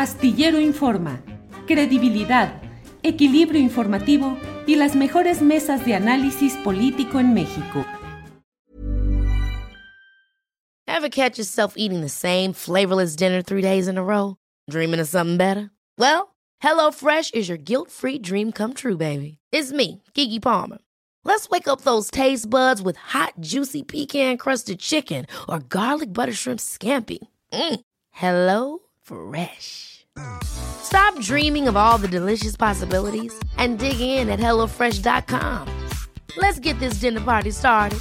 Astillero Informa, credibilidad, equilibrio informativo y las mejores mesas de análisis político en México. Ever catch yourself eating the same flavorless dinner three days in a row? Dreaming of something better? Well, HelloFresh is your guilt-free dream come true, baby. It's me, Kiki Palmer. Let's wake up those taste buds with hot, juicy pecan-crusted chicken or garlic butter shrimp scampi. Mm. Hello Fresh. Stop dreaming of all the delicious possibilities and dig in at HelloFresh.com. Let's get this dinner party started.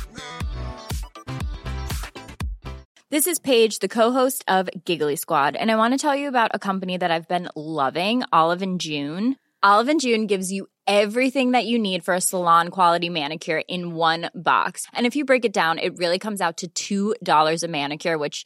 This is Paige, the co-host of Giggly Squad, and I want to tell you about a company that I've been loving, Olive and June. Olive and June gives you everything that you need for a salon quality manicure in one box. And if you break it down, it really comes out to $2 a manicure, which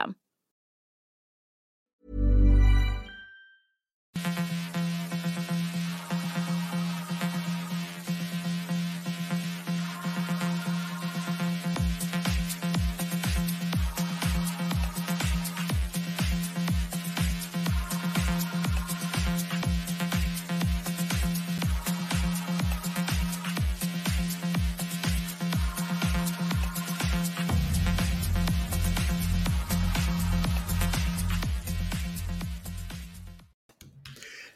them.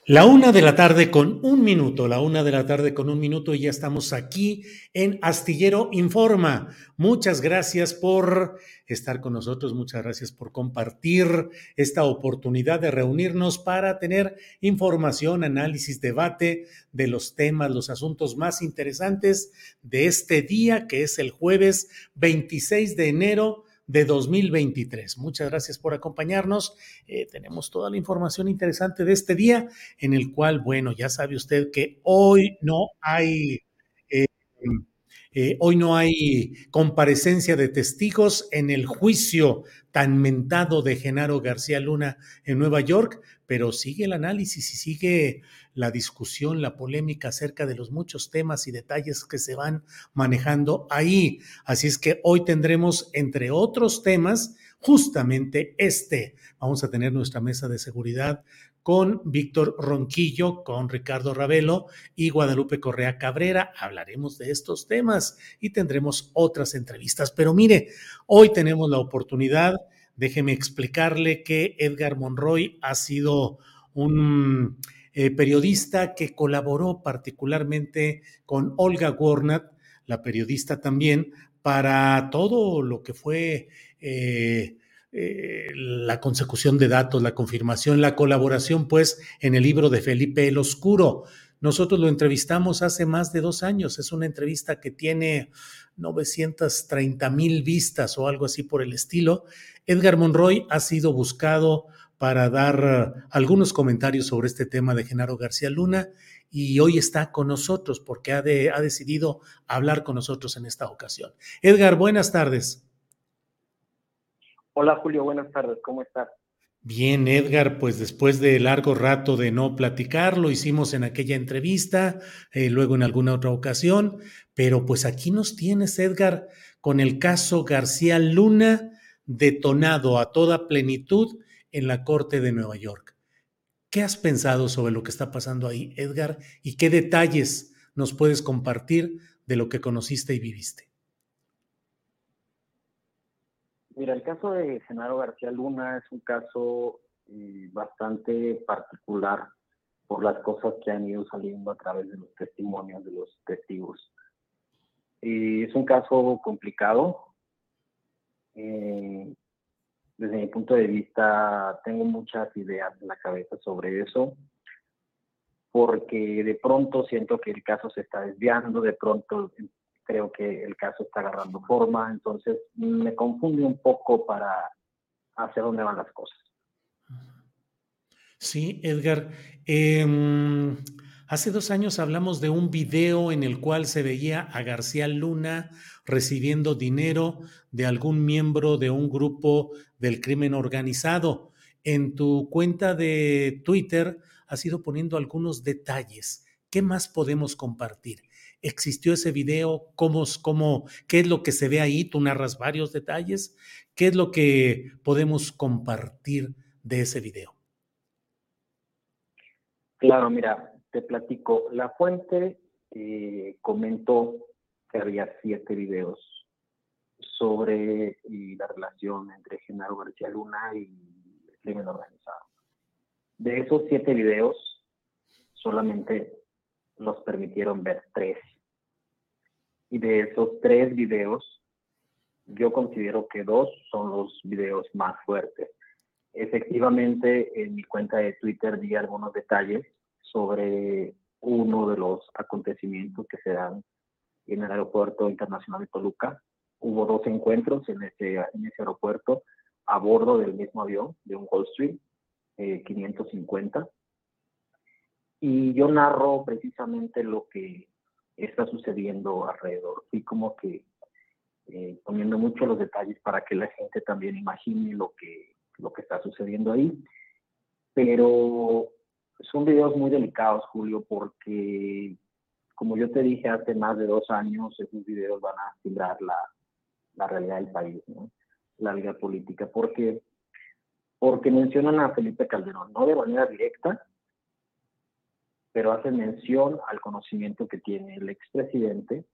La una de la tarde con un minuto, la una de la tarde con un minuto y ya estamos aquí en Astillero Informa. Muchas gracias por estar con nosotros, muchas gracias por compartir esta oportunidad de reunirnos para tener información, análisis, debate de los temas, los asuntos más interesantes de este día, que es el jueves 26 de enero de 2023. Muchas gracias por acompañarnos. Eh, tenemos toda la información interesante de este día, en el cual, bueno, ya sabe usted que hoy no hay... Eh, eh, hoy no hay comparecencia de testigos en el juicio tan mentado de Genaro García Luna en Nueva York, pero sigue el análisis y sigue la discusión, la polémica acerca de los muchos temas y detalles que se van manejando ahí. Así es que hoy tendremos, entre otros temas, justamente este. Vamos a tener nuestra mesa de seguridad con Víctor Ronquillo, con Ricardo Ravelo y Guadalupe Correa Cabrera. Hablaremos de estos temas y tendremos otras entrevistas. Pero mire, hoy tenemos la oportunidad, déjeme explicarle que Edgar Monroy ha sido un eh, periodista que colaboró particularmente con Olga Gornat, la periodista también, para todo lo que fue eh, eh, la consecución de datos, la confirmación, la colaboración, pues, en el libro de Felipe el Oscuro. Nosotros lo entrevistamos hace más de dos años. Es una entrevista que tiene 930 mil vistas o algo así por el estilo. Edgar Monroy ha sido buscado para dar algunos comentarios sobre este tema de Genaro García Luna y hoy está con nosotros porque ha decidido hablar con nosotros en esta ocasión. Edgar, buenas tardes. Hola Julio, buenas tardes, ¿cómo estás? Bien, Edgar, pues después de largo rato de no platicar, lo hicimos en aquella entrevista, eh, luego en alguna otra ocasión, pero pues aquí nos tienes, Edgar, con el caso García Luna detonado a toda plenitud en la Corte de Nueva York. ¿Qué has pensado sobre lo que está pasando ahí, Edgar? ¿Y qué detalles nos puedes compartir de lo que conociste y viviste? Mira, el caso de Genaro García Luna es un caso eh, bastante particular por las cosas que han ido saliendo a través de los testimonios de los testigos. Eh, es un caso complicado. Eh, desde mi punto de vista, tengo muchas ideas en la cabeza sobre eso, porque de pronto siento que el caso se está desviando, de pronto creo que el caso está agarrando forma, entonces me confunde un poco para hacia dónde van las cosas. Sí, Edgar. Em, hace dos años hablamos de un video en el cual se veía a García Luna recibiendo dinero de algún miembro de un grupo del crimen organizado. En tu cuenta de Twitter has ido poniendo algunos detalles. ¿Qué más podemos compartir? ¿Existió ese video? ¿Cómo, cómo, ¿Qué es lo que se ve ahí? Tú narras varios detalles. ¿Qué es lo que podemos compartir de ese video? Claro, mira, te platico. La fuente eh, comentó que había siete videos sobre la relación entre Genaro García Luna y el crimen organizado. De esos siete videos, solamente nos permitieron ver tres. Y de esos tres videos, yo considero que dos son los videos más fuertes. Efectivamente, en mi cuenta de Twitter di algunos detalles sobre uno de los acontecimientos que se dan en el Aeropuerto Internacional de Toluca. Hubo dos encuentros en ese, en ese aeropuerto a bordo del mismo avión, de un Gulfstream eh, 550. Y yo narro precisamente lo que está sucediendo alrededor. Fui como que eh, poniendo mucho los detalles para que la gente también imagine lo que, lo que está sucediendo ahí. Pero son videos muy delicados, Julio, porque como yo te dije hace más de dos años, esos videos van a timbrar la, la realidad del país, ¿no? la vida política, porque, porque mencionan a Felipe Calderón, no de manera directa, pero hacen mención al conocimiento que tiene el expresidente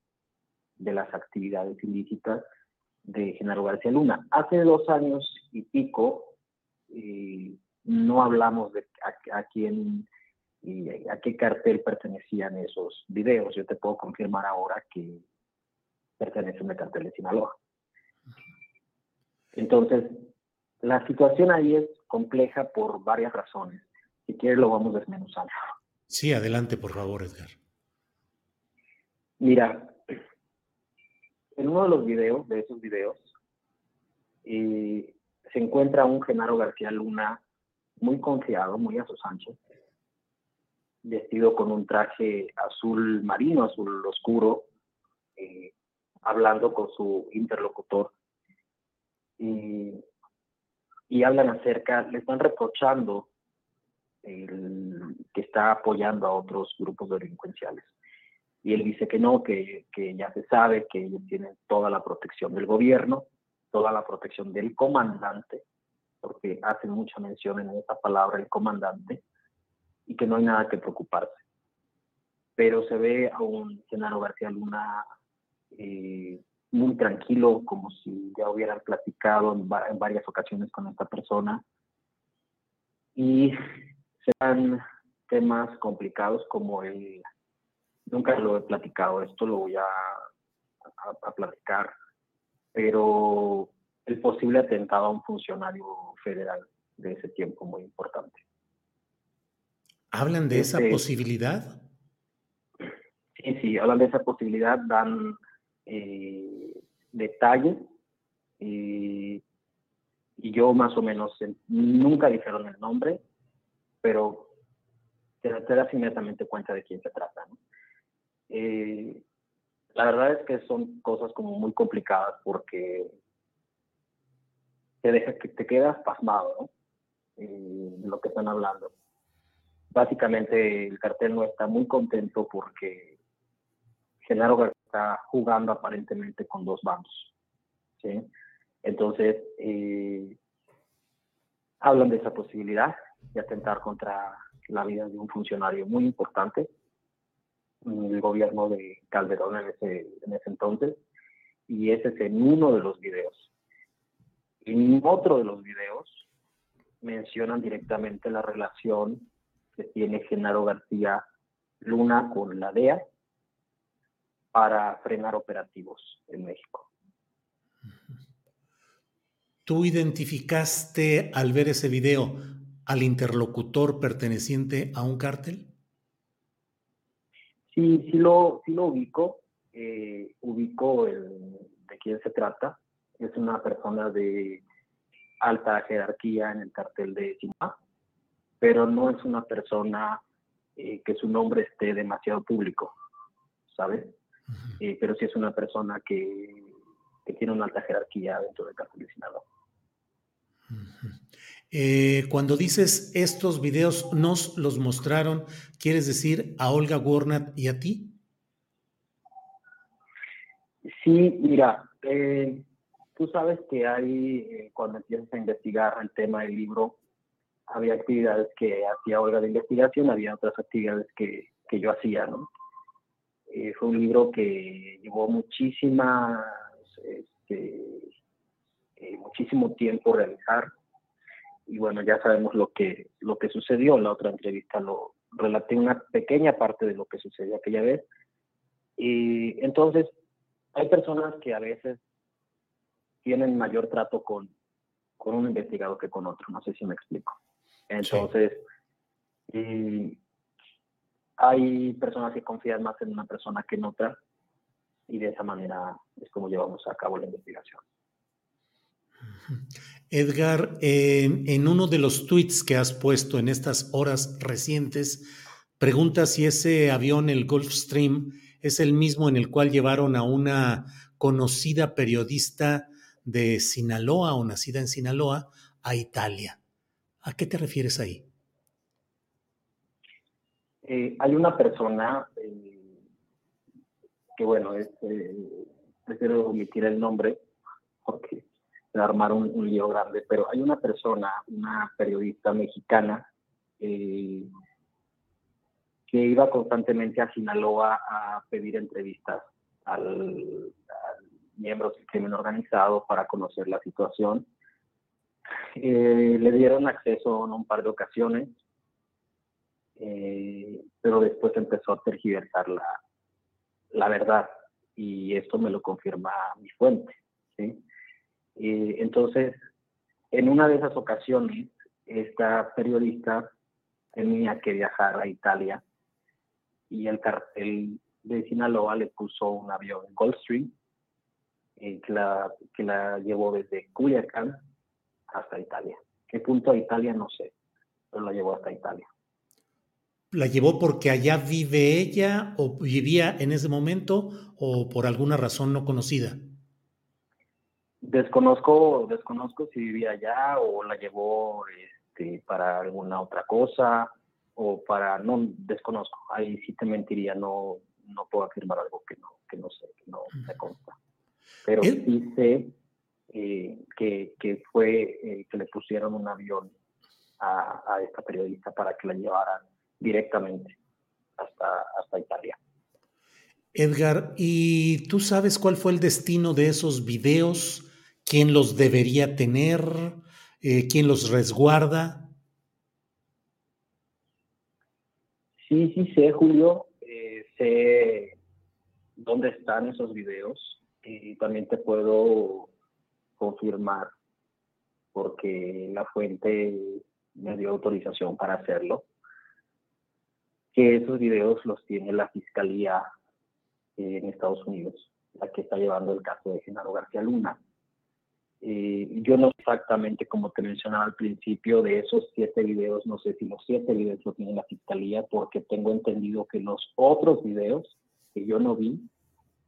de las actividades ilícitas de Genaro García Luna. Hace dos años y pico eh, no hablamos de a quién y a qué cartel pertenecían esos videos. Yo te puedo confirmar ahora que pertenecen al cartel de Sinaloa. Entonces, la situación ahí es compleja por varias razones. Si quieres, lo vamos desmenuzando. Sí, adelante, por favor, Edgar. Mira, en uno de los videos, de esos videos, se encuentra un Genaro García Luna muy confiado, muy a sus anchos, vestido con un traje azul marino, azul oscuro, hablando con su interlocutor. Y, hablan acerca, le están reprochando el, que está apoyando a otros grupos delincuenciales. Y él dice que no, que, que ya se sabe que ellos tienen toda la protección del gobierno, toda la protección del comandante, porque hacen mucha mención en esa palabra el comandante, y que no hay nada que preocuparse. Pero se ve a un Genaro García Luna eh, muy tranquilo, como si ya hubieran platicado en, varias ocasiones con esta persona. Y se dan temas complicados como el, nunca lo he platicado, esto lo voy a, a platicar, pero el posible atentado a un funcionario federal de ese tiempo muy importante. ¿Hablan de esa este posibilidad? Sí, sí, hablan de esa posibilidad, dan eh, detalles y, yo más o menos nunca dijeron el nombre, pero te, das inmediatamente cuenta de quién se trata. Eh, la verdad es que son cosas como muy complicadas porque te deja te quedas pasmado, ¿no? Eh, de lo que están hablando básicamente el cartel no está muy contento porque Genaro está jugando aparentemente con dos bandos. ¿sí? Entonces, eh, hablan de esa posibilidad de atentar contra la vida de un funcionario muy importante en el gobierno de Calderón en ese, en ese entonces, y ese es en uno de los videos. En otro de los videos mencionan directamente la relación tiene Genaro García Luna con la DEA para frenar operativos en México. ¿Tú identificaste al ver ese video al interlocutor perteneciente a un cártel? Sí, sí lo, sí lo ubico. Eh, ubico de quién se trata. Es una persona de alta jerarquía en el cartel de Sinaloa pero no es una persona eh, que su nombre esté demasiado público, ¿sabes? Eh, pero sí es una persona que, tiene una alta jerarquía dentro del cártel de Sinaloa. Eh, cuando dices estos videos nos los mostraron, ¿quieres decir a Olga Warnat y a ti? Sí, mira, eh, tú sabes que hay, eh, cuando empiezas a investigar el tema del libro, había actividades que hacía Olga de investigación, había otras actividades que, yo hacía, ¿no? fue un libro que llevó muchísimas, este, muchísimo tiempo realizar y bueno, ya sabemos lo que, lo que sucedió. En la otra entrevista lo relaté una pequeña parte de lo que sucedió aquella vez. Y entonces, hay personas que a veces tienen mayor trato con, con un investigador que con otro. No sé si me explico. Entonces, hay personas que confían más en una persona que en otra y de esa manera es como llevamos a cabo la investigación. Edgar, en uno de los tweets que has puesto en estas horas recientes, pregunta si ese avión, el Gulfstream, es el mismo en el cual llevaron a una conocida periodista de Sinaloa o nacida en Sinaloa a Italia. ¿A qué te refieres ahí? Eh, hay una persona eh, que, bueno, es, eh, prefiero omitir el nombre porque armar un, lío grande, pero hay una persona, una periodista mexicana, eh, que iba constantemente a Sinaloa a pedir entrevistas al, miembros del crimen organizado para conocer la situación. Eh, le dieron acceso en un par de ocasiones, eh, pero después empezó a tergiversar la, la verdad y esto me lo confirma mi fuente. Entonces, en una de esas ocasiones, esta periodista tenía que viajar a Italia y el cartel de Sinaloa le puso un avión en Goldstream eh, que, la, que la llevó desde Culiacán hasta Italia. ¿Qué punto a Italia? No sé, pero la llevó hasta Italia. ¿La llevó porque allá vive ella o vivía en ese momento o por alguna razón no conocida? Desconozco, desconozco si vivía allá o la llevó este, para alguna otra cosa o para, no, desconozco. Ahí sí te mentiría, no, no puedo afirmar algo que no, que no sé, que no me consta. Pero sí sé eh, que, que, fue eh, que le pusieron un avión a, a, esta periodista para que la llevaran directamente hasta, hasta Italia. Edgar, ¿y tú sabes cuál fue el destino de esos videos? Quién los debería tener, eh, quién los resguarda. Sí, sí sé, Julio, eh, sé dónde están esos videos y también te puedo confirmar porque la fuente me dio autorización para hacerlo, que esos videos los tiene la Fiscalía en Estados Unidos, la que está llevando el caso de Genaro García Luna. Eh, yo no exactamente como te mencionaba al principio de esos siete videos, no sé si los siete videos lo tiene la fiscalía, porque tengo entendido que los otros videos que yo no vi,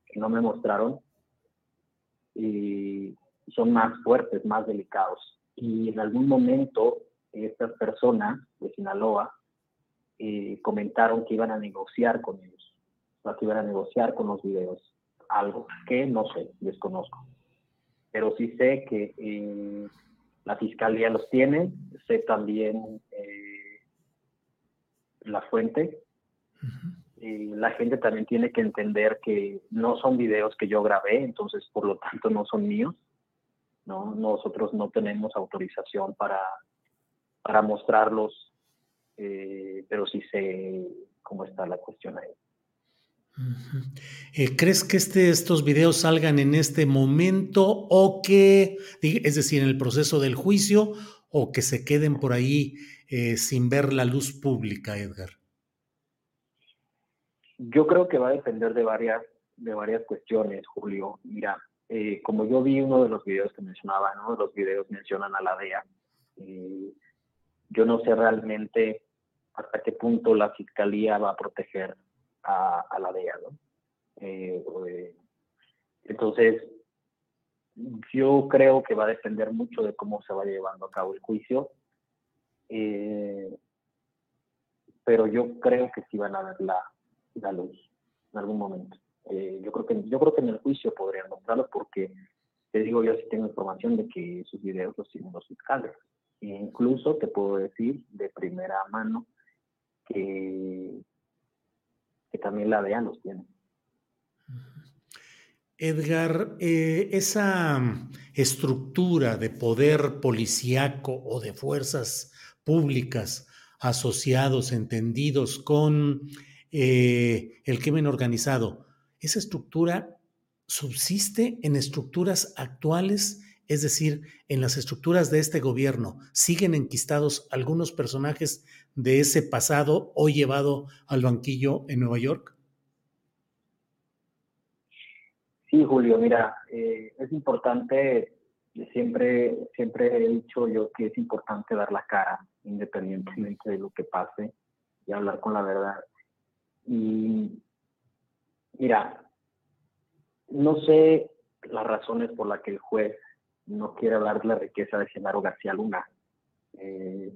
que no me mostraron, eh, son más fuertes, más delicados. Y en algún momento estas personas de Sinaloa eh, comentaron que iban a negociar con ellos, o que iban a negociar con los videos, algo que no sé, desconozco pero sí sé que eh, la fiscalía los tiene, sé también eh, la fuente. y la gente también tiene que entender que no son videos que yo grabé, entonces por lo tanto no son míos. ¿no? Nosotros no tenemos autorización para, para mostrarlos, pero sí sé cómo está la cuestión ahí. Eh, ¿Crees que este, estos videos salgan en este momento o que, es decir, en el proceso del juicio, o que se queden por ahí eh, sin ver la luz pública, Edgar? Yo creo que va a depender de varias, de varias cuestiones, Julio. Mira, eh, como yo vi uno de los videos que mencionaba, ¿no? Los videos mencionan a la DEA. yo no sé realmente hasta qué punto la fiscalía va a proteger a, la DEA, ¿no? Eh, eh, entonces, yo creo que va a depender mucho de cómo se va llevando a cabo el juicio, eh, pero yo creo que sí van a ver la, la luz en algún momento. yo creo que yo creo que en el juicio podrían mostrarlo porque te digo yo sí tengo información de que sus videos los tienen los fiscales. E incluso te puedo decir de primera mano que, que también la DEA los tiene. Edgar, eh, esa estructura de poder policíaco o de fuerzas públicas asociados, entendidos con eh, el crimen organizado, esa estructura subsiste en estructuras actuales, es decir, en las estructuras de este gobierno, siguen enquistados algunos personajes de ese pasado hoy llevado al banquillo en Nueva York? Sí, Julio, mira, eh, es importante, siempre, siempre he dicho yo que es importante dar la cara, independientemente de lo que pase, y hablar con la verdad. Y mira, no sé las razones por las que el juez no quiere hablar de la riqueza de Genaro García Luna, eh,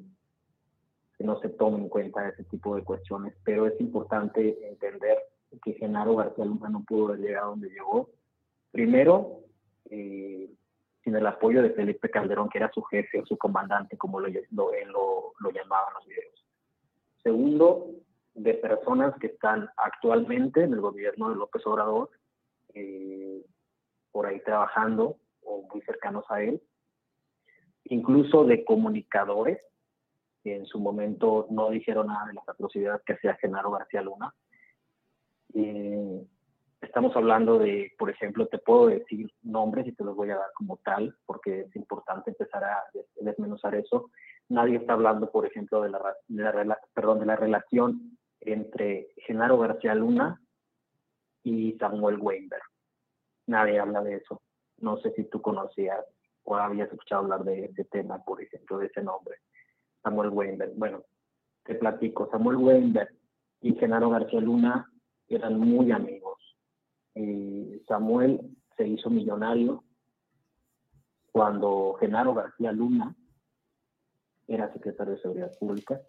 no se tome en cuenta ese tipo de cuestiones, pero es importante entender que Genaro García Luna no pudo llegar a donde llegó. Primero, eh, sin el apoyo de Felipe Calderón, que era su jefe o su comandante, como lo, lo, lo, lo llamaban los videos. Segundo, de personas que están actualmente en el gobierno de López Obrador eh, por ahí trabajando o muy cercanos a él, incluso de comunicadores que en su momento no dijeron nada de las atrocidades que hacía Genaro García Luna. Estamos hablando de, por ejemplo, te puedo decir nombres y te los voy a dar como tal, porque es importante empezar a desmenuzar eso. Nadie está hablando, por ejemplo, de la, de perdón, de la relación entre Genaro García Luna y Samuel Weinberg. Nadie habla de eso. No sé si tú conocías o habías escuchado hablar de ese tema, por ejemplo, de ese nombre, Samuel Weinberg. Bueno, te platico, Samuel Weinberg y Genaro García Luna eran muy amigos. Y Samuel se hizo millonario cuando Genaro García Luna era secretario de Seguridad Pública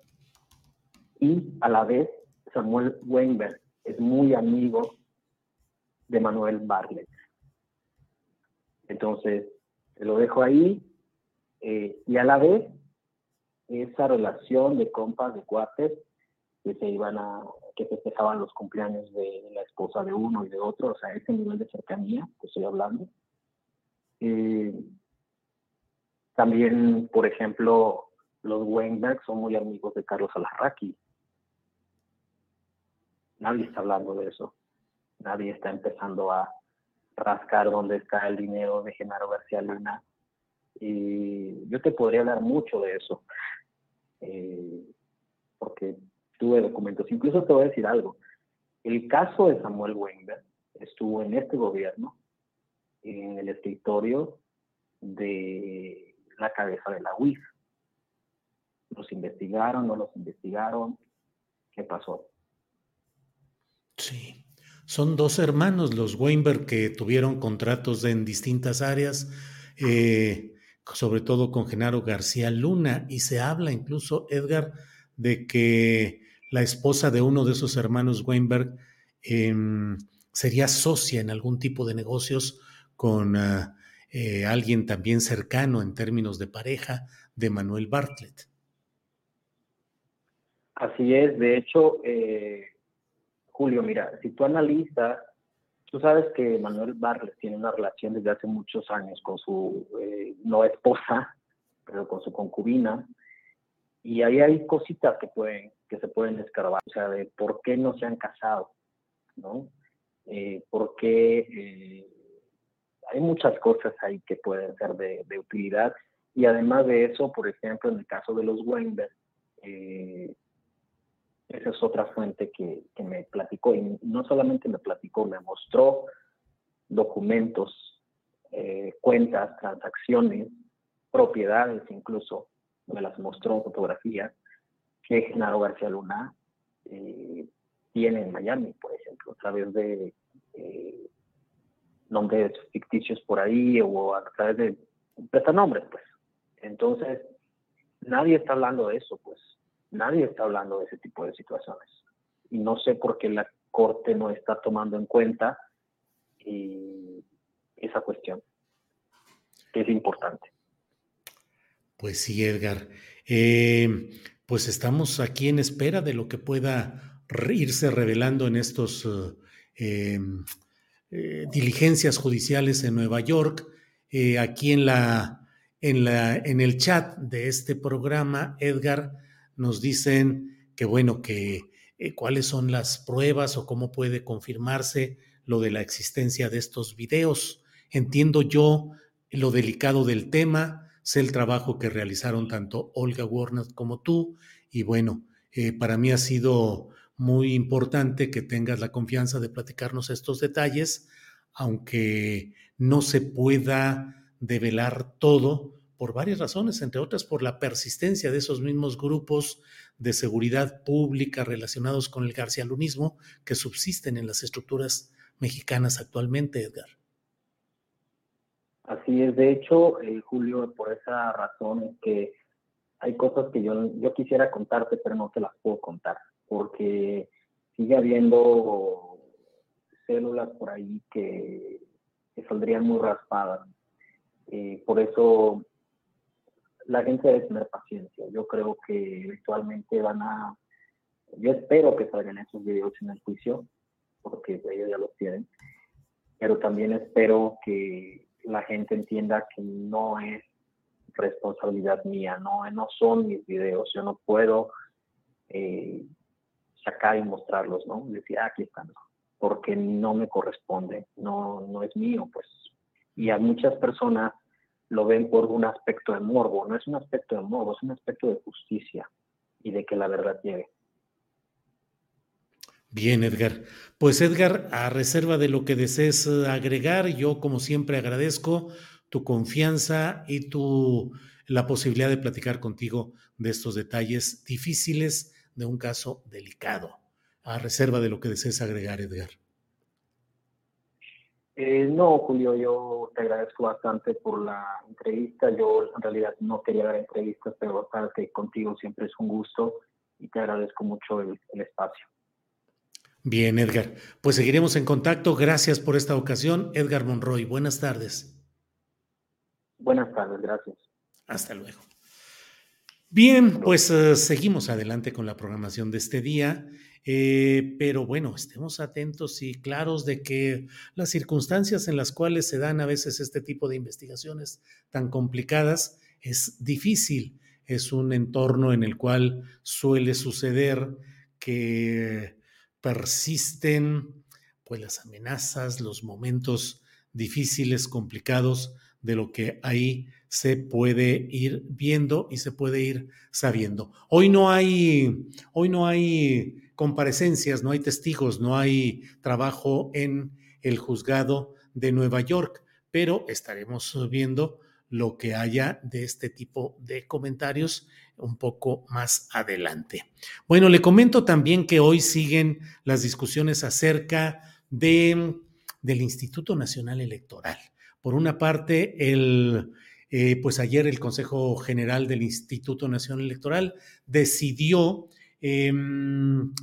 y a la vez Samuel Weinberg es muy amigo de Manuel Barlet. Entonces, lo dejo ahí eh, y a la vez esa relación de compas, de cuates, que se iban a, que festejaban los cumpleaños de la esposa de uno y de otro, o sea, ese nivel de cercanía que estoy hablando. Eh, también, por ejemplo, los Weinberg son muy amigos de Carlos Alarraqui. Nadie está hablando de eso nadie está empezando a rascar dónde está el dinero de Genaro García Luna. Y yo te podría hablar mucho de eso, eh, porque tuve documentos. Incluso te voy a decir algo. El caso de Samuel Wenger estuvo en este gobierno, en el escritorio de la cabeza de la UIF. ¿Los investigaron? ¿No los investigaron? ¿Qué pasó? Sí. Son dos hermanos, los Weinberg, que tuvieron contratos en distintas áreas, eh, sobre todo con Genaro García Luna, y se habla incluso, Edgar, de que la esposa de uno de esos hermanos Weinberg em, sería socia en algún tipo de negocios con ah, eh, alguien también cercano en términos de pareja de Manuel Bartlett. Así es, de hecho, eh, Julio, mira, si tú analizas, tú sabes que Manuel Barles tiene una relación desde hace muchos años con su, eh, no esposa, pero con su concubina, y ahí hay cositas que pueden, que se pueden escarbar, o sea, de por qué no se han casado, ¿no? Eh, porque eh, hay muchas cosas ahí que pueden ser de, de, utilidad, y además de eso, por ejemplo, en el caso de los Weinberg, eh, esa es otra fuente que, me platicó y no solamente me platicó, me mostró documentos, eh, cuentas, transacciones, propiedades incluso me las mostró fotografías que Genaro García Luna eh, tiene en Miami, por ejemplo, a través de eh, nombres ficticios por ahí o a través de nombres, pues. Entonces, nadie está hablando de eso, pues. Nadie está hablando de ese tipo de situaciones. Y no sé por qué la Corte no está tomando en cuenta eh, esa cuestión, que es importante. Pues sí, Edgar. Eh, pues estamos aquí en espera de lo que pueda irse revelando en estos eh, diligencias judiciales en Nueva York. aquí en la, en la, en el chat de este programa, Edgar, nos dicen que bueno, que eh, cuáles son las pruebas o cómo puede confirmarse lo de la existencia de estos videos. Entiendo yo lo delicado del tema, sé el trabajo que realizaron tanto Olga Warner como tú y bueno, eh, para mí ha sido muy importante que tengas la confianza de platicarnos estos detalles, aunque no se pueda develar todo por varias razones, entre otras por la persistencia de esos mismos grupos de seguridad pública relacionados con el garcialunismo que subsisten en las estructuras mexicanas actualmente, Edgar. Así es, de hecho, eh, Julio, por esa razón es que hay cosas que yo, yo quisiera contarte, pero no te las puedo contar, porque sigue habiendo células por ahí que, saldrían muy raspadas. Eh, por eso la gente debe tener paciencia. Yo creo que eventualmente van a, yo espero que salgan esos videos en el juicio, porque ellos ya los tienen, pero también espero que la gente entienda que no es responsabilidad mía, no, no son mis videos, yo no puedo eh, sacar y mostrarlos, ¿no? Decir, ah, aquí están, porque no me corresponde, no, no es mío, pues. Y a muchas personas lo ven por un aspecto de morbo. No es un aspecto de morbo, es un aspecto de justicia y de que la verdad llegue. Bien, Edgar. Pues Edgar, a reserva de lo que desees eh, agregar, yo como siempre agradezco tu confianza y tu la posibilidad de platicar contigo de estos detalles difíciles de un caso delicado. A reserva de lo que desees agregar, Edgar. Eh, no, Julio, yo te agradezco bastante por la entrevista. Yo en realidad no quería dar entrevistas, pero sabes que contigo siempre es un gusto y te agradezco mucho el, el espacio. Bien, Edgar. Pues seguiremos en contacto. Gracias por esta ocasión. Edgar Monroy, buenas tardes. Buenas tardes, gracias. Hasta luego. Bien, pues uh, seguimos adelante con la programación de este día. Eh, pero bueno, estemos atentos y claros de que las circunstancias en las cuales se dan a veces este tipo de investigaciones tan complicadas es difícil. Es un entorno en el cual suele suceder que persisten pues las amenazas, los momentos difíciles, complicados de lo que ahí se puede ir viendo y se puede ir sabiendo. Hoy no hay, hoy no hay comparecencias, no hay testigos, no hay trabajo en el juzgado de Nueva York, pero estaremos viendo lo que haya de este tipo de comentarios un poco más adelante. Bueno, le comento también que hoy siguen las discusiones acerca de, del Instituto Nacional Electoral. Por una parte, el, eh, pues ayer el Consejo General del Instituto Nacional Electoral decidió Em,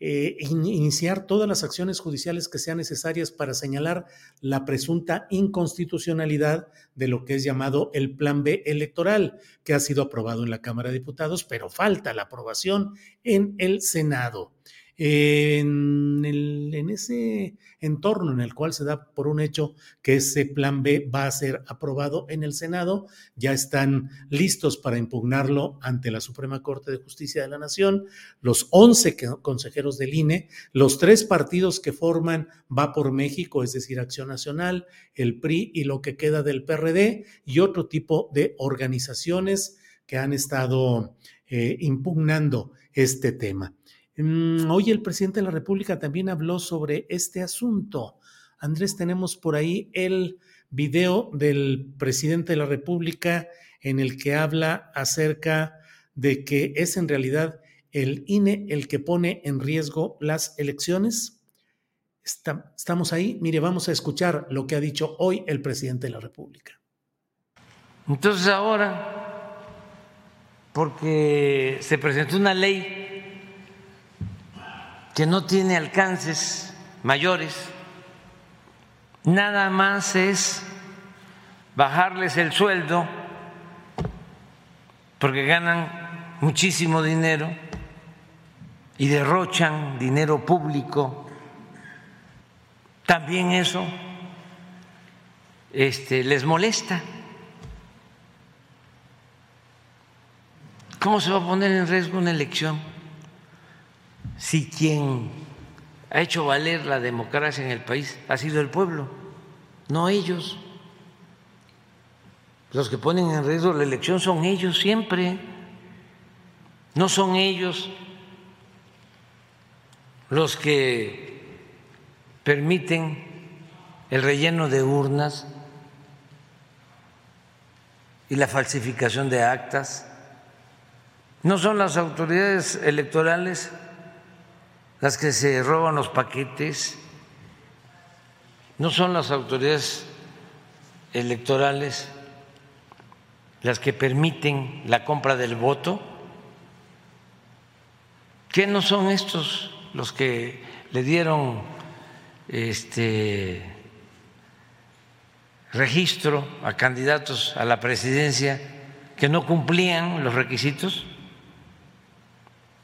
eh, iniciar todas las acciones judiciales que sean necesarias para señalar la presunta inconstitucionalidad de lo que es llamado el Plan B electoral, que ha sido aprobado en la Cámara de Diputados, pero falta la aprobación en el Senado en, ese entorno en el cual se da por un hecho que ese plan B va a ser aprobado en el Senado, ya están listos para impugnarlo ante la Suprema Corte de Justicia de la Nación, los 11 consejeros del INE, los tres partidos que forman Va por México, es decir, Acción Nacional, el PRI y lo que queda del PRD y otro tipo de organizaciones que han estado eh, impugnando este tema. Mm, hoy el presidente de la República también habló sobre este asunto. Andrés, tenemos por ahí el video del presidente de la República en el que habla acerca de que es en realidad el INE el que pone en riesgo las elecciones? estamos ahí. Mire, vamos a escuchar lo que ha dicho hoy el presidente de la República. Entonces ahora, porque se presentó una ley que no tiene alcances mayores, nada más es bajarles el sueldo porque ganan muchísimo dinero y derrochan dinero público. También eso este, les molesta. ¿Cómo se va a poner en riesgo una elección si quien ha hecho valer la democracia en el país ha sido el pueblo, no ellos? Los que ponen en riesgo la elección son ellos siempre, no son ellos los que permiten el relleno de urnas y la falsificación de actas. No son las autoridades electorales las que se roban los paquetes, no son las autoridades electorales las que permiten la compra del voto? ¿Qué no son estos los que le dieron este registro a candidatos a la presidencia que no cumplían los requisitos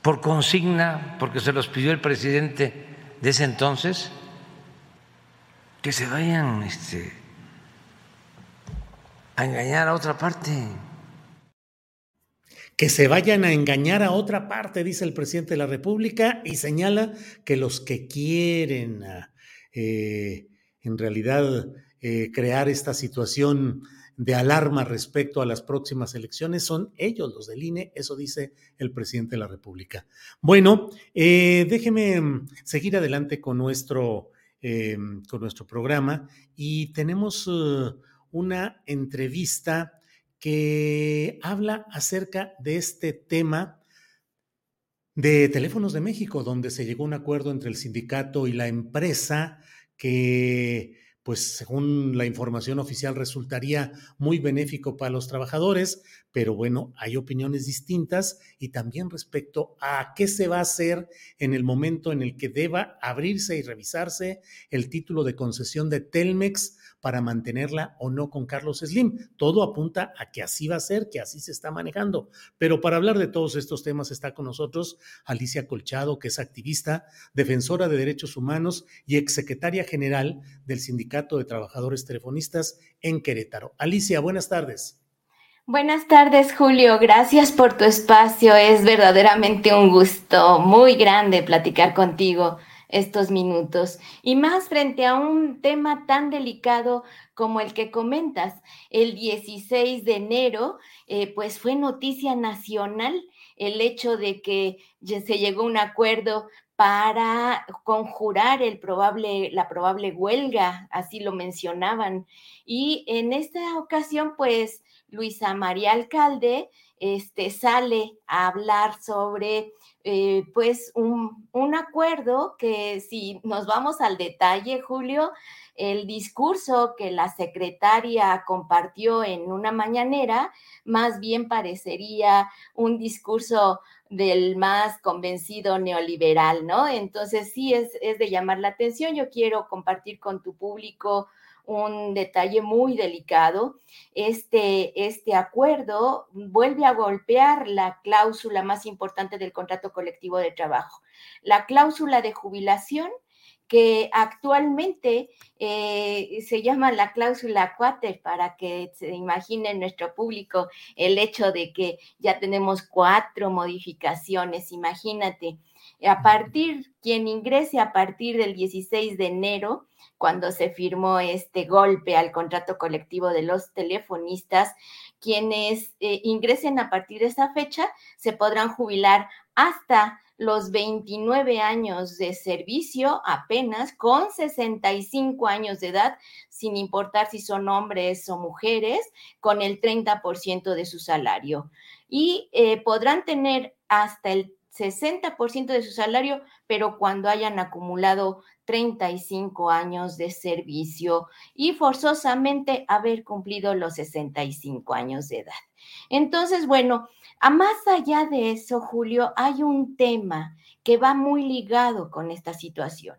por consigna, porque se los pidió el presidente de ese entonces, que se vayan este, a engañar a otra parte. Que se vayan a engañar a otra parte, dice el presidente de la República, y señala que los que quieren eh, en realidad eh, crear esta situación de alarma respecto a las próximas elecciones son ellos, los del INE, eso dice el presidente de la República. Bueno, eh, déjeme mm, seguir adelante con nuestro, con nuestro programa y tenemos una entrevista que habla acerca de este tema de Teléfonos de México, donde se llegó a un acuerdo entre el sindicato y la empresa que pues según la información oficial resultaría muy benéfico para los trabajadores, pero bueno, hay opiniones distintas y también respecto a qué se va a hacer en el momento en el que deba abrirse y revisarse el título de concesión de Telmex para mantenerla o no con Carlos Slim. Todo apunta a que así va a ser, que así se está manejando. Pero para hablar de todos estos temas está con nosotros Alicia Colchado, que es activista, defensora de derechos humanos y exsecretaria general del Sindicato de Trabajadores Telefonistas en Querétaro. Alicia, buenas tardes. Buenas tardes, Julio. Gracias por tu espacio. Es verdaderamente un gusto muy grande platicar contigo estos minutos y más frente a un tema tan delicado como el que comentas. El 16 de enero, eh, pues fue noticia nacional el hecho de que se llegó a un acuerdo para conjurar el probable, la probable huelga, así lo mencionaban. Y en esta ocasión, pues Luisa María Alcalde este, sale a hablar sobre eh, pues un, un, acuerdo que si nos vamos al detalle, Julio, el discurso que la secretaria compartió en una mañanera más bien parecería un discurso del más convencido neoliberal, ¿no? Entonces sí es, es de llamar la atención. Yo quiero compartir con tu público un detalle muy delicado. Este, este acuerdo vuelve a golpear la cláusula más importante del contrato colectivo de trabajo, la cláusula de jubilación que actualmente eh, se llama la cláusula Quater, para que se imagine nuestro público el hecho de que ya tenemos cuatro modificaciones, imagínate. A partir, quien ingrese a partir del 16 de enero cuando se firmó este golpe al contrato colectivo de los telefonistas. Quienes eh, ingresen a partir de esa fecha se podrán jubilar hasta los 29 años de servicio apenas con 65 años de edad, sin importar si son hombres o mujeres, con el 30% de su salario. Y eh, podrán tener hasta el 60% de su salario, pero cuando hayan acumulado 35 años de servicio y forzosamente haber cumplido los 65 años de edad. Entonces, bueno, a más allá de eso, Julio, hay un tema que va muy ligado con esta situación.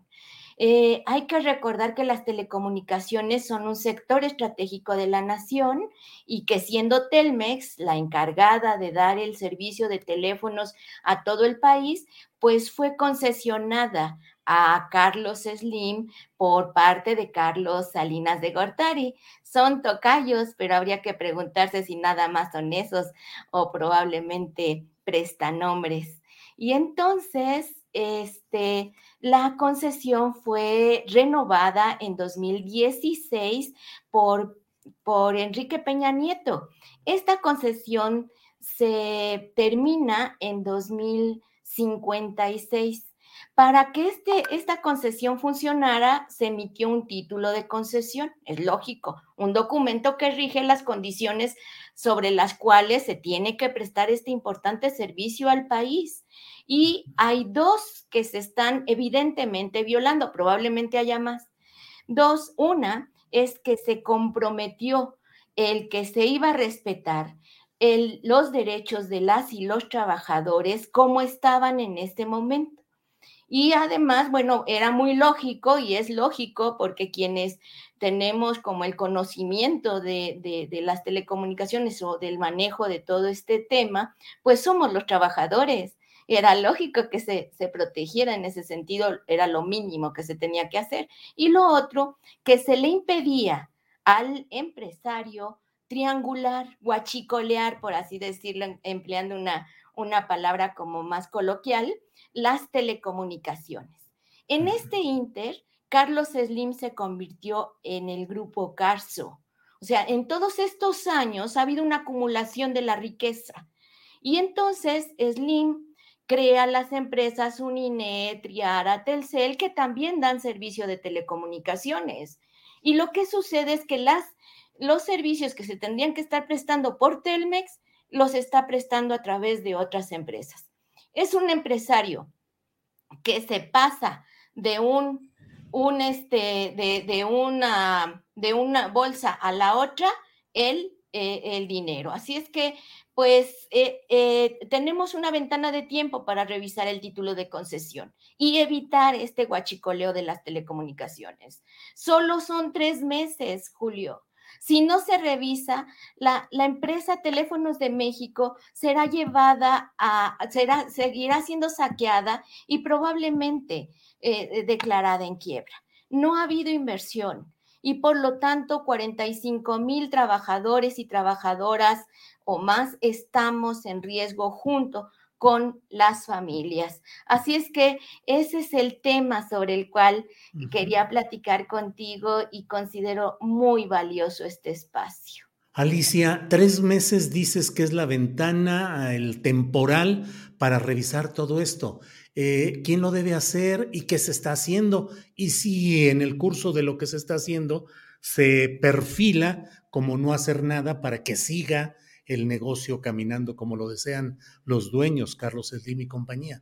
Eh, hay que recordar que las telecomunicaciones son un sector estratégico de la nación y que siendo Telmex la encargada de dar el servicio de teléfonos a todo el país, pues fue concesionada a Carlos Slim por parte de Carlos Salinas de Gortari. Son tocayos, pero habría que preguntarse si nada más son esos o probablemente prestanombres. Y entonces, este, la concesión fue renovada en 2016 por, por Enrique Peña Nieto. Esta concesión se termina en 2056. Para que este, esta concesión funcionara, se emitió un título de concesión, es lógico, un documento que rige las condiciones sobre las cuales se tiene que prestar este importante servicio al país. Y hay dos que se están evidentemente violando, probablemente haya más. Dos, una es que se comprometió el que se iba a respetar el, los derechos de las y los trabajadores como estaban en este momento. Y además, bueno, era muy lógico y es lógico porque quienes tenemos como el conocimiento de, las telecomunicaciones o del manejo de todo este tema, pues somos los trabajadores. Era lógico que se, se protegiera en ese sentido, era lo mínimo que se tenía que hacer. Y lo otro, que se le impedía al empresario triangular, guachicolear, por así decirlo, empleando una, una palabra como más coloquial, las telecomunicaciones. En este inter, Carlos Slim se convirtió en el grupo Carso. O sea, en todos estos años ha habido una acumulación de la riqueza. Y entonces Slim crea las empresas Uninet, Triara, Telcel, que también dan servicio de telecomunicaciones. Y lo que sucede es que las, los servicios que se tendrían que estar prestando por Telmex los está prestando a través de otras empresas. Es un empresario que se pasa de un, un este, de, una, de una bolsa a la otra el, eh, el dinero. Así es que, pues, eh, eh, tenemos una ventana de tiempo para revisar el título de concesión y evitar este guachicoleo de las telecomunicaciones. Solo son tres meses, Julio. Si no se revisa, la, empresa Teléfonos de México será llevada a, será, seguirá siendo saqueada y probablemente eh, declarada en quiebra. No ha habido inversión y por lo tanto 45 mil trabajadores y trabajadoras o más estamos en riesgo junto con las familias. Así es que ese es el tema sobre el cual quería platicar contigo y considero muy valioso este espacio. Alicia, tres meses dices que es la ventana, el temporal para revisar todo esto. Eh, ¿Quién lo debe hacer y qué se está haciendo? Y si en el curso de lo que se está haciendo se perfila como no hacer nada para que siga el negocio caminando como lo desean los dueños, Carlos Slim y compañía.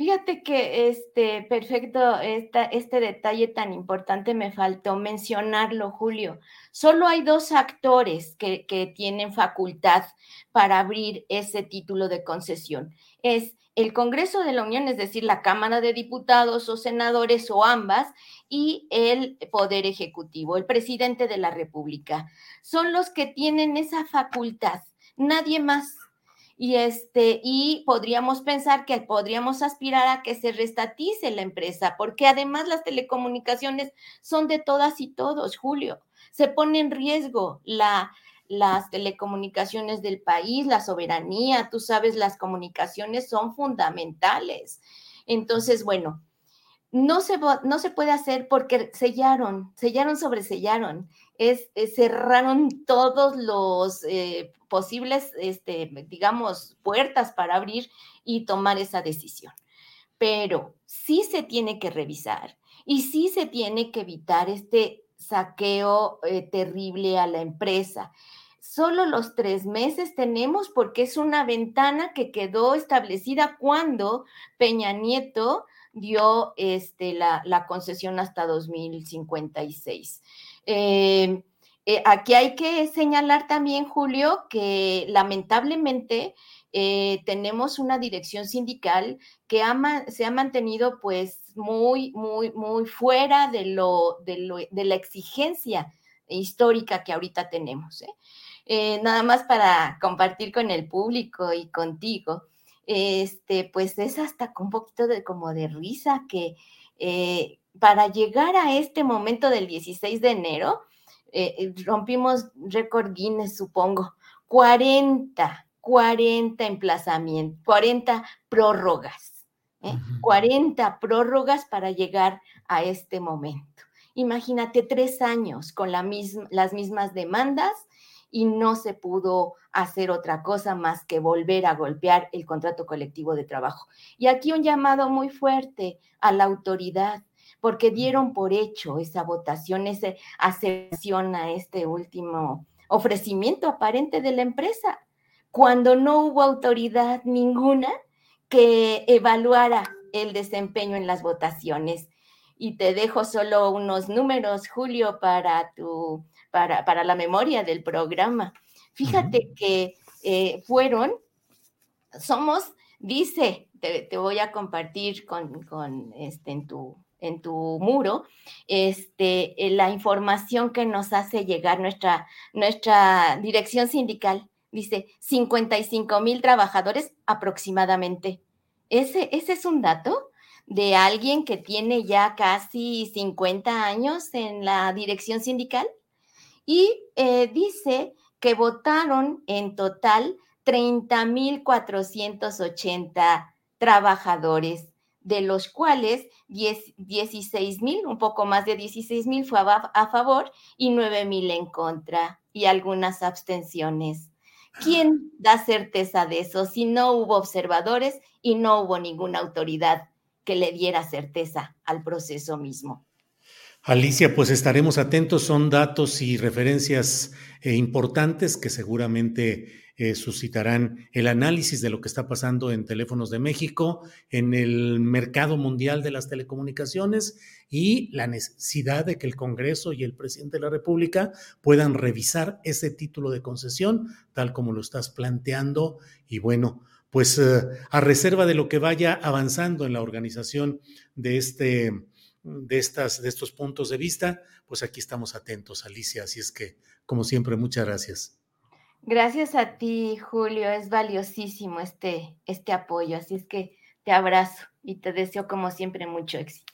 Fíjate que este perfecto, este detalle tan importante me faltó mencionarlo, Julio. Solo hay dos actores que, que tienen facultad para abrir ese título de concesión. Es el Congreso de la Unión, es decir, la Cámara de Diputados o senadores o ambas, y el Poder Ejecutivo, el presidente de la República. Son los que tienen esa facultad, nadie más. Y, este, y podríamos pensar que podríamos aspirar a que se restatice la empresa, porque además las telecomunicaciones son de todas y todos, Julio. Se pone en riesgo la, las telecomunicaciones del país, la soberanía, tú sabes, las comunicaciones son fundamentales. Entonces, bueno, no se, no se puede hacer porque sellaron, sellaron sobre sellaron, es, cerraron todos los eh, posibles, este, digamos, puertas para abrir y tomar esa decisión. Pero sí se tiene que revisar y sí se tiene que evitar este saqueo eh, terrible a la empresa. Solo los tres meses tenemos porque es una ventana que quedó establecida cuando Peña Nieto dio este, la, concesión hasta 2056. Eh, eh, aquí hay que señalar también, Julio, que lamentablemente eh, tenemos una dirección sindical que se ha mantenido pues muy, muy, muy fuera de, lo, de, la exigencia histórica que ahorita tenemos. nada más para compartir con el público y contigo este, pues es hasta con un poquito de como de risa que eh, para llegar a este momento del 16 de enero, eh, eh, rompimos récord Guinness, supongo, 40, 40 emplazamientos, 40 prórrogas, 40 prórrogas para llegar a este momento. Imagínate tres años con la misma, las mismas demandas y no se pudo hacer otra cosa más que volver a golpear el contrato colectivo de trabajo. Y aquí un llamado muy fuerte a la autoridad, porque dieron por hecho esa votación, esa aceptación a este último ofrecimiento aparente de la empresa, cuando no hubo autoridad ninguna que evaluara el desempeño en las votaciones. Y te dejo solo unos números, Julio, para tu para, la memoria del programa. Fíjate que eh, fueron, somos, dice, te, voy a compartir con, con este, en, tu, en tu muro, este, eh, la información que nos hace llegar nuestra, nuestra dirección sindical. Dice 55 mil trabajadores aproximadamente. Ese, ese es un dato de alguien que tiene ya casi 50 años en la dirección sindical y eh, dice que votaron en total 30.480 trabajadores, de los cuales 16.000, un poco más de 16.000 fue a, favor y 9.000 en contra y algunas abstenciones. ¿Quién da certeza de eso si no hubo observadores y no hubo ninguna autoridad que le diera certeza al proceso mismo? Alicia, pues estaremos atentos, son datos y referencias eh, importantes que seguramente eh, suscitarán el análisis de lo que está pasando en teléfonos de México, en el mercado mundial de las telecomunicaciones y la necesidad de que el Congreso y el presidente de la República puedan revisar ese título de concesión, tal como lo estás planteando. Y bueno, pues eh, a reserva de lo que vaya avanzando en la organización de este de, estas, de estos puntos de vista, pues aquí estamos atentos, Alicia. Así es que, como siempre, muchas gracias. Gracias a ti, Julio. Es valiosísimo este, este apoyo. Así es que te abrazo y te deseo, como siempre, mucho éxito.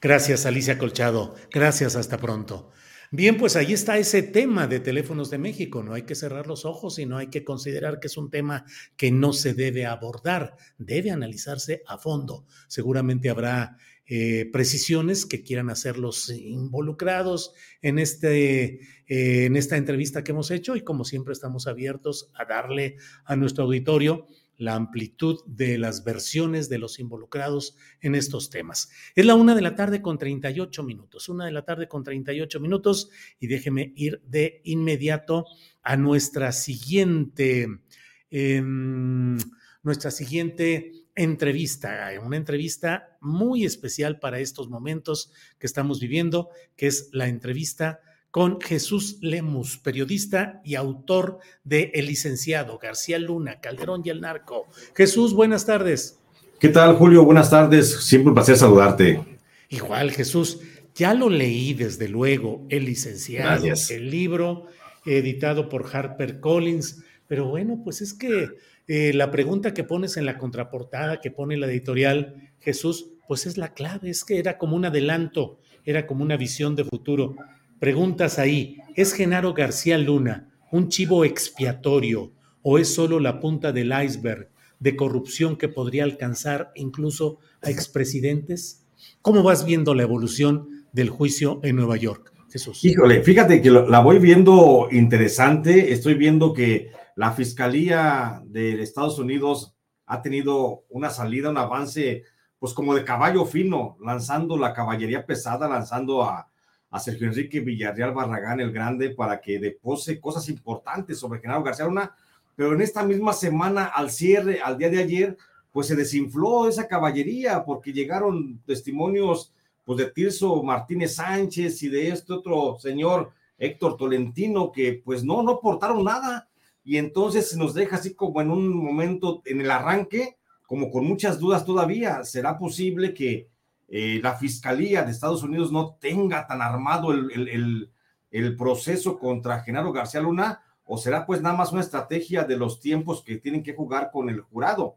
Gracias, Alicia Colchado. Gracias, hasta pronto. Bien, pues ahí está ese tema de teléfonos de México. No hay que cerrar los ojos y no hay que considerar que es un tema que no se debe abordar. Debe analizarse a fondo. Seguramente habrá eh, precisiones que quieran hacer los involucrados en, este, eh, en esta entrevista que hemos hecho y como siempre estamos abiertos a darle a nuestro auditorio la amplitud de las versiones de los involucrados en estos temas. Es la una de la tarde con 38 minutos, una de la tarde con 38 minutos y déjeme ir de inmediato a nuestra siguiente, em, nuestra siguiente entrevista, una entrevista muy especial para estos momentos que estamos viviendo, que es la entrevista con Jesús Lemus, periodista y autor de El licenciado García Luna, Calderón y el Narco. Jesús, buenas tardes. ¿Qué tal, Julio? Buenas tardes. Siempre un placer saludarte. Igual, Jesús. Ya lo leí, desde luego, El licenciado, el libro editado por Harper Collins, pero bueno, pues es que eh, la pregunta que pones en la contraportada, que pone la editorial Jesús, pues es la clave, es que era como un adelanto, era como una visión de futuro. Preguntas ahí, ¿es Genaro García Luna un chivo expiatorio o es solo la punta del iceberg de corrupción que podría alcanzar incluso a expresidentes? ¿Cómo vas viendo la evolución del juicio en Nueva York? Jesús. Híjole, fíjate que la voy viendo interesante. Estoy viendo que la Fiscalía de Estados Unidos ha tenido una salida, un avance, pues como de caballo fino, lanzando la caballería pesada, lanzando a, Sergio Enrique Villarreal Barragán el Grande para que depose cosas importantes sobre Genaro García Luna, pero en esta misma semana, al cierre, al día de ayer, pues se desinfló esa caballería porque llegaron testimonios pues de Tirso Martínez Sánchez y de este otro señor Héctor Tolentino que pues no, no portaron nada y entonces nos deja así como en un momento en el arranque, como con muchas dudas todavía, ¿será posible que eh, la Fiscalía de Estados Unidos no tenga tan armado el, el, proceso contra Genaro García Luna, o será pues nada más una estrategia de los tiempos que tienen que jugar con el jurado.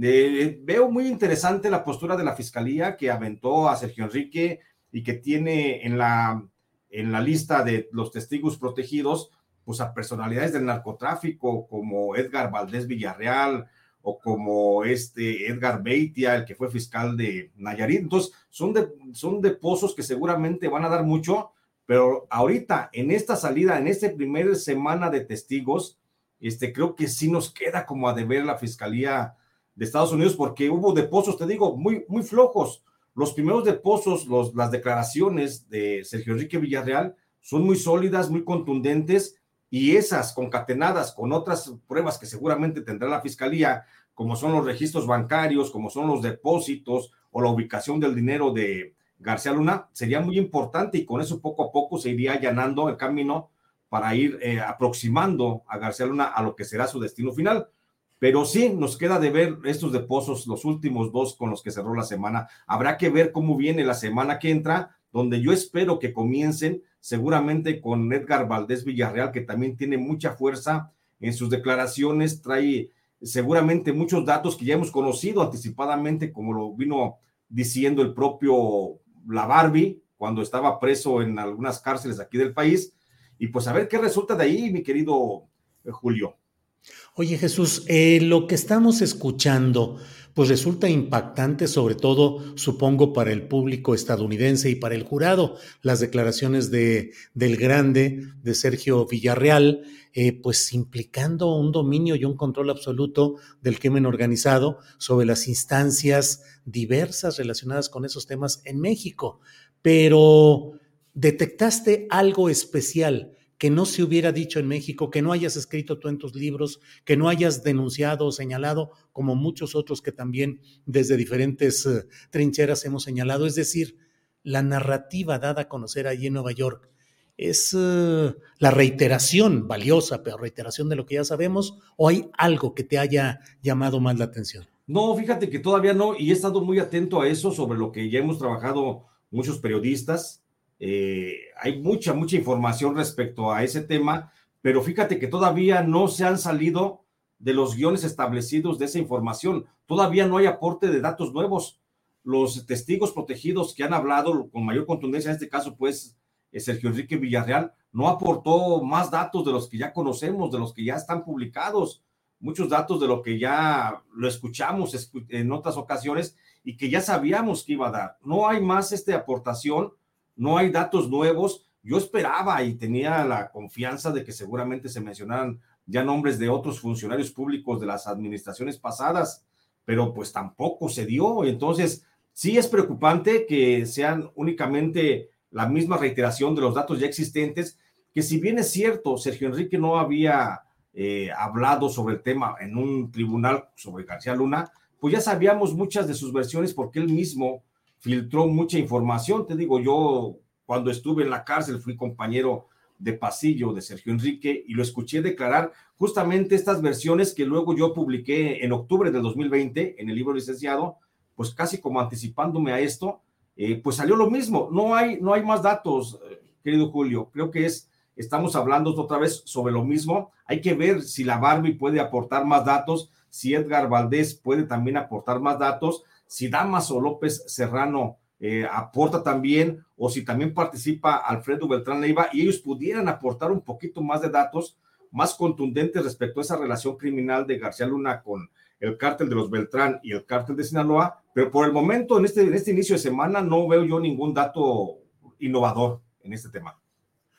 Eh, veo muy interesante la postura de la Fiscalía que aventó a Sergio Enrique y que tiene en la, en la lista de los testigos protegidos pues a personalidades del narcotráfico como Edgar Valdés Villarreal, o como este Edgar Beitia, el que fue fiscal de Nayarit. Entonces, son de, son de pozos que seguramente van a dar mucho, pero ahorita, en esta salida, en esta primera semana de testigos, este, creo que sí nos queda como a deber la Fiscalía de Estados Unidos, porque hubo depósitos, te digo, muy, muy flojos. Los primeros depósitos, los, las declaraciones de Sergio Enrique Villarreal son muy sólidas, muy contundentes, y esas concatenadas con otras pruebas que seguramente tendrá la fiscalía, como son los registros bancarios, como son los depósitos o la ubicación del dinero de García Luna, sería muy importante y con eso poco a poco se iría allanando el camino para ir eh, aproximando a García Luna a lo que será su destino final. Pero sí, nos queda de ver estos depósitos, los últimos dos con los que cerró la semana. Habrá que ver cómo viene la semana que entra, donde yo espero que comiencen seguramente con Edgar Valdés Villarreal, que también tiene mucha fuerza en sus declaraciones, trae seguramente muchos datos que ya hemos conocido anticipadamente, como lo vino diciendo el propio La Barbie cuando estaba preso en algunas cárceles aquí del país. Y pues a ver qué resulta de ahí, mi querido eh, Julio. Oye Jesús, eh, lo que estamos escuchando pues resulta impactante, sobre todo, supongo, para el público estadounidense y para el jurado, las declaraciones de, del grande, de Sergio Villarreal, eh, pues implicando un dominio y un control absoluto del crimen organizado sobre las instancias diversas relacionadas con esos temas en México. Pero, ¿detectaste algo especial? Que no se hubiera dicho en México, que no hayas escrito tú en tus libros, que no hayas denunciado o señalado, como muchos otros que también desde diferentes eh, trincheras hemos señalado. Es decir, la narrativa dada a conocer allí en Nueva York es eh, la reiteración valiosa, pero reiteración de lo que ya sabemos, o hay algo que te haya llamado más la atención. No, fíjate que todavía no, y he estado muy atento a eso, sobre lo que ya hemos trabajado muchos periodistas, eh, hay mucha, mucha información respecto a ese tema, pero fíjate que todavía no se han salido de los guiones establecidos de esa información. Todavía no hay aporte de datos nuevos. Los testigos protegidos que han hablado con mayor contundencia, en este caso, pues, eh, Sergio Enrique Villarreal, no aportó más datos de los que ya conocemos, de los que ya están publicados, muchos datos de lo que ya lo escuchamos en otras ocasiones y que ya sabíamos que iba a dar. No hay más esta aportación no hay datos nuevos. Yo esperaba y tenía la confianza de que seguramente se mencionaran ya nombres de otros funcionarios públicos de las administraciones pasadas, pero pues tampoco se dio. Entonces, sí es preocupante que sean únicamente la misma reiteración de los datos ya existentes, que si bien es cierto, Sergio Enrique no había eh, hablado sobre el tema en un tribunal sobre García Luna, pues ya sabíamos muchas de sus versiones porque él mismo filtró mucha información. Te digo, yo cuando estuve en la cárcel fui compañero de pasillo de Sergio Enrique y lo escuché declarar justamente estas versiones que luego yo publiqué en octubre del 2020 en el libro licenciado, pues casi como anticipándome a esto, eh, pues salió lo mismo. No hay, no hay más datos, eh, querido Julio. Creo que es, estamos hablando otra vez sobre lo mismo. Hay que ver si la Barbie puede aportar más datos, si Edgar Valdés puede también aportar más datos si Damaso López Serrano eh, aporta también o si también participa Alfredo Beltrán Leiva y ellos pudieran aportar un poquito más de datos más contundentes respecto a esa relación criminal de García Luna con el cártel de los Beltrán y el cártel de Sinaloa, pero por el momento, en este, en este inicio de semana, no veo yo ningún dato innovador en este tema.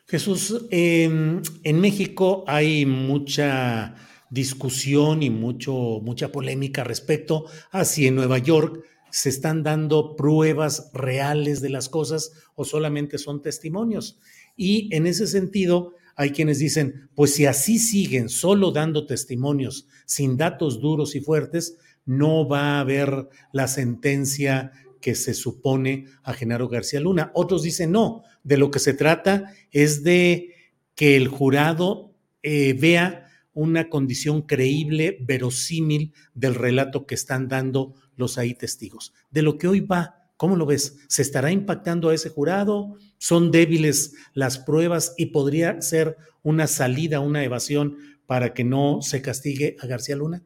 Jesús, en México hay mucha discusión y mucho, mucha polémica respecto a si en Nueva York se están dando pruebas reales de las cosas o solamente son testimonios. Y en ese sentido, hay quienes dicen, pues si así siguen solo dando testimonios sin datos duros y fuertes, no va a haber la sentencia que se supone a Genaro García Luna. Otros dicen, no, de lo que se trata es de que el jurado eh, vea una condición creíble, verosímil del relato que están dando los ahí testigos. De lo que hoy va, ¿cómo lo ves? ¿Se estará impactando a ese jurado? ¿Son débiles las pruebas y podría ser una salida, una evasión para que no se castigue a García Luna?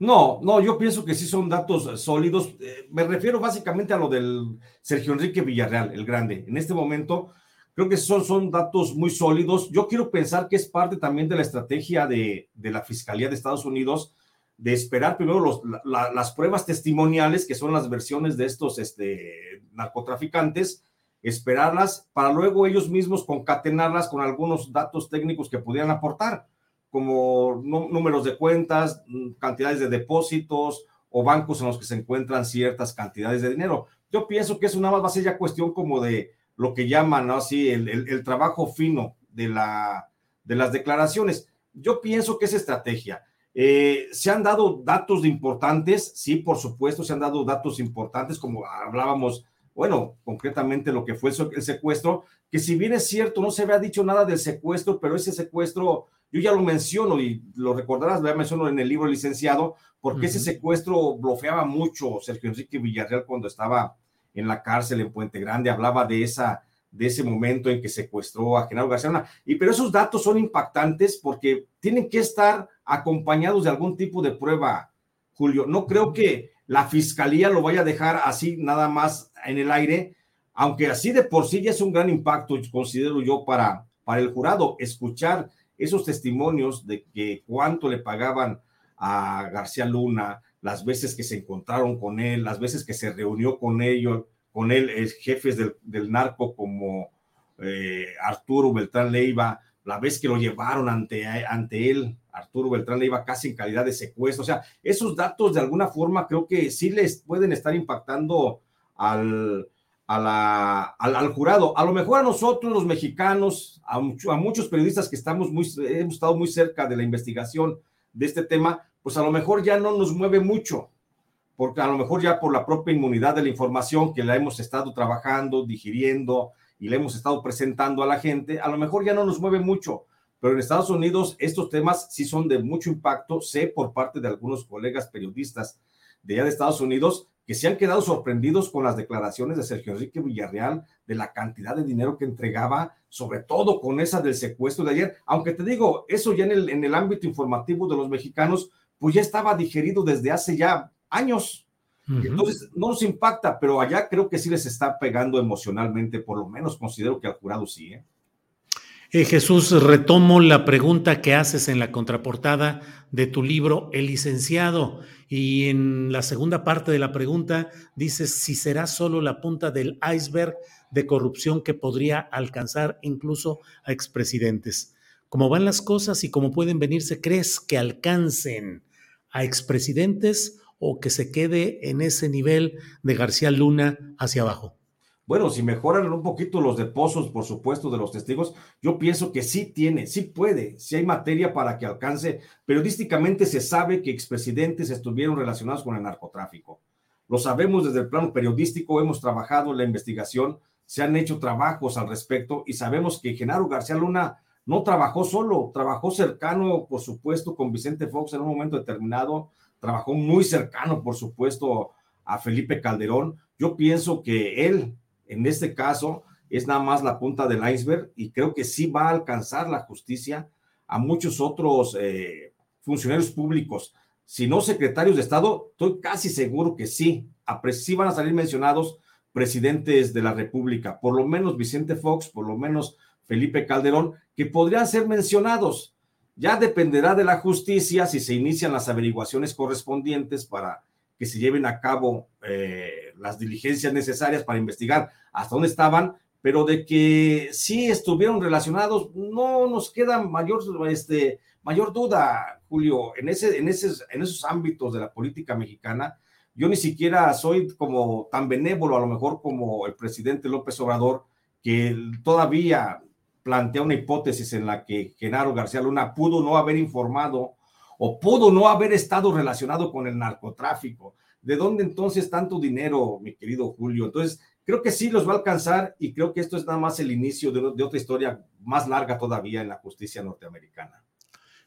No, no, yo pienso que sí son datos sólidos. Eh, me refiero básicamente a lo del Sergio Enrique Villarreal, el grande. En este momento, creo que son, son datos muy sólidos. Yo quiero pensar que es parte también de la estrategia de, de la Fiscalía de Estados Unidos de esperar primero los, las pruebas testimoniales, que son las versiones de estos este, narcotraficantes, esperarlas para luego ellos mismos concatenarlas con algunos datos técnicos que pudieran aportar, como números de cuentas, mm, cantidades de depósitos o bancos en los que se encuentran ciertas cantidades de dinero. Yo pienso que eso nada más va a ser ya cuestión como de lo que llaman así el, el, trabajo fino de, la, de las declaraciones. Yo pienso que es estrategia. Eh, se han dado datos importantes, sí, por supuesto, se han dado datos importantes, como hablábamos, bueno, concretamente lo que fue el secuestro, que si bien es cierto, no se había dicho nada del secuestro, pero ese secuestro, yo ya lo menciono y lo recordarás, lo menciono en el libro licenciado, porque ese secuestro bloqueaba mucho Sergio Enrique Villarreal cuando estaba en la cárcel en Puente Grande, hablaba de esa de ese momento en que secuestró a Genaro García Luna. Y pero esos datos son impactantes porque tienen que estar acompañados de algún tipo de prueba, Julio. No creo que la fiscalía lo vaya a dejar así nada más en el aire, aunque así de por sí ya es un gran impacto, considero yo, para, para el jurado, escuchar esos testimonios de que cuánto le pagaban a García Luna, las veces que se encontraron con él, las veces que se reunió con ellos, con él, jefes del, del narco como eh, Arturo Beltrán Leiva, la vez que lo llevaron ante, ante él, Arturo Beltrán Leiva casi en calidad de secuestro. O sea, esos datos de alguna forma creo que sí les pueden estar impactando al, al, jurado. A lo mejor a nosotros, los mexicanos, a, a, muchos periodistas que estamos muy, hemos estado muy cerca de la investigación de este tema, pues a lo mejor ya no nos mueve mucho porque a lo mejor ya por la propia inmunidad de la información que la hemos estado trabajando, digiriendo y le hemos estado presentando a la gente, a lo mejor ya no nos mueve mucho, pero en Estados Unidos estos temas sí son de mucho impacto, sé por parte de algunos colegas periodistas de allá de Estados Unidos que se han quedado sorprendidos con las declaraciones de Sergio Enrique Villarreal de la cantidad de dinero que entregaba, sobre todo con esa del secuestro de ayer, aunque te digo, eso ya en el, en el ámbito informativo de los mexicanos, pues ya estaba digerido desde hace ya años. Entonces, no nos impacta, pero allá creo que sí les está pegando emocionalmente, por lo menos considero que al jurado sí. ¿eh? Eh, Jesús, retomo la pregunta que haces en la contraportada de tu libro, El licenciado, y en la segunda parte de la pregunta dices si será solo la punta del iceberg de corrupción que podría alcanzar incluso a expresidentes. ¿Cómo van las cosas y cómo pueden venirse, crees que alcancen a expresidentes o que se quede en ese nivel de García Luna hacia abajo? Bueno, si mejoran un poquito los depósitos, por supuesto, de los testigos, yo pienso que sí tiene, sí puede, sí hay materia para que alcance. Periodísticamente se sabe que expresidentes estuvieron relacionados con el narcotráfico. Lo sabemos desde el plano periodístico, hemos trabajado en la investigación, se han hecho trabajos al respecto y sabemos que Genaro García Luna no trabajó solo, trabajó cercano, por supuesto, con Vicente Fox en un momento determinado, trabajó muy cercano, por supuesto, a Felipe Calderón. Yo pienso que él, en este caso, es nada más la punta del iceberg y creo que sí va a alcanzar la justicia a muchos otros eh, funcionarios públicos. Si no secretarios de Estado, estoy casi seguro que sí. Sí van a salir mencionados presidentes de la República, por lo menos Vicente Fox, por lo menos Felipe Calderón, que podrían ser mencionados Ya dependerá de la justicia si se inician las averiguaciones correspondientes para que se lleven a cabo eh, las diligencias necesarias para investigar hasta dónde estaban, pero de que sí estuvieron relacionados, no nos queda mayor, este, mayor duda, Julio, en, ese, en, en esos ámbitos de la política mexicana. Yo ni siquiera soy como tan benévolo a lo mejor como el presidente López Obrador, que todavía plantea una hipótesis en la que Genaro García Luna pudo no haber informado o pudo no haber estado relacionado con el narcotráfico. ¿De dónde entonces tanto dinero, mi querido Julio? Entonces, creo que sí los va a alcanzar y creo que esto es nada más el inicio de, de otra historia más larga todavía en la justicia norteamericana.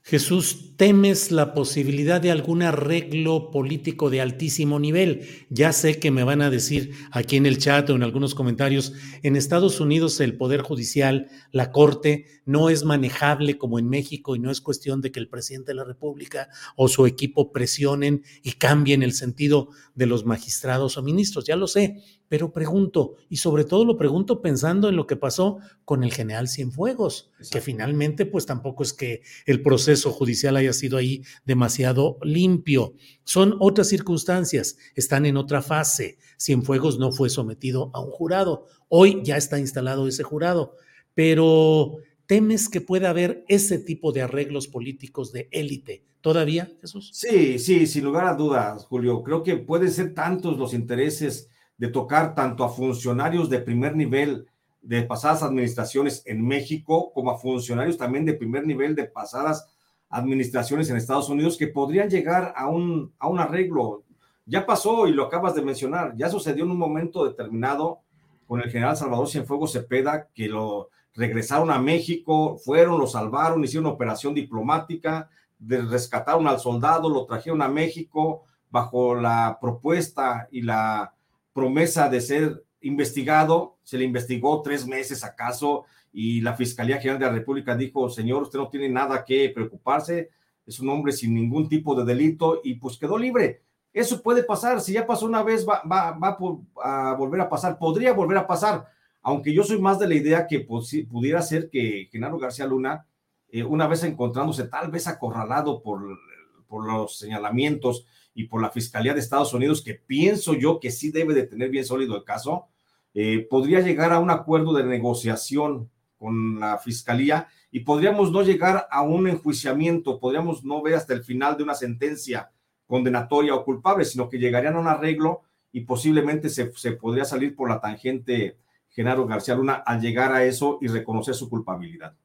Jesús, ¿temes la posibilidad de algún arreglo político de altísimo nivel? Ya sé que me van a decir aquí en el chat o en algunos comentarios, en Estados Unidos el Poder Judicial, la Corte, no es manejable como en México y no es cuestión de que el presidente de la República o su equipo presionen y cambien el sentido de los magistrados o ministros. Ya lo sé, pero pregunto, y sobre todo lo pregunto pensando en lo que pasó con el general Cienfuegos, que finalmente pues tampoco es que el proceso judicial haya sido ahí demasiado limpio. Son otras circunstancias, están en otra fase. Cienfuegos no fue sometido a un jurado, hoy ya está instalado ese jurado, pero ¿temes que pueda haber ese tipo de arreglos políticos de élite todavía, Jesús? Sí, sí, sin lugar a dudas, Julio. Creo que pueden ser tantos los intereses de tocar tanto a funcionarios de primer nivel de pasadas administraciones en México como a funcionarios también de primer nivel de pasadas administraciones en Estados Unidos que podrían llegar a un, a un arreglo. Ya pasó y lo acabas de mencionar, ya sucedió en un momento determinado con el general Salvador Cienfuegos Cepeda, que lo regresaron a México, fueron, lo salvaron, hicieron una operación diplomática, rescataron al soldado, lo trajeron a México bajo la propuesta y la promesa de ser investigado, se le investigó tres meses acaso y la Fiscalía General de la República dijo, señor, usted no tiene nada que preocuparse, es un hombre sin ningún tipo de delito y pues quedó libre. Eso puede pasar, si ya pasó una vez, va, va, va a volver a pasar, podría volver a pasar, aunque yo soy más de la idea que pues, pudiera ser que Genaro García Luna, eh, una vez encontrándose tal vez acorralado por, por los señalamientos y por la Fiscalía de Estados Unidos, que pienso yo que sí debe de tener bien sólido el caso, eh, podría llegar a un acuerdo de negociación con la Fiscalía y podríamos no llegar a un enjuiciamiento, podríamos no ver hasta el final de una sentencia condenatoria o culpable, sino que llegarían a un arreglo y posiblemente se, se podría salir por la tangente Genaro García Luna al llegar a eso y reconocer su culpabilidad.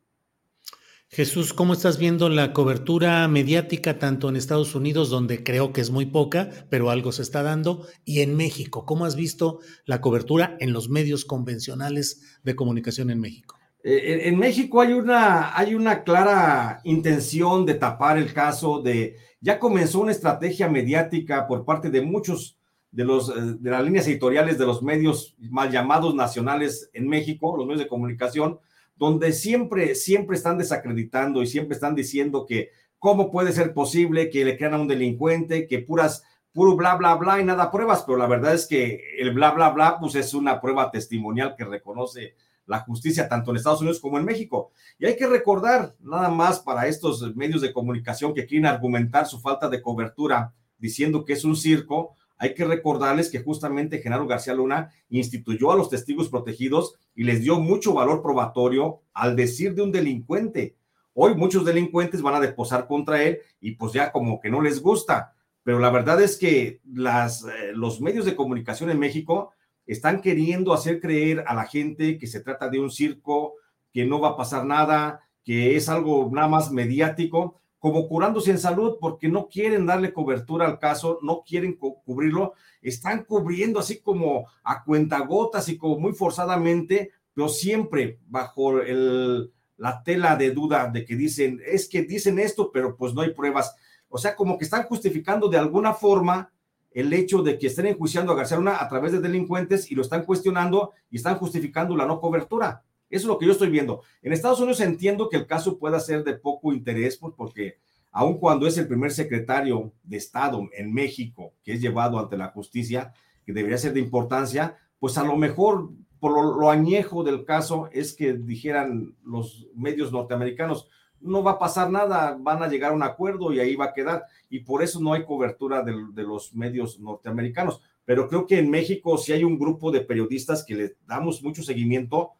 Jesús, ¿cómo estás viendo la cobertura mediática tanto en Estados Unidos, donde creo que es muy poca, pero algo se está dando, y en México? ¿Cómo has visto la cobertura en los medios convencionales de comunicación en México? Eh, en México hay una, hay una clara intención de tapar el caso de, ya comenzó una estrategia mediática por parte de muchos de, los, eh, de las líneas editoriales de los medios mal llamados nacionales en México, los medios de comunicación, donde siempre, siempre están desacreditando y siempre están diciendo que cómo puede ser posible que le crean a un delincuente, que puras, puro bla, bla, bla y nada pruebas, pero la verdad es que el bla, bla, bla, pues es una prueba testimonial que reconoce la justicia tanto en Estados Unidos como en México. Y hay que recordar, nada más para estos medios de comunicación que quieren argumentar su falta de cobertura diciendo que es un circo, hay que recordarles que justamente Genaro García Luna instituyó a los testigos protegidos y les dio mucho valor probatorio al decir de un delincuente. Hoy muchos delincuentes van a deposar contra él y pues ya como que no les gusta. Pero la verdad es que las, eh, los medios de comunicación en México están queriendo hacer creer a la gente que se trata de un circo, que no va a pasar nada, que es algo nada más mediático, como curándose en salud porque no quieren darle cobertura al caso, no quieren cubrirlo, están cubriendo así como a cuentagotas y como muy forzadamente, pero siempre bajo el, la tela de duda de que dicen, es que dicen esto, pero pues no hay pruebas. O sea, como que están justificando de alguna forma el hecho de que estén enjuiciando a García Luna a través de delincuentes y lo están cuestionando y están justificando la no cobertura. Eso es lo que yo estoy viendo. En Estados Unidos entiendo que el caso pueda ser de poco interés, pues, porque aun cuando es el primer secretario de Estado en México que es llevado ante la justicia, que debería ser de importancia, pues a lo mejor por lo, añejo del caso es que dijeran los medios norteamericanos, no va a pasar nada, van a llegar a un acuerdo y ahí va a quedar. Y por eso no hay cobertura de, de los medios norteamericanos. Pero creo que en México sí hay un grupo de periodistas que le damos mucho seguimiento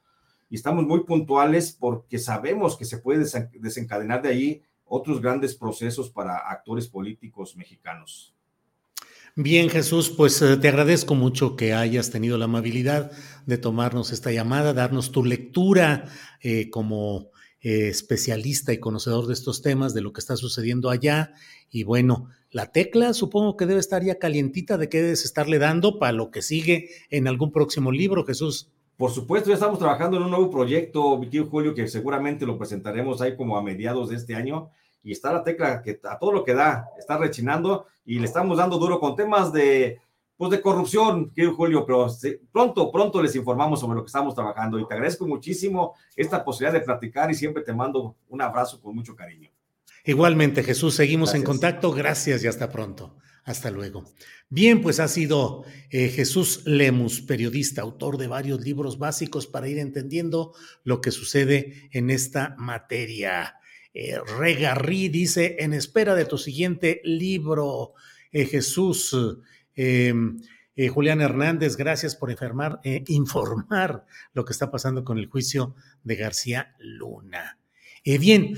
y estamos muy puntuales porque sabemos que se puede desencadenar de ahí otros grandes procesos para actores políticos mexicanos. Bien, Jesús, pues eh, te agradezco mucho que hayas tenido la amabilidad de tomarnos esta llamada, darnos tu lectura eh, como eh, especialista y conocedor de estos temas, de lo que está sucediendo allá. Y bueno, la tecla supongo que debe estar ya calientita de qué debes estarle dando para lo que sigue en algún próximo libro, Jesús. Por supuesto, ya estamos trabajando en un nuevo proyecto, mi tío Julio, que seguramente lo presentaremos ahí como a mediados de este año. Y está la tecla que a todo lo que da, está rechinando y le estamos dando duro con temas de pues de corrupción, querido Julio, pero pronto, pronto les informamos sobre lo que estamos trabajando y te agradezco muchísimo esta posibilidad de platicar y siempre te mando un abrazo con mucho cariño. Igualmente, Jesús, seguimos en contacto. Gracias y hasta pronto. Hasta luego. Bien, pues ha sido eh, Jesús Lemus, periodista, autor de varios libros básicos para ir entendiendo lo que sucede en esta materia. Eh, Regarrí dice, en espera de tu siguiente libro, eh, Jesús. Em, eh, Julián Hernández, gracias por informar lo que está pasando con el juicio de García Luna. Eh, bien,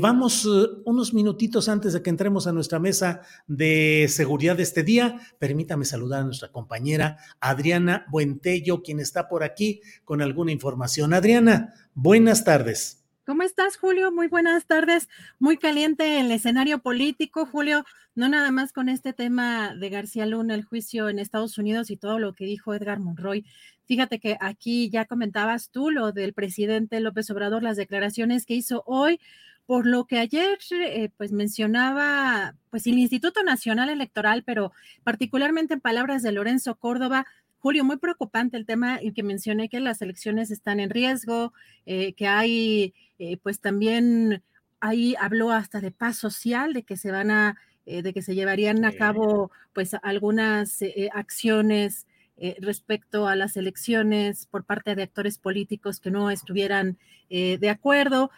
vamos unos minutitos antes de que entremos a nuestra mesa de seguridad de este día. Permítame saludar a nuestra compañera Adriana Buentello, quien está por aquí con alguna información. Adriana, buenas tardes. ¿Cómo estás, Julio? Muy buenas tardes. Muy caliente el escenario político, Julio, no nada más con este tema de García Luna, el juicio en Estados Unidos y todo lo que dijo Edgar Monroy. Fíjate que aquí ya comentabas tú lo del presidente López Obrador, las declaraciones que hizo hoy, por lo que ayer eh, pues mencionaba pues el Instituto Nacional Electoral, pero particularmente en palabras de Lorenzo Córdoba, Julio, muy preocupante el tema y que mencioné que las elecciones están en riesgo, eh, que hay eh, pues también ahí habló hasta de paz social, de que se van a, eh, de que se llevarían a cabo pues algunas eh, acciones respecto a las elecciones por parte de actores políticos que no estuvieran de acuerdo.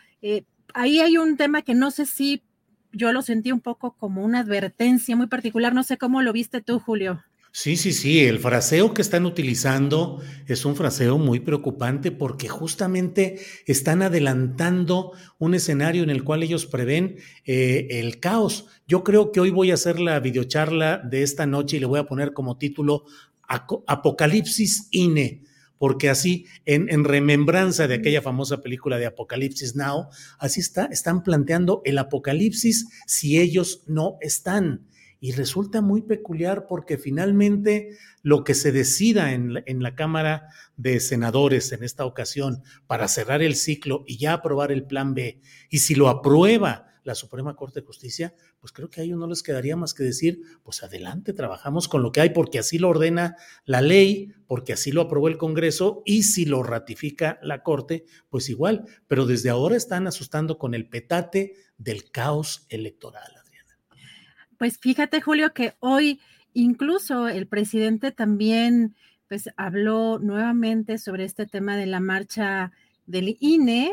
ahí hay un tema que no sé si yo lo sentí un poco como una advertencia muy particular, no sé cómo lo viste tú, Julio. Sí, sí, sí, el fraseo que están utilizando es un fraseo muy preocupante porque justamente están adelantando un escenario en el cual ellos prevén eh, el caos. Yo creo que hoy voy a hacer la videocharla de esta noche y le voy a poner como título Apocalipsis INE, porque así, en, en, remembranza de aquella famosa película de Apocalipsis Now, así está, están planteando el apocalipsis si ellos no están. Y resulta muy peculiar porque finalmente lo que se decida en la, en la, Cámara de Senadores en esta ocasión para cerrar el ciclo y ya aprobar el plan B, y si lo aprueba la Suprema Corte de Justicia, pues creo que a ellos no les quedaría más que decir, pues adelante, trabajamos con lo que hay porque así lo ordena la ley, porque así lo aprobó el Congreso y si lo ratifica la Corte, pues igual, pero desde ahora están asustando con el petate del caos electoral. Pues fíjate, Julio, que hoy incluso el presidente también pues habló nuevamente sobre este tema de la marcha del INE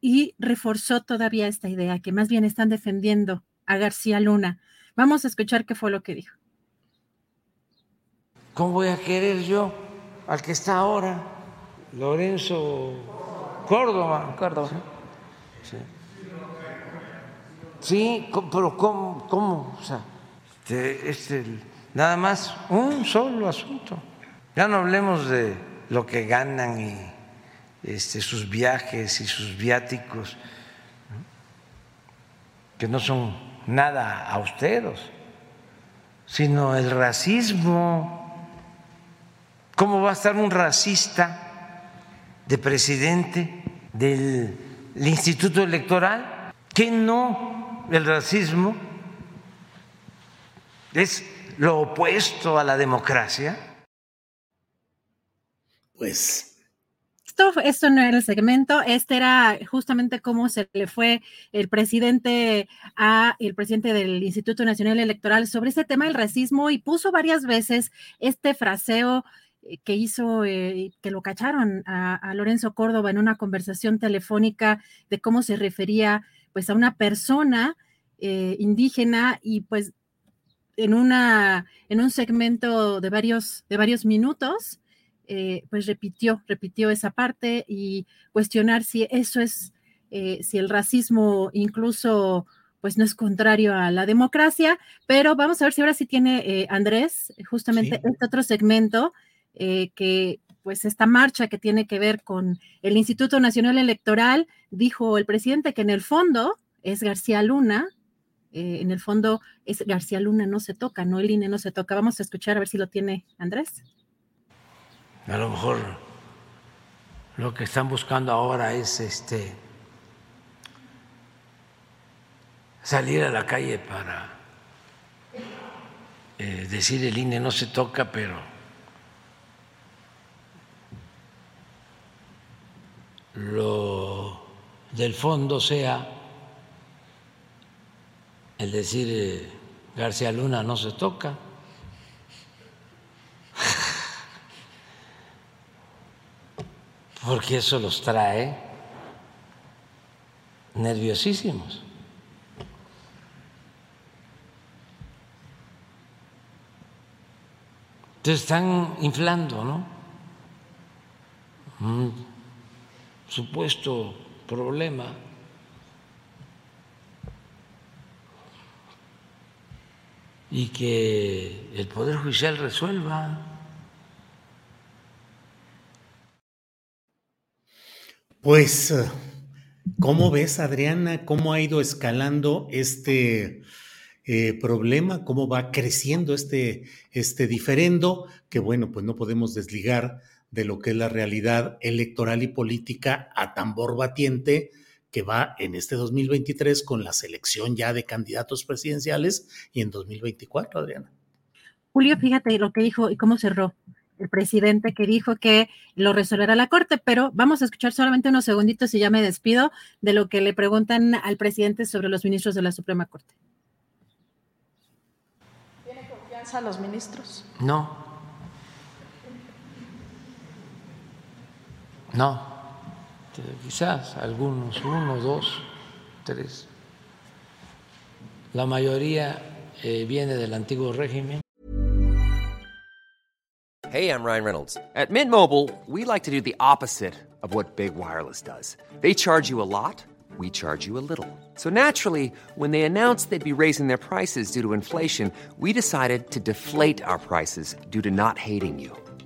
y reforzó todavía esta idea, que más bien están defendiendo a García Luna. Vamos a escuchar qué fue lo que dijo. ¿Cómo voy a querer yo al que está ahora, Lorenzo Córdoba? Córdoba. Sí. Sí, pero ¿cómo? O sea, nada más un solo asunto. Ya no hablemos de lo que ganan y este, sus viajes y sus viáticos, que no son nada austeros, sino el racismo. ¿Cómo va a estar un racista de presidente del Instituto Electoral? que no el racismo es lo opuesto a la democracia? Pues esto, esto, no era el segmento, este era justamente cómo se le fue el presidente a el presidente del Instituto Nacional Electoral sobre ese tema del racismo y puso varias veces este fraseo eh, que hizo, eh, que lo cacharon a, a, Lorenzo Córdoba en una conversación telefónica de cómo se refería pues a una persona eh, indígena y pues en, una, en un segmento de varios, de varios minutos, eh, pues repitió, repitió esa parte y cuestionar si eso es, eh, si el racismo incluso pues no es contrario a la democracia, pero vamos a ver si ahora sí tiene Andrés justamente este otro segmento que pues esta marcha que tiene que ver con el Instituto Nacional Electoral, dijo el presidente que en el fondo es García Luna, eh, en el fondo es García Luna no se toca, no el INE no se toca. Vamos a escuchar a ver si lo tiene Andrés. A lo mejor lo que están buscando ahora es este salir a la calle para eh, decir el INE no se toca, pero lo del fondo sea el decir eh, García Luna no se toca. Porque eso los trae nerviosísimos. Entonces están inflando, ¿no? Un supuesto problema y que el Poder Judicial resuelva. Pues, ¿cómo ves, Adriana, cómo ha ido escalando este eh, problema, cómo va creciendo este, este diferendo, que bueno, pues no podemos desligar de lo que es la realidad electoral y política a tambor batiente que va en este 2023 con la selección ya de candidatos presidenciales y en 2024, Adriana. Julio, fíjate lo que dijo y cómo cerró el presidente que dijo que lo resolverá la Corte, pero vamos a escuchar solamente unos segunditos y ya me despido de lo que le preguntan al presidente sobre los ministros de la Suprema Corte. ¿Tiene confianza los ministros? No. No. quizás algunos, uno, dos, tres. La mayoría eh, viene del antiguo régimen. Hey, I'm Ryan Reynolds. At Mint Mobile, we like to do the opposite of what Big Wireless does. They charge you a lot, we charge you a little. So naturally, when they announced they'd be raising their prices due to inflation, we decided to deflate our prices due to not hating you.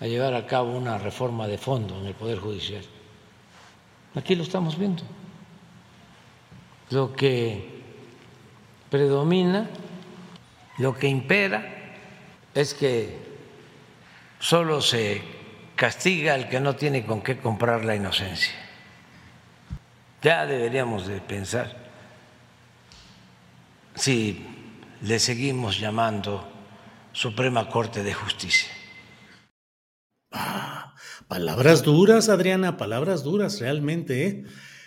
a llevar a cabo una reforma de fondo en el Poder Judicial. Aquí lo estamos viendo. Lo que predomina, lo que impera es que solo se castiga al que no tiene con qué comprar la inocencia. Ya deberíamos de pensar si le seguimos llamando Suprema Corte de Justicia. Ah, palabras duras, Adriana, palabras duras realmente, ¿eh?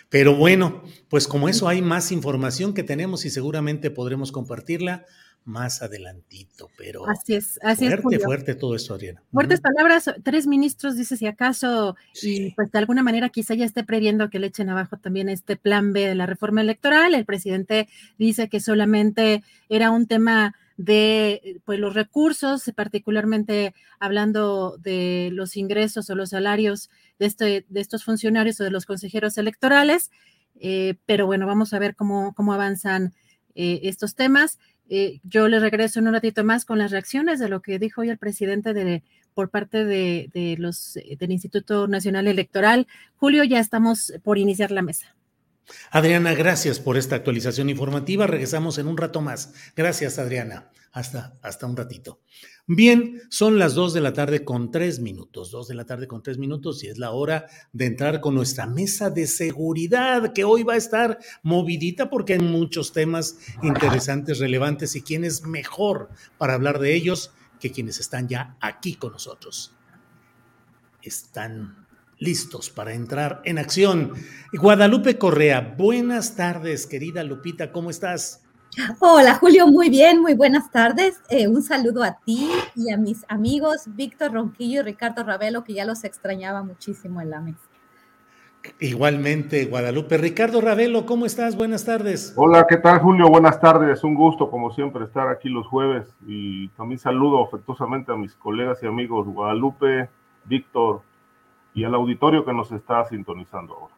Pero bueno, pues como eso hay más información que tenemos y seguramente podremos compartirla más adelantito, pero así es, así fuerte, fuerte todo esto, Adriana. Fuertes palabras, tres ministros, dice si acaso, y pues de alguna manera quizá ya esté previendo que le echen abajo también este plan B de la reforma electoral. El presidente dice que solamente era un tema de pues, los recursos, particularmente hablando de los ingresos o los salarios de, este, de estos funcionarios o de los consejeros electorales. Eh, pero bueno, vamos a ver cómo, cómo avanzan eh, estos temas. Eh, yo le regreso en un ratito más con las reacciones de lo que dijo hoy el presidente de, por parte de, de los, del Instituto Nacional Electoral. Julio, ya estamos por iniciar la mesa. Adriana, gracias por esta actualización informativa. Regresamos en un rato más. Gracias, Adriana. Hasta, hasta un ratito. Bien, son las dos de la tarde con tres minutos, dos de la tarde con tres minutos y es la hora de entrar con nuestra mesa de seguridad que hoy va a estar movidita porque hay muchos temas interesantes, relevantes y quién es mejor para hablar de ellos que quienes están ya aquí con nosotros. Están listos para entrar en acción. Guadalupe Correa, buenas tardes, querida Lupita, ¿cómo estás? Hola Julio, muy bien, muy buenas tardes. Eh, un saludo a ti y a mis amigos Víctor Ronquillo y Ricardo Ravelo, que ya los extrañaba muchísimo en la mesa. Igualmente, Guadalupe. Ricardo Ravelo, ¿cómo estás? Buenas tardes. Hola, ¿qué tal Julio? Buenas tardes. Un gusto, como siempre, estar aquí los jueves y también saludo afectuosamente a mis colegas y amigos Guadalupe, Víctor, y al auditorio que nos está sintonizando ahora.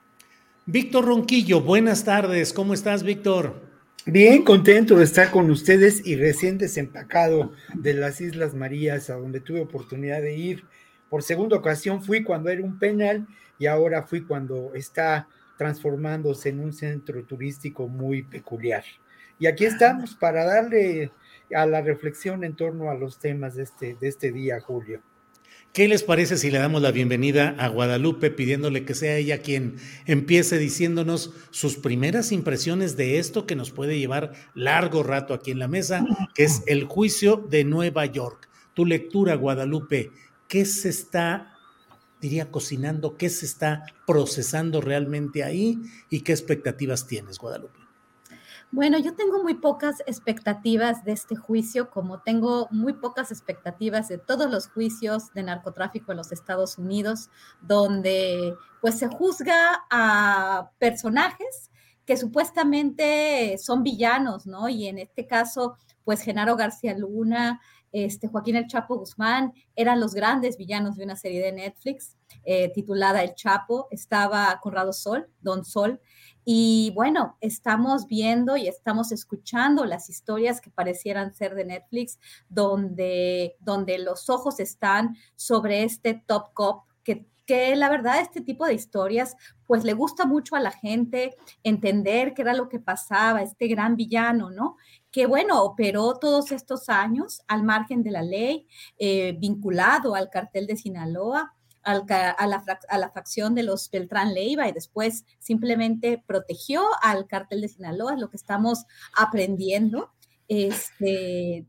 Víctor Ronquillo, buenas tardes. ¿Cómo estás, Víctor? Bien, contento de estar con ustedes y recién desempacado de las Islas Marías, a donde tuve oportunidad de ir. Por segunda ocasión fui cuando era un penal y ahora fui cuando está transformándose en un centro turístico muy peculiar. Y aquí estamos para darle a la reflexión en torno a los temas de este, de este día, Julio. ¿Qué les parece si le damos la bienvenida a Guadalupe pidiéndole que sea ella quien empiece diciéndonos sus primeras impresiones de esto que nos puede llevar largo rato aquí en la mesa, que es el juicio de Nueva York? Tu lectura, Guadalupe, ¿qué se está, diría, cocinando, qué se está procesando realmente ahí y qué expectativas tienes, Guadalupe? Bueno, yo tengo muy pocas expectativas de este juicio, como tengo muy pocas expectativas de todos los juicios de narcotráfico en los Estados Unidos, donde pues se juzga a personajes que supuestamente son villanos, ¿no? Y en este caso, pues Genaro García Luna, este, Joaquín El Chapo Guzmán eran los grandes villanos de una serie de Netflix eh, titulada El Chapo. Estaba Conrado Sol, Don Sol, y bueno, estamos viendo y estamos escuchando las historias que parecieran ser de Netflix, donde, donde los ojos están sobre este top cop que que la verdad este tipo de historias pues le gusta mucho a la gente entender qué era lo que pasaba, este gran villano, ¿no? Que bueno, operó todos estos años al margen de la ley, eh, vinculado al cartel de Sinaloa, a, la, facción de los Beltrán Leiva y después simplemente protegió al cartel de Sinaloa, lo que estamos aprendiendo. Este,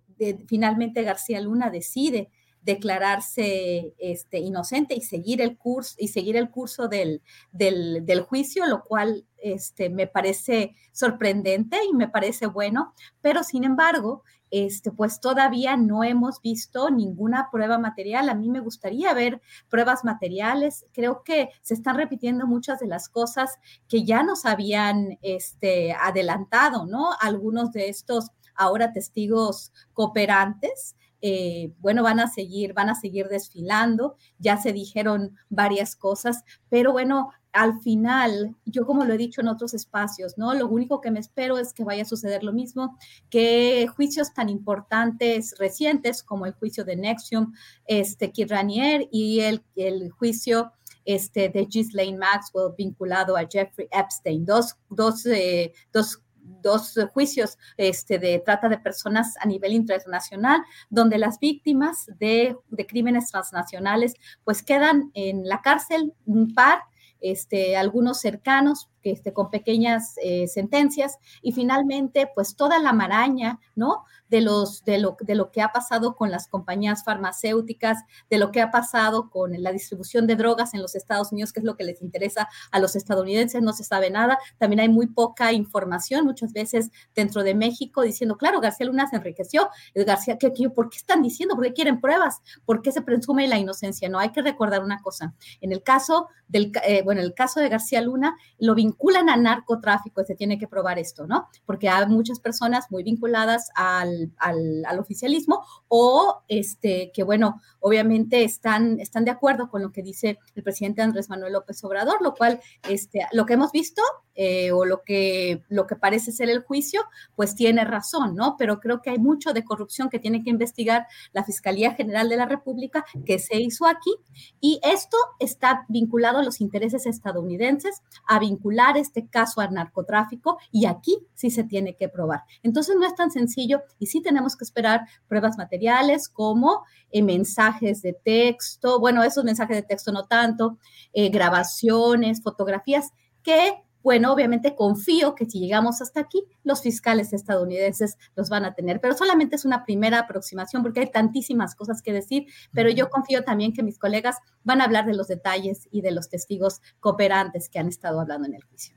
finalmente García Luna decide declararse este, inocente y seguir el curso y seguir el curso del, del, juicio, lo cual este, me parece sorprendente y me parece bueno, pero sin embargo, este, pues todavía no hemos visto ninguna prueba material. A mí me gustaría ver pruebas materiales. Creo que se están repitiendo muchas de las cosas que ya nos habían este, adelantado, ¿no? Algunos de estos ahora testigos cooperantes. Eh, bueno, van a seguir, van a seguir desfilando, ya se dijeron varias cosas, pero bueno, al final, yo como lo he dicho en otros espacios, ¿no? Lo único que me espero es que vaya a suceder lo mismo, que juicios tan importantes recientes como el juicio de Nexium, este, Kid Ranier y el, el juicio este, de Ghislaine Maxwell vinculado a Jeffrey Epstein, dos, dos, eh, dos dos juicios este, de trata de personas a nivel internacional, donde las víctimas de, de, crímenes transnacionales pues quedan en la cárcel un par, este, algunos cercanos este, con pequeñas eh, sentencias y finalmente pues toda la maraña, ¿no? De, los, de, lo, de lo que ha pasado con las compañías farmacéuticas, de lo que ha pasado con la distribución de drogas en los Estados Unidos, que es lo que les interesa a los estadounidenses, no se sabe nada. También hay muy poca información muchas veces dentro de México diciendo, claro, García Luna se enriqueció. García, ¿qué, por qué están diciendo? ¿Por qué quieren pruebas? ¿Por qué se presume la inocencia? No, hay que recordar una cosa. En el caso del, eh, bueno, el caso de García Luna, lo vinculan a narcotráfico, se tiene que probar esto, ¿no? Porque hay muchas personas muy vinculadas al, al, oficialismo o este, que, bueno, obviamente están, están de acuerdo con lo que dice el presidente Andrés Manuel López Obrador, lo cual, este, lo que hemos visto eh, o lo que, lo que parece ser el juicio, pues tiene razón, ¿no? Pero creo que hay mucho de corrupción que tiene que investigar la Fiscalía General de la República que se hizo aquí y esto está vinculado a los intereses estadounidenses, a este caso al narcotráfico y aquí sí se tiene que probar. Entonces no es tan sencillo y sí tenemos que esperar pruebas materiales como eh, mensajes de texto, bueno, esos mensajes de texto no tanto, eh, grabaciones, fotografías que bueno, obviamente confío que si llegamos hasta aquí, los fiscales estadounidenses los van a tener, pero solamente es una primera aproximación porque hay tantísimas cosas que decir, pero yo confío también que mis colegas van a hablar de los detalles y de los testigos cooperantes que han estado hablando en el juicio.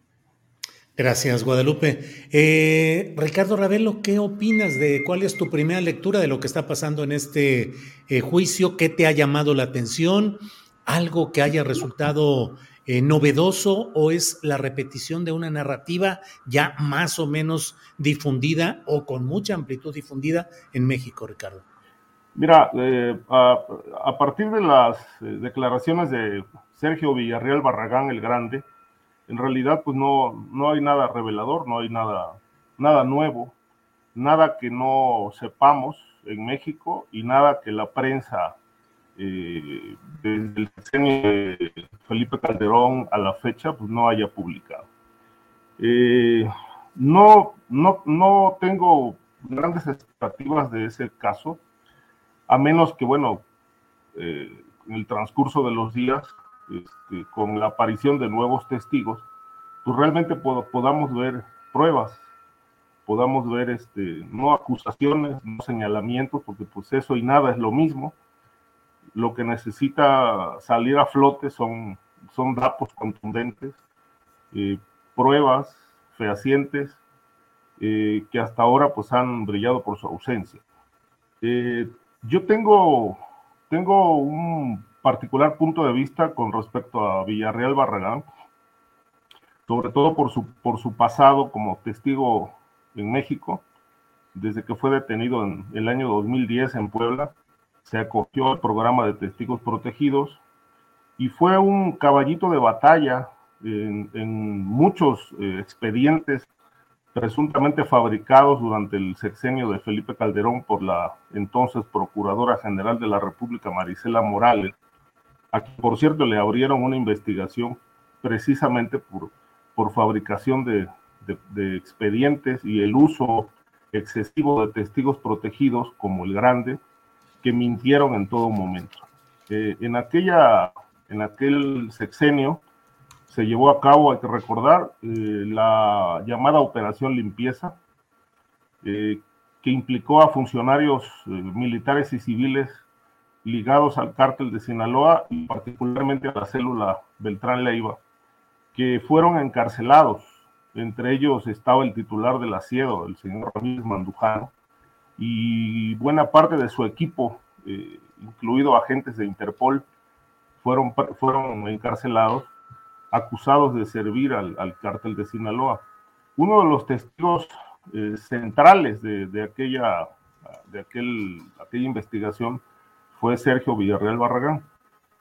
Gracias, Guadalupe. Eh, Ricardo Ravelo, ¿qué opinas de cuál es tu primera lectura de lo que está pasando en este eh, juicio? ¿Qué te ha llamado la atención? ¿Algo que haya resultado eh, novedoso o es la repetición de una narrativa ya más o menos difundida o con mucha amplitud difundida en México, Ricardo? Mira, eh, a, partir de las eh, declaraciones de Sergio Villarreal Barragán el Grande, en realidad pues no, no hay nada revelador, no hay nada, nada nuevo, nada que no sepamos en México y nada que la prensa eh, desde el Felipe Calderón a la fecha, pues no haya publicado. Eh, no, no, no tengo grandes expectativas de ese caso, a menos que, bueno, eh, en el transcurso de los días, este, con la aparición de nuevos testigos, pues realmente podamos ver pruebas, podamos ver, este, no acusaciones, no señalamientos, porque pues eso y nada es lo mismo, lo que necesita salir a flote son, son datos contundentes, eh, pruebas fehacientes eh, que hasta ahora pues han brillado por su ausencia. Eh, yo tengo, tengo un particular punto de vista con respecto a Villarreal Barragán, sobre todo por su, por su pasado como testigo en México, desde que fue detenido en el año 2010 en Puebla se acogió al programa de testigos protegidos y fue un caballito de batalla en, muchos eh, expedientes presuntamente fabricados durante el sexenio de Felipe Calderón por la entonces Procuradora General de la República, Marisela Morales, a quien por cierto le abrieron una investigación precisamente por, por fabricación de, de expedientes y el uso excesivo de testigos protegidos como el grande, que mintieron en todo momento. Eh, en, aquella, en aquel sexenio se llevó a cabo, hay que recordar, eh, la llamada Operación Limpieza, eh, que implicó a funcionarios militares y civiles ligados al cártel de Sinaloa y particularmente a la célula Beltrán Leiva, que fueron encarcelados. Entre ellos estaba el titular del asiedo, el señor Ramírez Mandujano, y buena parte de su equipo, eh, incluido agentes de Interpol, fueron, fueron encarcelados, acusados de servir al, cártel de Sinaloa. Uno de los testigos eh, centrales de, aquella, de aquel, aquella investigación fue Sergio Villarreal Barragán.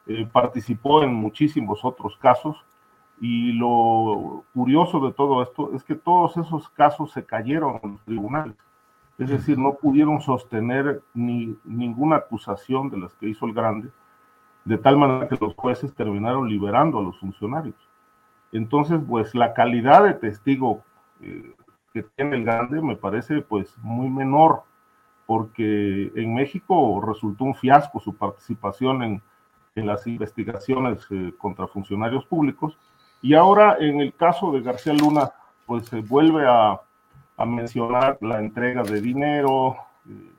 Eh, participó en muchísimos otros casos y lo curioso de todo esto es que todos esos casos se cayeron en los tribunales. Es decir, no pudieron sostener ni ninguna acusación de las que hizo el grande, de tal manera que los jueces terminaron liberando a los funcionarios. Entonces, pues la calidad de testigo eh, que tiene el grande me parece pues muy menor, porque en México resultó un fiasco su participación en, las investigaciones eh, contra funcionarios públicos, y ahora en el caso de García Luna, pues se vuelve a a mencionar la entrega de dinero, eh,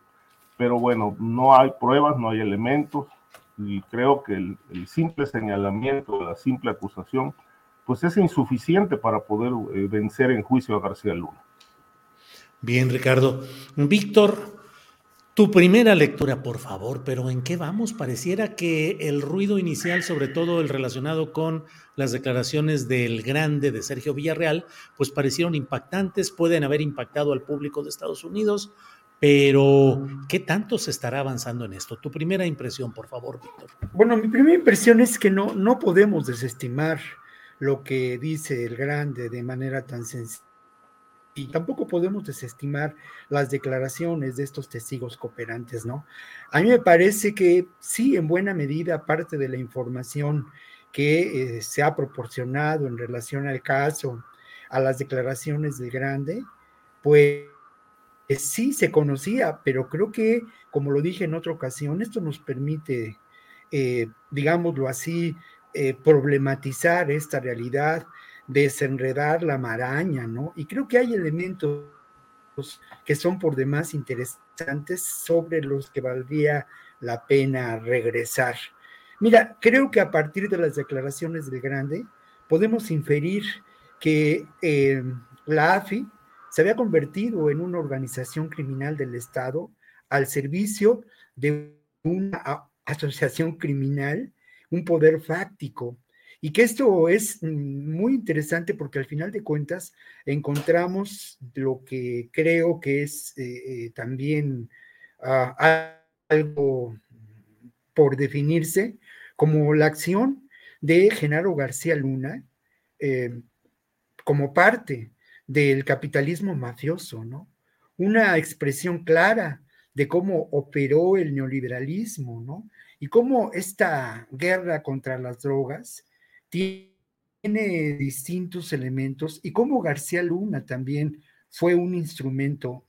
pero bueno, no hay pruebas, no hay elementos, y creo que el, simple señalamiento, la simple acusación, pues es insuficiente para poder eh, vencer en juicio a García Luna. Bien, Ricardo. Víctor, Tu primera lectura, por favor, pero ¿en qué vamos? Pareciera que el ruido inicial, sobre todo el relacionado con las declaraciones del grande de Sergio Villarreal, pues parecieron impactantes, pueden haber impactado al público de Estados Unidos, pero ¿qué tanto se estará avanzando en esto? Tu primera impresión, por favor, Víctor. Bueno, mi primera impresión es que no, no podemos desestimar lo que dice el grande de manera tan sencilla y tampoco podemos desestimar las declaraciones de estos testigos cooperantes, ¿no? A mí me parece que sí, en buena medida, parte de la información que eh, se ha proporcionado en relación al caso, a las declaraciones del grande, pues sí se conocía, pero creo que, como lo dije en otra ocasión, esto nos permite, eh, digámoslo así, eh, problematizar esta realidad, desenredar la maraña, ¿no? Y creo que hay elementos que son por demás interesantes sobre los que valdría la pena regresar. Mira, creo que a partir de las declaraciones del Grande podemos inferir que eh, la AFI se había convertido en una organización criminal del Estado al servicio de una asociación criminal, un poder fáctico, y que esto es mm, muy interesante porque al final de cuentas encontramos lo que creo que es eh, eh, también ah, algo por definirse como la acción de Genaro García Luna eh, como parte del capitalismo mafioso, ¿no? Una expresión clara de cómo operó el neoliberalismo, ¿no? Y cómo esta guerra contra las drogas tiene distintos elementos y como García Luna también fue un instrumento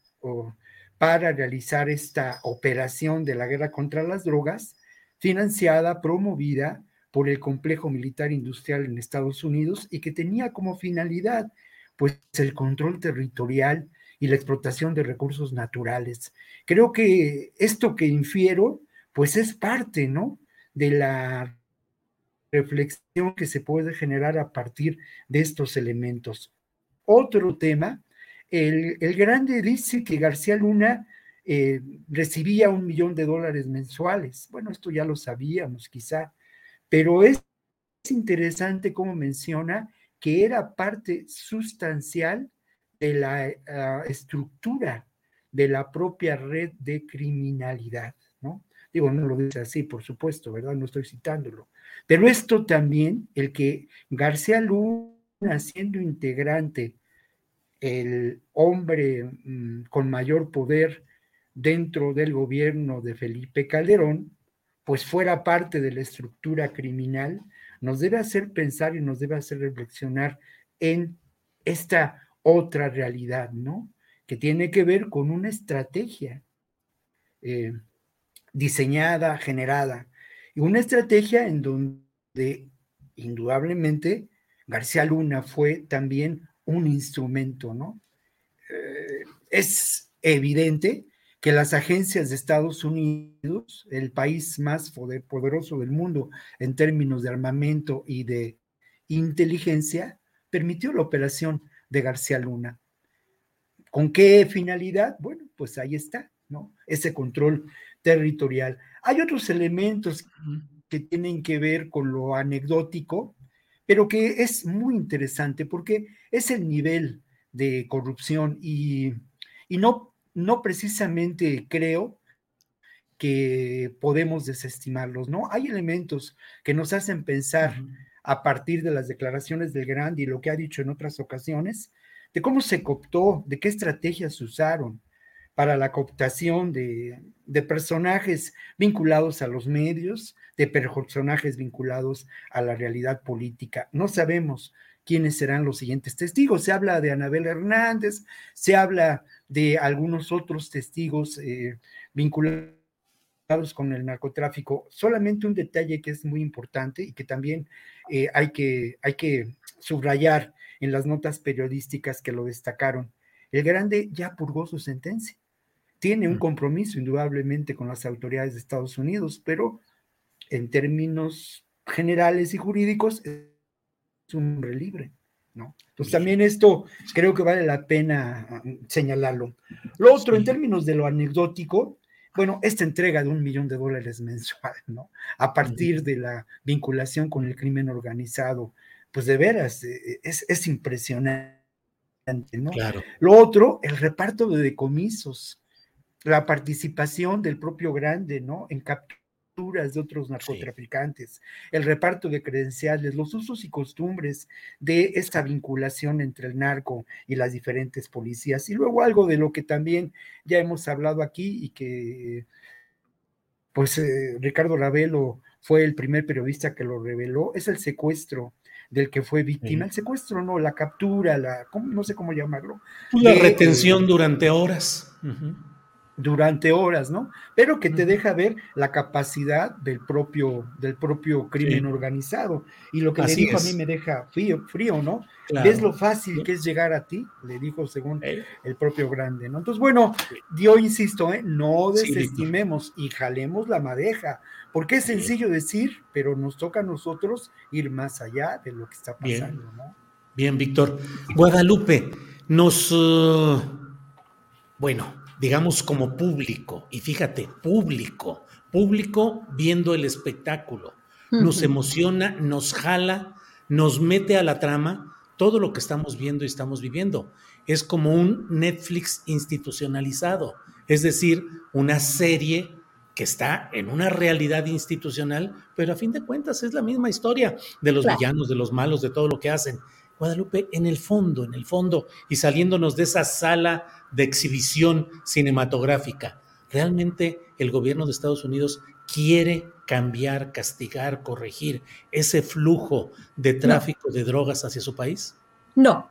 para realizar esta operación de la guerra contra las drogas, financiada, promovida por el complejo militar industrial en Estados Unidos y que tenía como finalidad pues el control territorial y la explotación de recursos naturales. Creo que esto que infiero pues es parte, ¿no? de la reflexión que se puede generar a partir de estos elementos. Otro tema, el, grande dice que García Luna eh, recibía un millón de dólares mensuales. Bueno, esto ya lo sabíamos quizá, pero es interesante cómo menciona que era parte sustancial de la ah, estructura de la propia red de criminalidad. Digo, no lo dice así, por supuesto, ¿verdad? No estoy citándolo, pero esto también, el que García Luna, siendo integrante, el hombre mm, con mayor poder dentro del gobierno de Felipe Calderón, pues fuera parte de la estructura criminal, nos debe hacer pensar y nos debe hacer reflexionar en esta otra realidad, ¿no? Que tiene que ver con una estrategia eh, diseñada, generada y una estrategia en donde indudablemente García Luna fue también un instrumento, ¿no? Eh, es evidente que las agencias de Estados Unidos, el país más poderoso del mundo en términos de armamento y de inteligencia, permitió la operación de García Luna. ¿Con qué finalidad? Bueno, pues ahí está, ¿no? Ese control territorial. Hay otros elementos que tienen que ver con lo anecdótico, pero que es muy interesante porque es el nivel de corrupción y, no, no precisamente creo que podemos desestimarlos, ¿no? Hay elementos que nos hacen pensar a partir de las declaraciones del Grande y lo que ha dicho en otras ocasiones, de cómo se cooptó, de qué estrategias se usaron, para la cooptación de, personajes vinculados a los medios, de personajes vinculados a la realidad política. No sabemos quiénes serán los siguientes testigos. Se habla de Anabel Hernández, se habla de algunos otros testigos eh, vinculados con el narcotráfico. Solamente un detalle que es muy importante y que también eh, hay, que, hay que subrayar en las notas periodísticas que lo destacaron. El grande ya purgó su sentencia tiene un compromiso indudablemente con las autoridades de Estados Unidos, pero en términos generales y jurídicos es un hombre libre, ¿no? Entonces también esto creo que vale la pena ah, señalarlo. Lo otro, en términos de lo anecdótico, bueno, esta entrega de un millón de dólares mensual, ¿no? A partir de la vinculación con el crimen organizado, pues de veras, eh, es, es impresionante, ¿no? Claro. Lo otro, el reparto de decomisos, la participación del propio grande, ¿no? En capturas de otros narcotraficantes, el reparto de credenciales, los usos y costumbres de esta vinculación entre el narco y las diferentes policías. Y luego algo de lo que también ya hemos hablado aquí y que pues eh, Ricardo Ravelo fue el primer periodista que lo reveló, es el secuestro del que fue víctima. El secuestro, no, la captura, la, no sé cómo llamarlo. La retención durante horas durante horas, ¿no? Pero que te deja ver la capacidad del propio, del propio crimen organizado. Y lo que le dijo a mí me deja frío, frío ¿no? ¿Ves lo fácil que es llegar a ti? Le dijo según el propio grande, ¿no? Entonces, bueno, yo insisto, ¿eh? no desestimemos y jalemos la madeja, porque es sencillo decir, pero nos toca a nosotros ir más allá de lo que está pasando, Bien. ¿no? Bien, Víctor. Guadalupe, nos... Uh, bueno, digamos, como público, y fíjate, público, público viendo el espectáculo, nos emociona, nos jala, nos mete a la trama todo lo que estamos viendo y estamos viviendo. Es como un Netflix institucionalizado, es decir, una serie que está en una realidad institucional, pero a fin de cuentas es la misma historia de los Claro. villanos, de los malos, de todo lo que hacen. Guadalupe, en el fondo, en el fondo, y saliéndonos de esa sala de exhibición cinematográfica, ¿realmente el gobierno de Estados Unidos quiere cambiar, castigar, corregir ese flujo de tráfico de drogas hacia su país? No,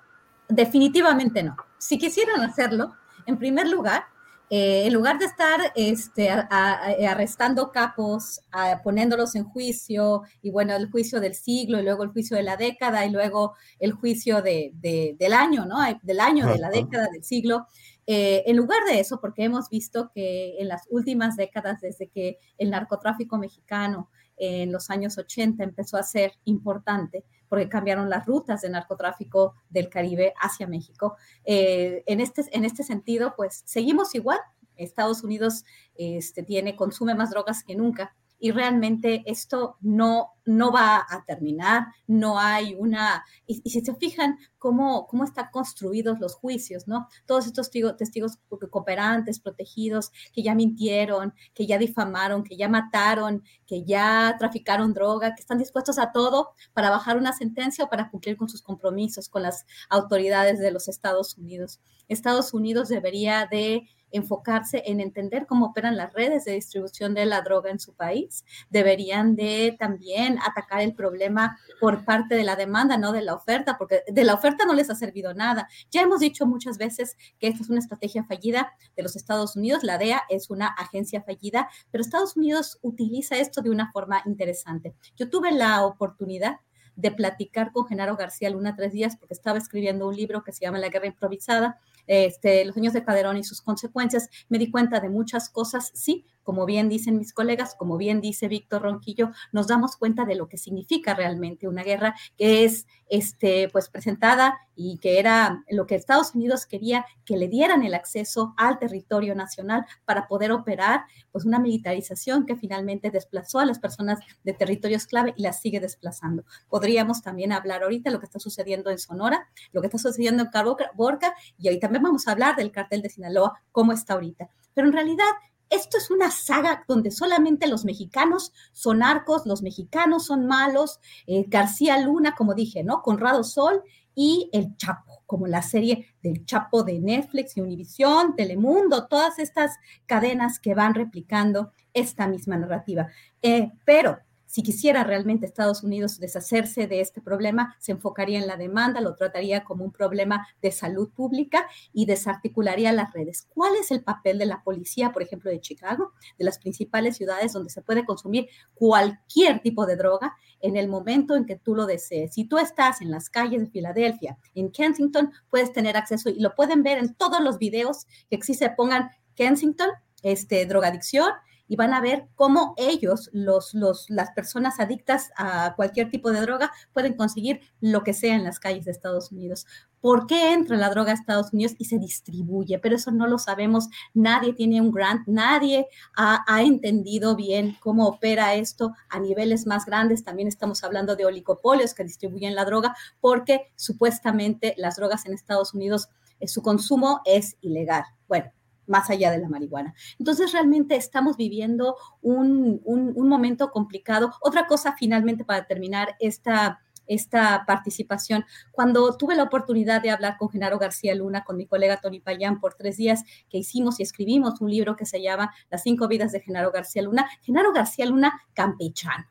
definitivamente no. Si quisieran hacerlo, en primer lugar, eh, en lugar de estar este, a- a- a- arrestando capos, a- poniéndolos en juicio, y bueno, el juicio del siglo, y luego el juicio de la década, y luego el juicio de- de- del año, ¿no? Del año, de la década, del siglo. Eh, en lugar de eso, porque hemos visto que en las últimas décadas, desde que el narcotráfico mexicano en los años 80 empezó a ser importante, porque cambiaron las rutas de narcotráfico del Caribe hacia México. Eh, en, este, en este sentido, pues seguimos igual. Estados Unidos este, tiene, consume más drogas que nunca y realmente esto no, no va a terminar, no hay una, y, si se fijan cómo, cómo están construidos los juicios, ¿no? Todos estos testigos, testigos cooperantes, protegidos, que ya mintieron, que ya difamaron, que ya mataron, que ya traficaron droga, que están dispuestos a todo para bajar una sentencia o para cumplir con sus compromisos con las autoridades de los Estados Unidos. Estados Unidos debería de enfocarse en entender cómo operan las redes de distribución de la droga en su país. Deberían de también atacar el problema por parte de la demanda, no de la oferta, porque de la oferta no les ha servido nada. Ya hemos dicho muchas veces que esta es una estrategia fallida de los Estados Unidos. La DEA es una agencia fallida, pero Estados Unidos utiliza esto de una forma interesante. Yo tuve la oportunidad de platicar con Genaro García Luna tres días porque estaba escribiendo un libro que se llama La Guerra Improvisada, este, Los años de Calderón y sus consecuencias. Me di cuenta de muchas cosas, sí, como bien dicen mis colegas, como bien dice Víctor Ronquillo, nos damos cuenta de lo que significa realmente una guerra que es este, pues presentada y que era lo que Estados Unidos quería que le dieran el acceso al territorio nacional para poder operar pues una militarización que finalmente desplazó a las personas de territorios clave y las sigue desplazando. Podríamos también hablar ahorita lo que está sucediendo en Sonora, lo que está sucediendo en Borca y ahí también vamos a hablar del cartel de Sinaloa, cómo está ahorita. Pero en realidad esto es una saga donde solamente los mexicanos son narcos, los mexicanos son malos, eh, García Luna, como dije, ¿no? Conrado Sol y El Chapo, como la serie del Chapo de Netflix y Univisión, Telemundo, todas estas cadenas que van replicando esta misma narrativa. Eh, pero si quisiera realmente Estados Unidos deshacerse de este problema, se enfocaría en la demanda, lo trataría como un problema de salud pública y desarticularía las redes. ¿Cuál es el papel de la policía, por ejemplo, de Chicago, de las principales ciudades donde se puede consumir cualquier tipo de droga en el momento en que tú lo desees? Si tú estás en las calles de Filadelfia, en Kensington, puedes tener acceso y lo pueden ver en todos los videos que existe, pongan Kensington, este, drogadicción, y van a ver cómo ellos, los, las personas adictas a cualquier tipo de droga, pueden conseguir lo que sea en las calles de Estados Unidos. ¿Por qué entra la droga a Estados Unidos y se distribuye? Pero eso no lo sabemos. Nadie tiene un grant, nadie ha, ha, entendido bien cómo opera esto a niveles más grandes. También estamos hablando de oligopolios que distribuyen la droga porque supuestamente las drogas en Estados Unidos, eh, su consumo es ilegal. Bueno, más allá de la marihuana. Entonces, realmente estamos viviendo un, un, momento complicado. Otra cosa, finalmente, para terminar esta, esta participación, cuando tuve la oportunidad de hablar con Genaro García Luna, con mi colega Tony Payán, por tres días que hicimos y escribimos un libro que se llama Las cinco vidas de Genaro García Luna, Genaro García Luna campechano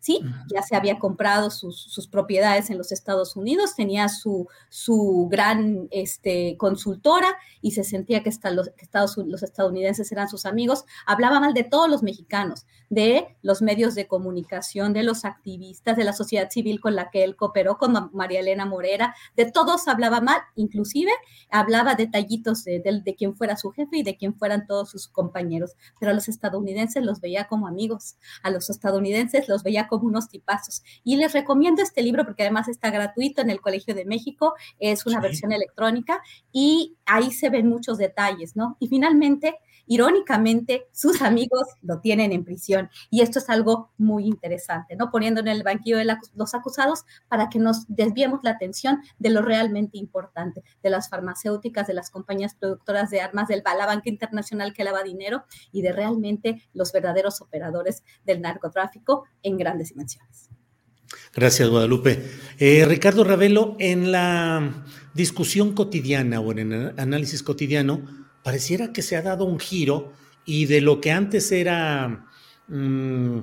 ¿sí? Ya se había comprado sus, propiedades en los Estados Unidos, tenía su, su gran este, consultora y se sentía que, los, Estados, los estadounidenses eran sus amigos. Hablaba mal de todos los mexicanos, de los medios de comunicación, de los activistas, de la sociedad civil con la que él cooperó, con María Elena Morera, de todos hablaba mal, inclusive hablaba detallitos de, de, de quién fuera su jefe y de quién fueran todos sus compañeros, pero a los estadounidenses los veía como amigos, a los estadounidenses los veía como unos tipazos. Y les recomiendo este libro porque además está gratuito en el Colegio de México, es una versión electrónica y ahí se ven muchos detalles, ¿no? Y finalmente, irónicamente, sus amigos lo tienen en prisión. Y esto es algo muy interesante, ¿no? Poniendo en el banquillo de los acusados para que nos desviemos la atención de lo realmente importante, de las farmacéuticas, de las compañías productoras de armas, del la internacional que lava dinero y de realmente los verdaderos operadores del narcotráfico en grandes dimensiones. Gracias, Guadalupe. Eh, Ricardo Ravelo, en la discusión cotidiana o en el análisis cotidiano, pareciera que se ha dado un giro y de lo que antes era mm,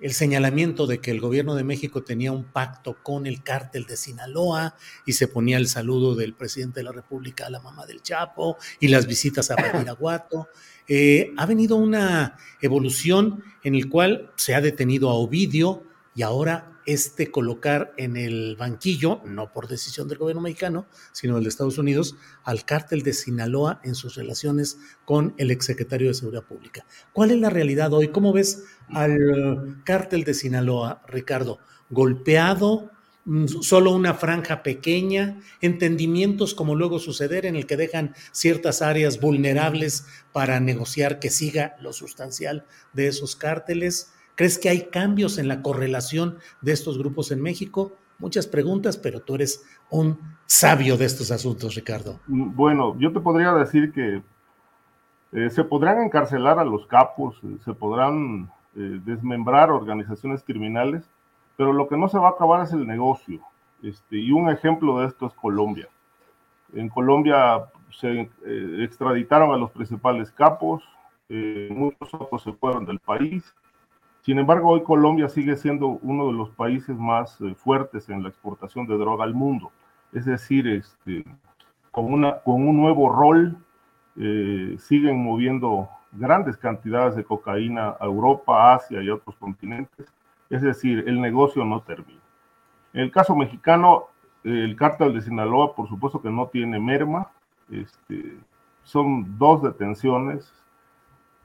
el señalamiento de que el gobierno de México tenía un pacto con el cártel de Sinaloa y se ponía el saludo del presidente de la República a la mamá del Chapo y las visitas a Badiraguato. Eh, ha venido una evolución en el cual se ha detenido a Ovidio y ahora este colocar en el banquillo, no por decisión del gobierno mexicano, sino del de Estados Unidos, al cártel de Sinaloa en sus relaciones con el exsecretario de Seguridad Pública. ¿Cuál es la realidad hoy? ¿Cómo ves al cártel de Sinaloa, Ricardo? ¿Golpeado? Mm, solo una franja pequeña, entendimientos como luego suceder en el que dejan ciertas áreas vulnerables para negociar que siga lo sustancial de esos cárteles. ¿Crees que hay cambios en la correlación de estos grupos en México? Muchas preguntas, pero tú eres un sabio de estos asuntos, Ricardo. Mm, bueno, yo te podría decir que eh, se podrán encarcelar a los capos, eh, se podrán eh, desmembrar organizaciones criminales, pero lo que no se va a acabar es el negocio. Este, y un ejemplo de esto es Colombia. En Colombia se extraditaron a los principales capos, muchos otros se fueron del país, sin embargo, hoy Colombia sigue siendo uno de los países más eh, fuertes en la exportación de droga al mundo. Es decir, este, con, un nuevo rol, eh, siguen moviendo grandes cantidades de cocaína a Europa, Asia y otros continentes. Es decir, el negocio no termina. En el caso mexicano, el cártel de Sinaloa, por supuesto que no tiene merma. Este, son dos detenciones,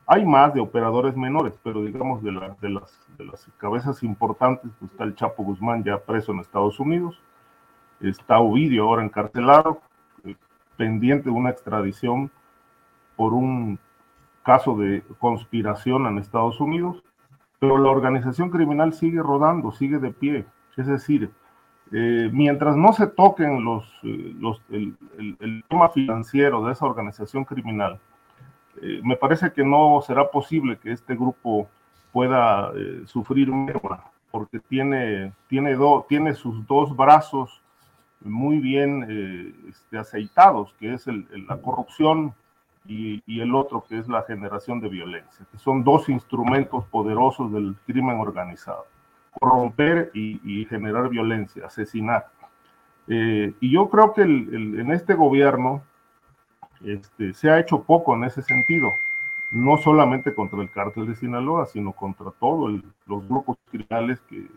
hay más de operadores menores, pero digamos de, de, las, de las cabezas importantes, pues está el Chapo Guzmán ya preso en Estados Unidos, está Ovidio ahora encarcelado, eh, pendiente de una extradición por un caso de conspiración en Estados Unidos, pero la organización criminal sigue rodando, sigue de pie. Es decir, eh, mientras no se toquen los, eh, los el, el tema financiero de esa organización criminal, eh, me parece que no será posible que este grupo pueda eh, sufrir merma, porque tiene, tiene, tiene sus dos brazos muy bien eh, este, aceitados, que es la corrupción y, el otro que es la generación de violencia, que son dos instrumentos poderosos del crimen organizado, corromper y, generar violencia, asesinar. y yo creo que en este gobierno este, se ha hecho poco en ese sentido, no solamente contra el cártel de Sinaloa, sino contra todos los grupos criminales que,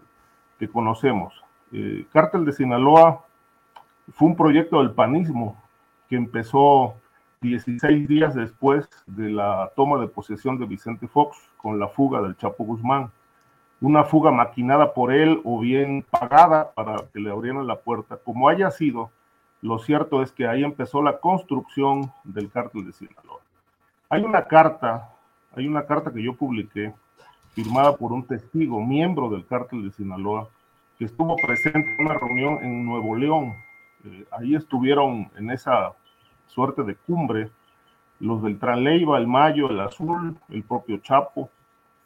conocemos. El cártel de Sinaloa fue un proyecto del panismo que empezó 16 días después de la toma de posesión de Vicente Fox con la fuga del Chapo Guzmán. Una fuga maquinada por él o bien pagada para que le abrieran la puerta. Como haya sido, lo cierto es que ahí empezó la construcción del cártel de Sinaloa. Hay una carta, hay una carta que yo publiqué, firmada por un testigo, miembro del cártel de Sinaloa, que estuvo presente en una reunión en Nuevo León. Eh, ahí estuvieron en esa suerte de cumbre, los del Leiva, el Mayo, el Azul, el propio Chapo,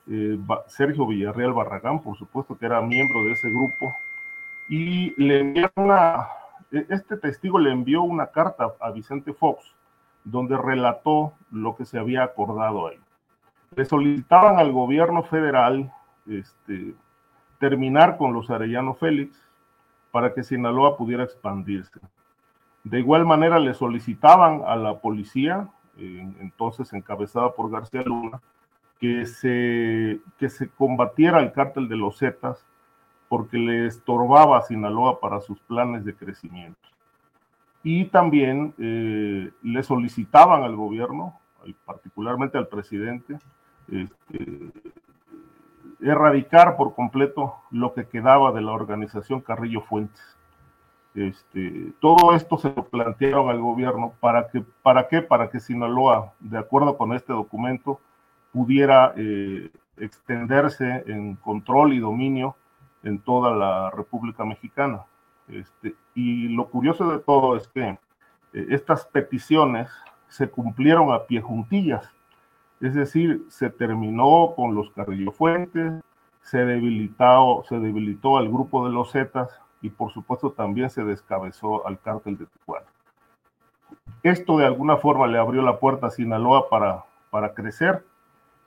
eh, Sergio Villarreal Barragán, por supuesto que era miembro de ese grupo, y le enviaron una, este testigo le envió una carta a Vicente Fox, donde relató lo que se había acordado ahí. Le solicitaban al gobierno federal este, terminar con los Arellano Félix para que Sinaloa pudiera expandirse. De igual manera le solicitaban a la policía, entonces encabezada por García Luna, que se, que se combatiera el cártel de los Zetas porque le estorbaba Sinaloa para sus planes de crecimiento. Y también eh, le solicitaban al gobierno, particularmente al presidente, este, erradicar por completo lo que quedaba de la organización Carrillo Fuentes. Este, todo esto se lo plantearon al gobierno para que, ¿para qué? Para que Sinaloa, de acuerdo con este documento, pudiera eh, extenderse en control y dominio en toda la República Mexicana. Este, y lo curioso de todo es que eh, estas peticiones se cumplieron a pie juntillas, es decir, se terminó con los Carrillo Fuentes, se debilitó, se debilitó al grupo de los Zetas y por supuesto también se descabezó al cártel de Tijuana. Esto de alguna forma le abrió la puerta a Sinaloa para, para crecer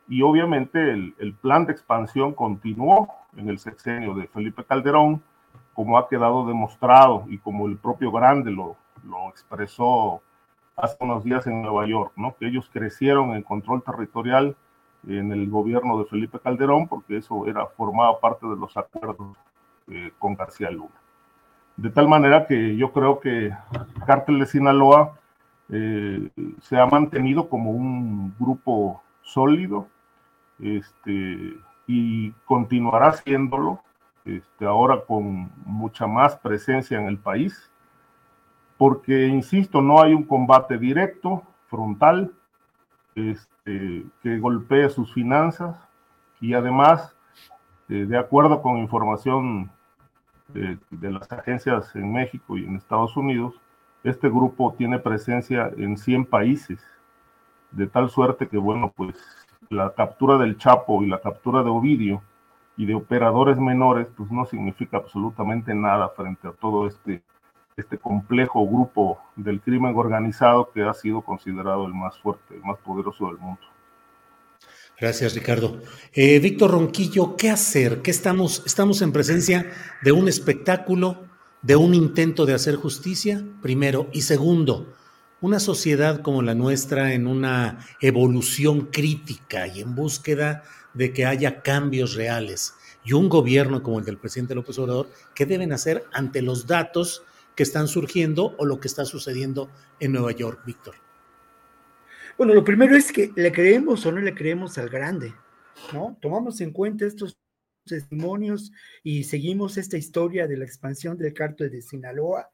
y obviamente el, el plan de expansión continuó en el sexenio de Felipe Calderón, como ha quedado demostrado y como el propio Grande lo, lo expresó hace unos días en Nueva York, ¿no? que ellos crecieron en control territorial en el gobierno de Felipe Calderón, porque eso era formaba parte de los acuerdos eh, con García Luna. De tal manera que yo creo que Cártel de Sinaloa eh, se ha mantenido como un grupo sólido este, y continuará siéndolo, este, ahora con mucha más presencia en el país, porque, insisto, no hay un combate directo, frontal, este, que golpee sus finanzas y además, eh, de acuerdo con información de, las agencias en México y en Estados Unidos, este grupo tiene presencia en 100 países, de tal suerte que, bueno, pues la captura del Chapo y la captura de Ovidio y de operadores menores, pues no significa absolutamente nada frente a todo este, este complejo grupo del crimen organizado que ha sido considerado el más fuerte, el más poderoso del mundo. Gracias, Ricardo. Eh, Víctor Ronquillo, ¿qué hacer? ¿Qué estamos, estamos en presencia de un espectáculo, de un intento de hacer justicia, primero, y segundo, una sociedad como la nuestra en una evolución crítica y en búsqueda de que haya cambios reales y un gobierno como el del presidente López Obrador, ¿qué deben hacer ante los datos que están surgiendo o lo que está sucediendo en Nueva York, Víctor? Bueno, lo primero es que le creemos o no le creemos al grande, ¿no? Tomamos en cuenta estos testimonios y seguimos esta historia de la expansión del cártel de Sinaloa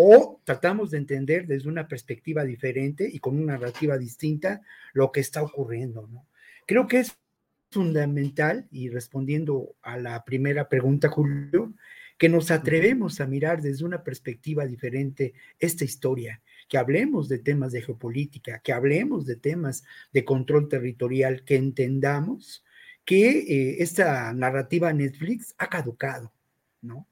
o tratamos de entender desde una perspectiva diferente y con una narrativa distinta lo que está ocurriendo, ¿no? Creo que es fundamental y respondiendo a la primera pregunta, Julio, que nos atrevemos a mirar desde una perspectiva diferente esta historia que hablemos de temas de geopolítica, que hablemos de temas de control territorial, que entendamos que eh, esta narrativa Netflix ha caducado, ¿no?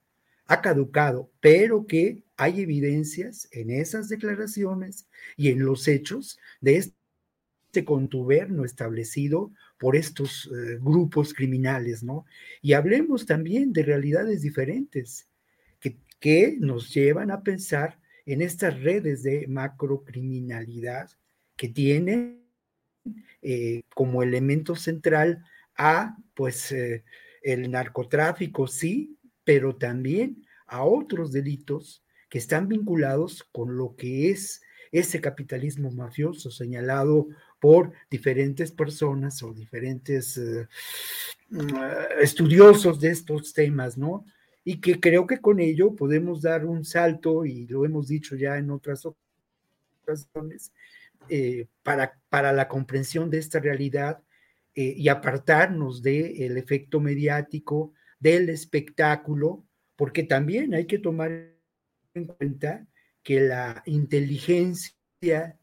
Ha caducado, pero que hay evidencias en esas declaraciones y en los hechos de este contuberno establecido por estos eh, grupos criminales, ¿no? Y hablemos también de realidades diferentes que, que nos llevan a pensar en estas redes de macrocriminalidad que tienen eh, como elemento central a, pues, eh, el narcotráfico, sí, pero también a otros delitos que están vinculados con lo que es ese capitalismo mafioso señalado por diferentes personas o diferentes eh, mm, estudiosos de estos temas, ¿no? Y que creo que con ello podemos dar un salto, y lo hemos dicho ya en otras ocasiones, eh, para, para la comprensión de esta realidad eh, y apartarnos del efecto mediático, del espectáculo, porque también hay que tomar en cuenta que la inteligencia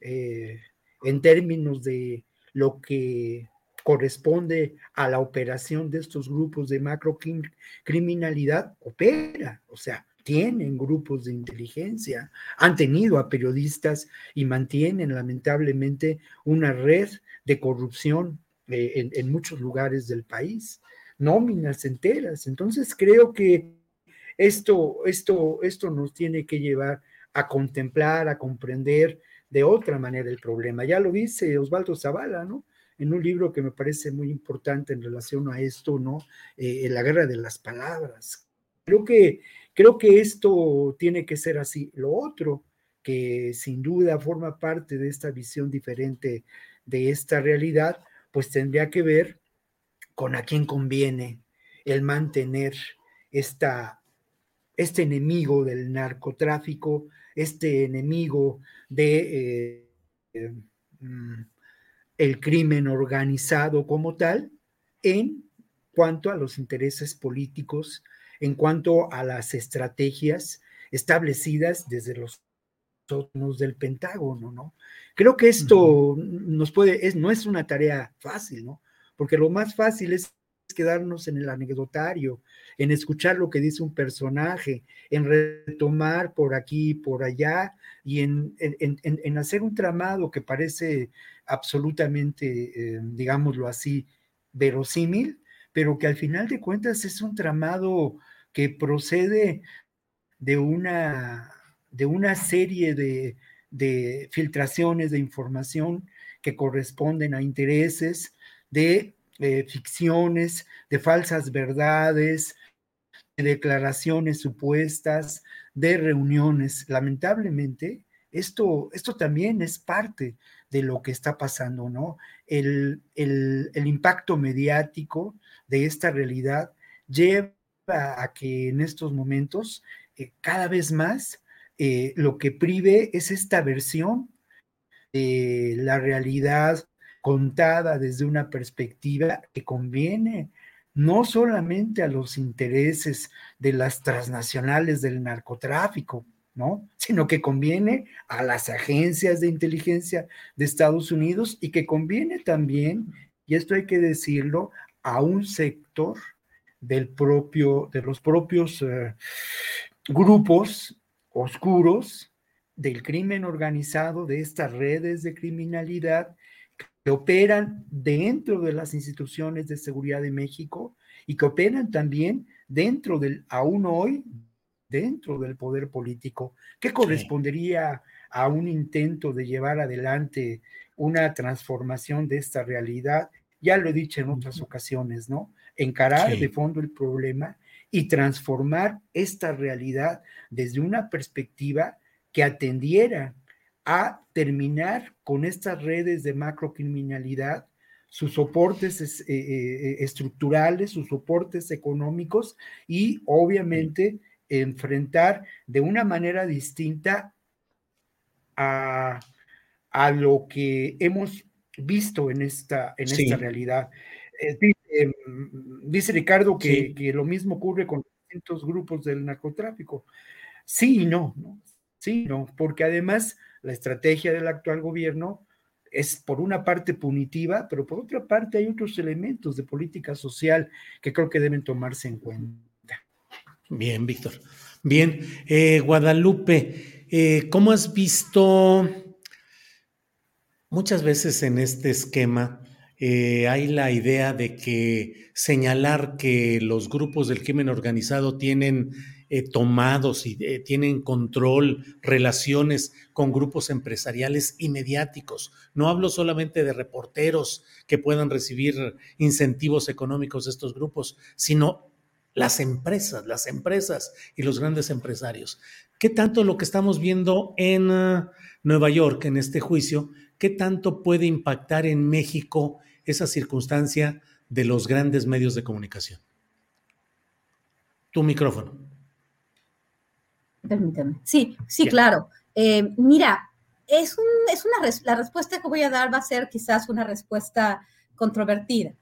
eh, en términos de lo que corresponde a la operación de estos grupos de macrocriminalidad opera, o sea, tienen grupos de inteligencia, han tenido a periodistas y mantienen lamentablemente una red de corrupción eh, en, en, muchos lugares del país, nóminas enteras. Entonces creo que esto, esto, esto nos tiene que llevar a contemplar, a comprender de otra manera el problema. Ya lo dice Osvaldo Zavala, ¿no? En un libro que me parece muy importante en relación a esto, ¿no? Eh, la guerra de las palabras. Creo que, creo que esto tiene que ser así. Lo otro, que sin duda forma parte de esta visión diferente de esta realidad, pues tendría que ver con a quién conviene el mantener esta este enemigo del narcotráfico, este enemigo de eh, mm, el crimen organizado como tal, en cuanto a los intereses políticos, en cuanto a las estrategias establecidas desde los sótanos del Pentágono, ¿no? Creo que esto nos puede, es, no es una tarea fácil, ¿no? Porque lo más fácil es quedarnos en el anecdotario, en escuchar lo que dice un personaje, en retomar por aquí, por allá, y en, hacer un tramado que parece absolutamente, eh, digámoslo así, verosímil, pero que al final de cuentas es un tramado que procede de una, de una serie de filtraciones de información que corresponden a intereses de ficciones, de falsas verdades, de declaraciones supuestas, de reuniones. Lamentablemente, esto, esto también es parte de lo que está pasando, ¿no? El, impacto mediático de esta realidad lleva a que en estos momentos eh, cada vez más eh, lo que prive es esta versión de la realidad contada desde una perspectiva que conviene no solamente a los intereses de las transnacionales del narcotráfico, ¿no? Sino que conviene a las agencias de inteligencia de Estados Unidos y que conviene también, y esto hay que decirlo, a un sector del propio, de los propios eh, grupos oscuros del crimen organizado, de estas redes de criminalidad que operan dentro de las instituciones de seguridad de México y que operan también dentro del, aún hoy, dentro del poder político, que correspondería a un intento de llevar adelante una transformación de esta realidad. Ya lo he dicho en otras ocasiones, ¿no? Encarar de fondo el problema y transformar esta realidad desde una perspectiva que atendiera a terminar con estas redes de macrocriminalidad, sus soportes eh, eh, estructurales, sus soportes económicos y obviamente enfrentar de una manera distinta a, lo que hemos visto en esta, en esta realidad. Eh, dice, Ricardo que, que, lo mismo ocurre con distintos grupos del narcotráfico. Sí y no, ¿no? Sí, no, porque además la estrategia del actual gobierno es por una parte punitiva, pero por otra parte hay otros elementos de política social que creo que deben tomarse en cuenta. Bien, Víctor. Bien, eh, Guadalupe, eh, ¿cómo has visto muchas veces en este esquema? Eh, hay la idea de que señalar que los grupos del crimen organizado tienen eh, tomados y eh, tienen control, relaciones con grupos empresariales y mediáticos. No hablo solamente de reporteros que puedan recibir incentivos económicos de estos grupos, sino las empresas, las empresas y los grandes empresarios. ¿Qué tanto lo que estamos viendo en uh, Nueva York, en este juicio, qué tanto puede impactar en México esa circunstancia de los grandes medios de comunicación? Tu micrófono. Permíteme. Sí, sí, claro. Eh, mira, es, un, es una la respuesta que voy a dar va a ser quizás una respuesta controvertida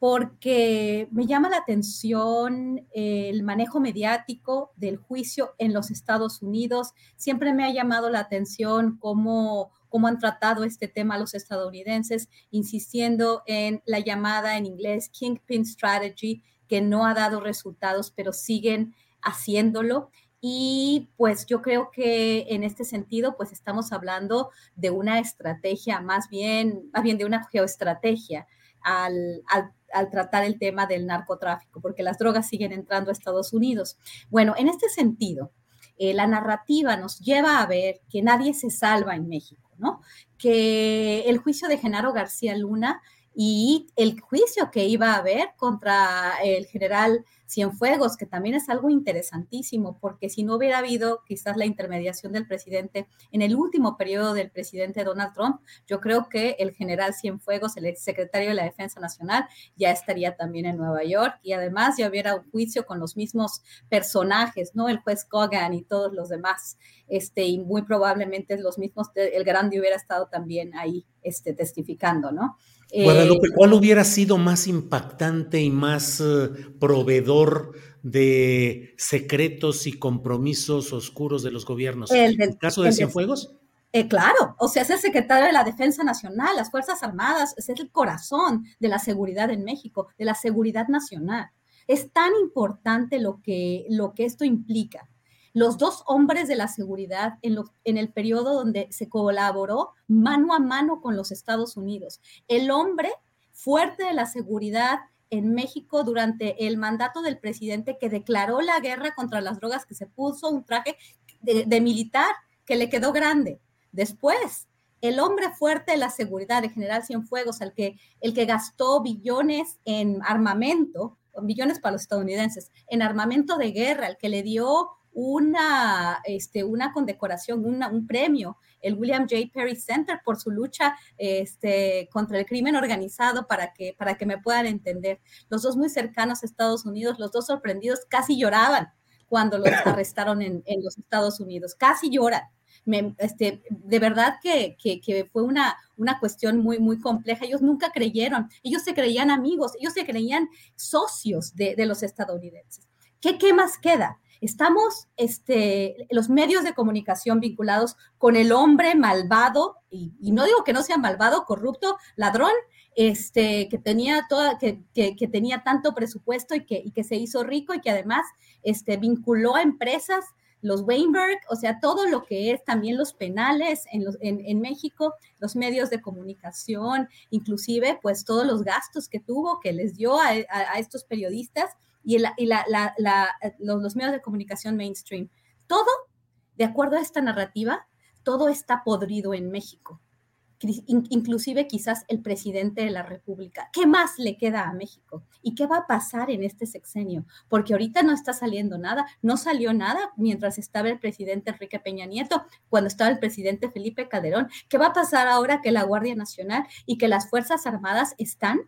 porque me llama la atención el manejo mediático del juicio en los Estados Unidos. Siempre me ha llamado la atención cómo, cómo han tratado este tema los estadounidenses, insistiendo en la llamada en inglés Kingpin Strategy, que no ha dado resultados, pero siguen haciéndolo. Y pues yo creo que en este sentido, pues estamos hablando de una estrategia, más bien, más bien de una geoestrategia al, al tratar el tema del narcotráfico, porque las drogas siguen entrando a Estados Unidos. Bueno, en este sentido, eh, la narrativa nos lleva a ver que nadie se salva en México, ¿no? Que el juicio de Genaro García Luna y el juicio que iba a haber contra el general Cienfuegos, que también es algo interesantísimo, porque si no hubiera habido quizás la intermediación del presidente en el último periodo del presidente Donald Trump, yo creo que el general Cienfuegos, el ex secretario de la Defensa Nacional, ya estaría también en Nueva York y además ya hubiera un juicio con los mismos personajes, ¿no? El juez Kogan y todos los demás, este, y muy probablemente los mismos, el grande hubiera estado también ahí, este, testificando, ¿no? Guadalupe, eh, ¿cuál hubiera sido más impactante y más eh, proveedor de secretos y compromisos oscuros de los gobiernos? ¿El, caso de Cienfuegos? Eh, claro, o sea, es el secretario de la Defensa Nacional, las Fuerzas Armadas, es el corazón de la seguridad en México, de la seguridad nacional. Es tan importante lo que, lo que esto implica los dos hombres de la seguridad en, el periodo donde se colaboró mano a mano con los Estados Unidos. El hombre fuerte de la seguridad en México durante el mandato del presidente que declaró la guerra contra las drogas, que se puso un traje de, militar que le quedó grande. Después, el hombre fuerte de la seguridad, el general Cienfuegos, el que, el que gastó billones en armamento, billones para los estadounidenses, en armamento de guerra, el que le dio una, este, una condecoración, un premio, el William J. Perry Center, por su lucha este, contra el crimen organizado, para que, para que me puedan entender. Los dos muy cercanos a Estados Unidos, los dos sorprendidos, casi lloraban cuando los arrestaron en, en los Estados Unidos, casi lloran. Me, este, de verdad que, que, que, fue una, una cuestión muy, muy compleja. Ellos nunca creyeron, ellos se creían amigos, ellos se creían socios de, de los estadounidenses. ¿Qué, ¿Qué más queda? Estamos, este, los medios de comunicación vinculados con el hombre malvado, y, no digo que no sea malvado, corrupto, ladrón, este, que tenía toda, que, que, tenía tanto presupuesto y que, que se hizo rico y que además este, vinculó a empresas, los Weinberg, o sea, todo lo que es también los penales en, los, en, en, México, los medios de comunicación, inclusive pues todos los gastos que tuvo, que les dio a, a estos periodistas y, los, medios de comunicación mainstream. Todo, de acuerdo a esta narrativa, todo está podrido en México. Inclusive quizás el presidente de la República. ¿Qué más le queda a México? ¿Y qué va a pasar en este sexenio? Porque ahorita no está saliendo nada, no salió nada mientras estaba el presidente Enrique Peña Nieto, cuando estaba el presidente Felipe Calderón. ¿Qué va a pasar ahora que la Guardia Nacional y que las Fuerzas Armadas están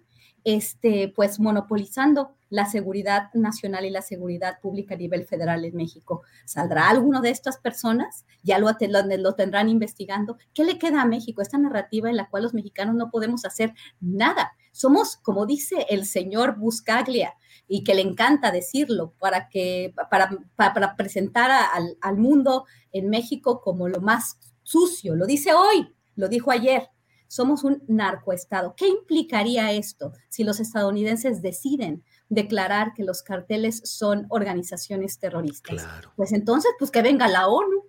este, pues monopolizando la seguridad nacional y la seguridad pública a nivel federal en México. ¿Saldrá alguno de estas personas? Ya lo, lo, tendrán investigando. ¿Qué le queda a México? Esta narrativa en la cual los mexicanos no podemos hacer nada. Somos, como dice el señor Buscaglia, y que le encanta decirlo, para, que, para, para, presentar al, al mundo en México como lo más sucio. Lo dice hoy, lo dijo ayer somos un narcoestado. ¿Qué implicaría esto si los estadounidenses deciden declarar que los carteles son organizaciones terroristas? Pues entonces, pues que venga la ONU,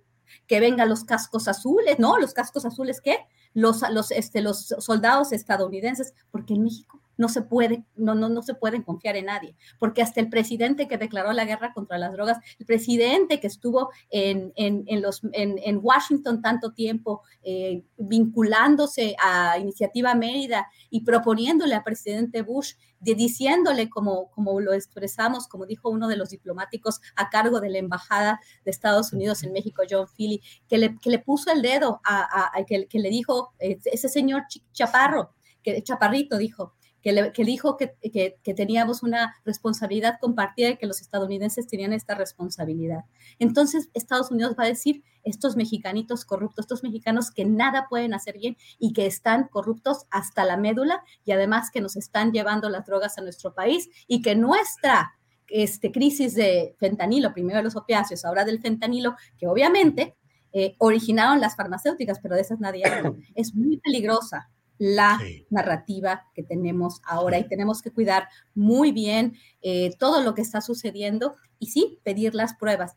que vengan los cascos azules, ¿no? Los cascos azules, ¿qué? Los, los, este, los soldados estadounidenses, porque en México no se puede, no, no, no se pueden confiar en nadie, porque hasta el presidente que declaró la guerra contra las drogas, el presidente que estuvo en, en, en los, en, Washington tanto tiempo, eh, vinculándose a Iniciativa Mérida y proponiéndole al presidente Bush, diciéndole, como, como lo expresamos, como dijo uno de los diplomáticos a cargo de la Embajada de Estados Unidos en México, John Philly, que le, que le puso el dedo a, a, que, que, le dijo, eh, ese señor Chaparro, que Chaparrito dijo, que, le, dijo que, que, que, teníamos una responsabilidad compartida y que los estadounidenses tenían esta responsabilidad. Entonces, Estados Unidos va a decir, estos mexicanitos corruptos, estos mexicanos que nada pueden hacer bien y que están corruptos hasta la médula y además que nos están llevando las drogas a nuestro país y que nuestra este, crisis de fentanilo, primero de los opiáceos, ahora del fentanilo, que obviamente eh, originaron las farmacéuticas, pero de esas nadie habla, es muy peligrosa la narrativa que tenemos ahora y tenemos que cuidar muy bien eh, todo lo que está sucediendo y sí pedir las pruebas.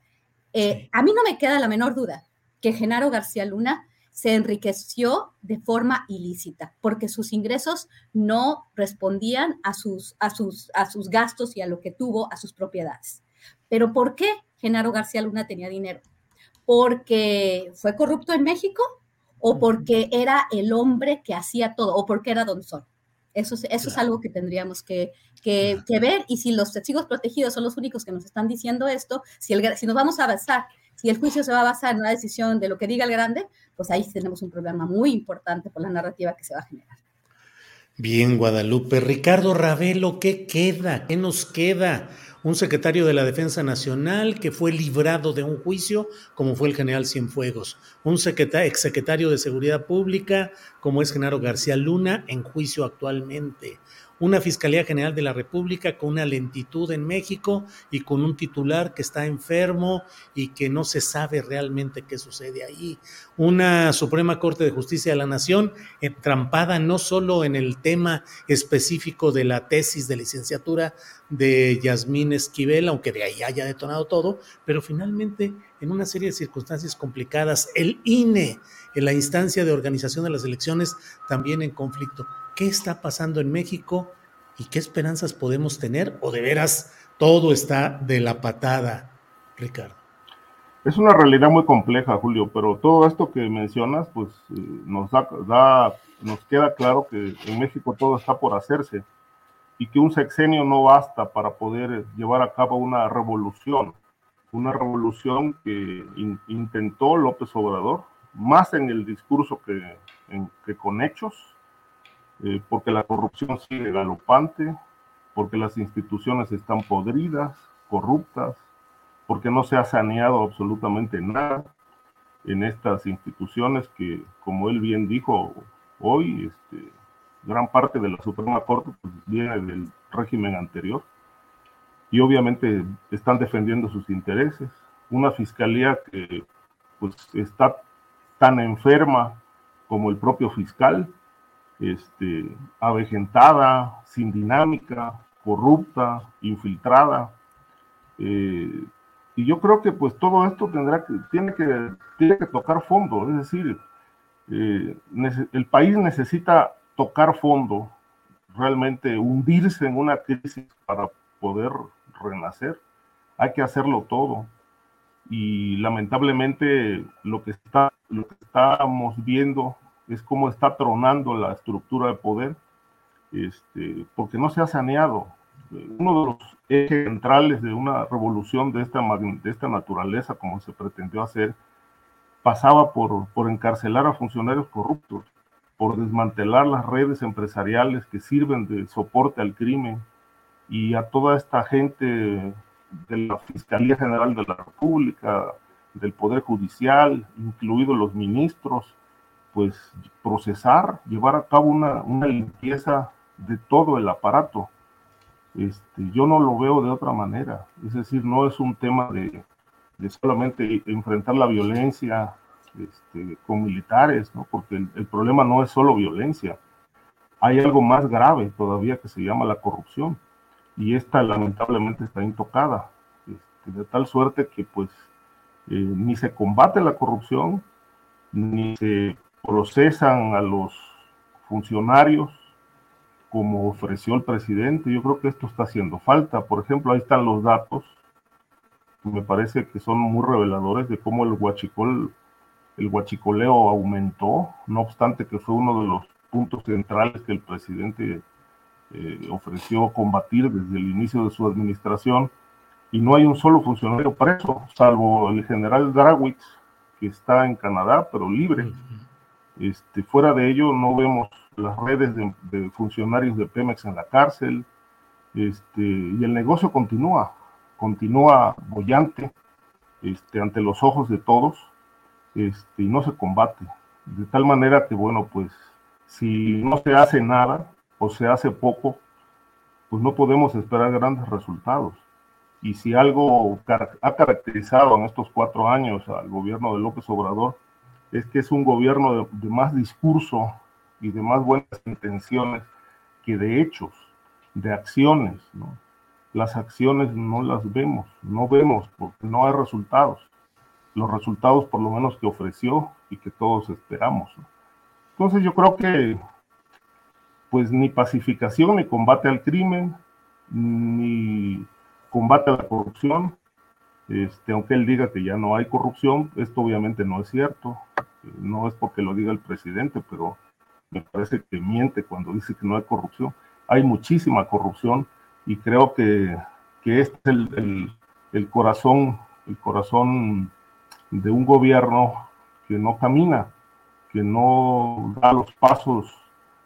Eh, a mí no me queda la menor duda que Genaro García Luna se enriqueció de forma ilícita porque sus ingresos no respondían a sus, a sus, a sus gastos y a lo que tuvo, a sus propiedades. Pero ¿por qué Genaro García Luna tenía dinero? ¿Porque fue corrupto en México? O porque era el hombre que hacía todo, o porque era Don Sol. Eso, eso es algo que tendríamos que, que, ver. Y si los testigos protegidos son los únicos que nos están diciendo esto, si, el, si nos vamos a basar, si el juicio se va a basar en una decisión de lo que diga el grande, pues ahí tenemos un problema muy importante por la narrativa que se va a generar. Bien, Guadalupe. Ricardo Ravelo, ¿qué queda? ¿Qué nos queda? Un secretario de la Defensa Nacional que fue librado de un juicio, como fue el general Cienfuegos, un exsecretario de Seguridad Pública, como es Genaro García Luna, en juicio actualmente, una Fiscalía General de la República con una lentitud en México y con un titular que está enfermo y que no se sabe realmente qué sucede ahí. Una Suprema Corte de Justicia de la Nación entrampada no solo en el tema específico de la tesis de licenciatura de Yasmín Esquivel, aunque de ahí haya detonado todo, pero finalmente en una serie de circunstancias complicadas, el INE, en la instancia de organización de las elecciones, también en conflicto. Qué está pasando en México y qué esperanzas podemos tener o de veras todo está de la patada, Ricardo. Es una realidad muy compleja, Julio, pero todo esto que mencionas, pues eh, nos da, nos queda claro que en México todo está por hacerse y que un sexenio no basta para poder llevar a cabo una revolución, una revolución que intentó López Obrador, más en el discurso que, que con hechos, eh, porque la corrupción sigue galopante, porque las instituciones están podridas, corruptas, porque no se ha saneado absolutamente nada en estas instituciones que, como él bien dijo hoy, este, gran parte de la Suprema Corte pues, viene del régimen anterior y obviamente están defendiendo sus intereses. Una fiscalía que pues está tan enferma como el propio fiscal, este, avejentada, sin dinámica, corrupta, infiltrada. Eh, y yo creo que pues todo esto tendrá que, tiene que, tiene que tocar fondo, es decir, eh, el país necesita tocar fondo, realmente hundirse en una crisis para poder renacer. Hay que hacerlo todo. Y lamentablemente lo que, está, lo que estamos viendo es cómo está tronando la estructura de poder, este, porque no se ha saneado. Uno de los ejes centrales de una revolución de esta, de esta naturaleza, como se pretendió hacer, pasaba por, por encarcelar a funcionarios corruptos, por desmantelar las redes empresariales que sirven de soporte al crimen y a toda esta gente de la Fiscalía General de la República, del Poder Judicial, incluidos los ministros, pues procesar, llevar a cabo una, una limpieza de todo el aparato. Este, yo no lo veo de otra manera. Es decir, no es un tema de, de solamente enfrentar la violencia este, con militares, ¿no? porque el, problema no es solo violencia. Hay algo más grave todavía que se llama la corrupción y esta lamentablemente está intocada, este, de tal suerte que pues eh, ni se combate la corrupción, ni se procesan a los funcionarios como ofreció el presidente. Yo creo que esto está haciendo falta. Por ejemplo, ahí están los datos. Me parece que son muy reveladores de cómo el huachicol, el huachicoleo aumentó, no obstante que fue uno de los puntos centrales que el presidente eh, ofreció combatir desde el inicio de su administración. Y no hay un solo funcionario preso, salvo el general Drawitz, que está en Canadá, pero libre. Este, fuera de ello, no vemos las redes de, funcionarios de Pemex en la cárcel, este, y el negocio continúa, continúa bollante este, ante los ojos de todos, este, y no se combate. De tal manera que, bueno, pues si no se hace nada o se hace poco, pues no podemos esperar grandes resultados. Y si algo ha caracterizado en estos cuatro años al gobierno de López Obrador, es que es un gobierno de, más discurso y de más buenas intenciones que de hechos, de acciones. ¿no? Las acciones no las vemos, no vemos porque no hay resultados. Los resultados por lo menos que ofreció y que todos esperamos. Entonces yo creo que pues ni pacificación ni combate al crimen, ni combate a la corrupción, este, aunque él diga que ya no hay corrupción, esto obviamente no es cierto, no es porque lo diga el presidente, pero me parece que miente cuando dice que no hay corrupción. Hay muchísima corrupción y creo que, que este es el, el, corazón, el corazón de un gobierno que no camina, que no da los pasos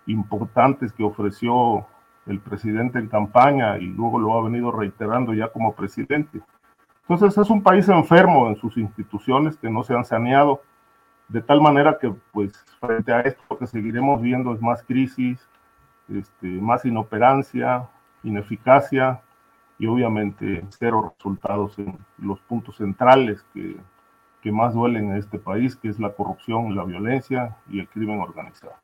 importantes que ofreció el presidente en campaña y luego lo ha venido reiterando ya como presidente. Entonces es un país enfermo en sus instituciones que no se han saneado, de tal manera que pues frente a esto lo que seguiremos viendo es más crisis, este, más inoperancia, ineficacia y obviamente cero resultados en los puntos centrales que, que más duelen en este país, que es la corrupción, la violencia y el crimen organizado.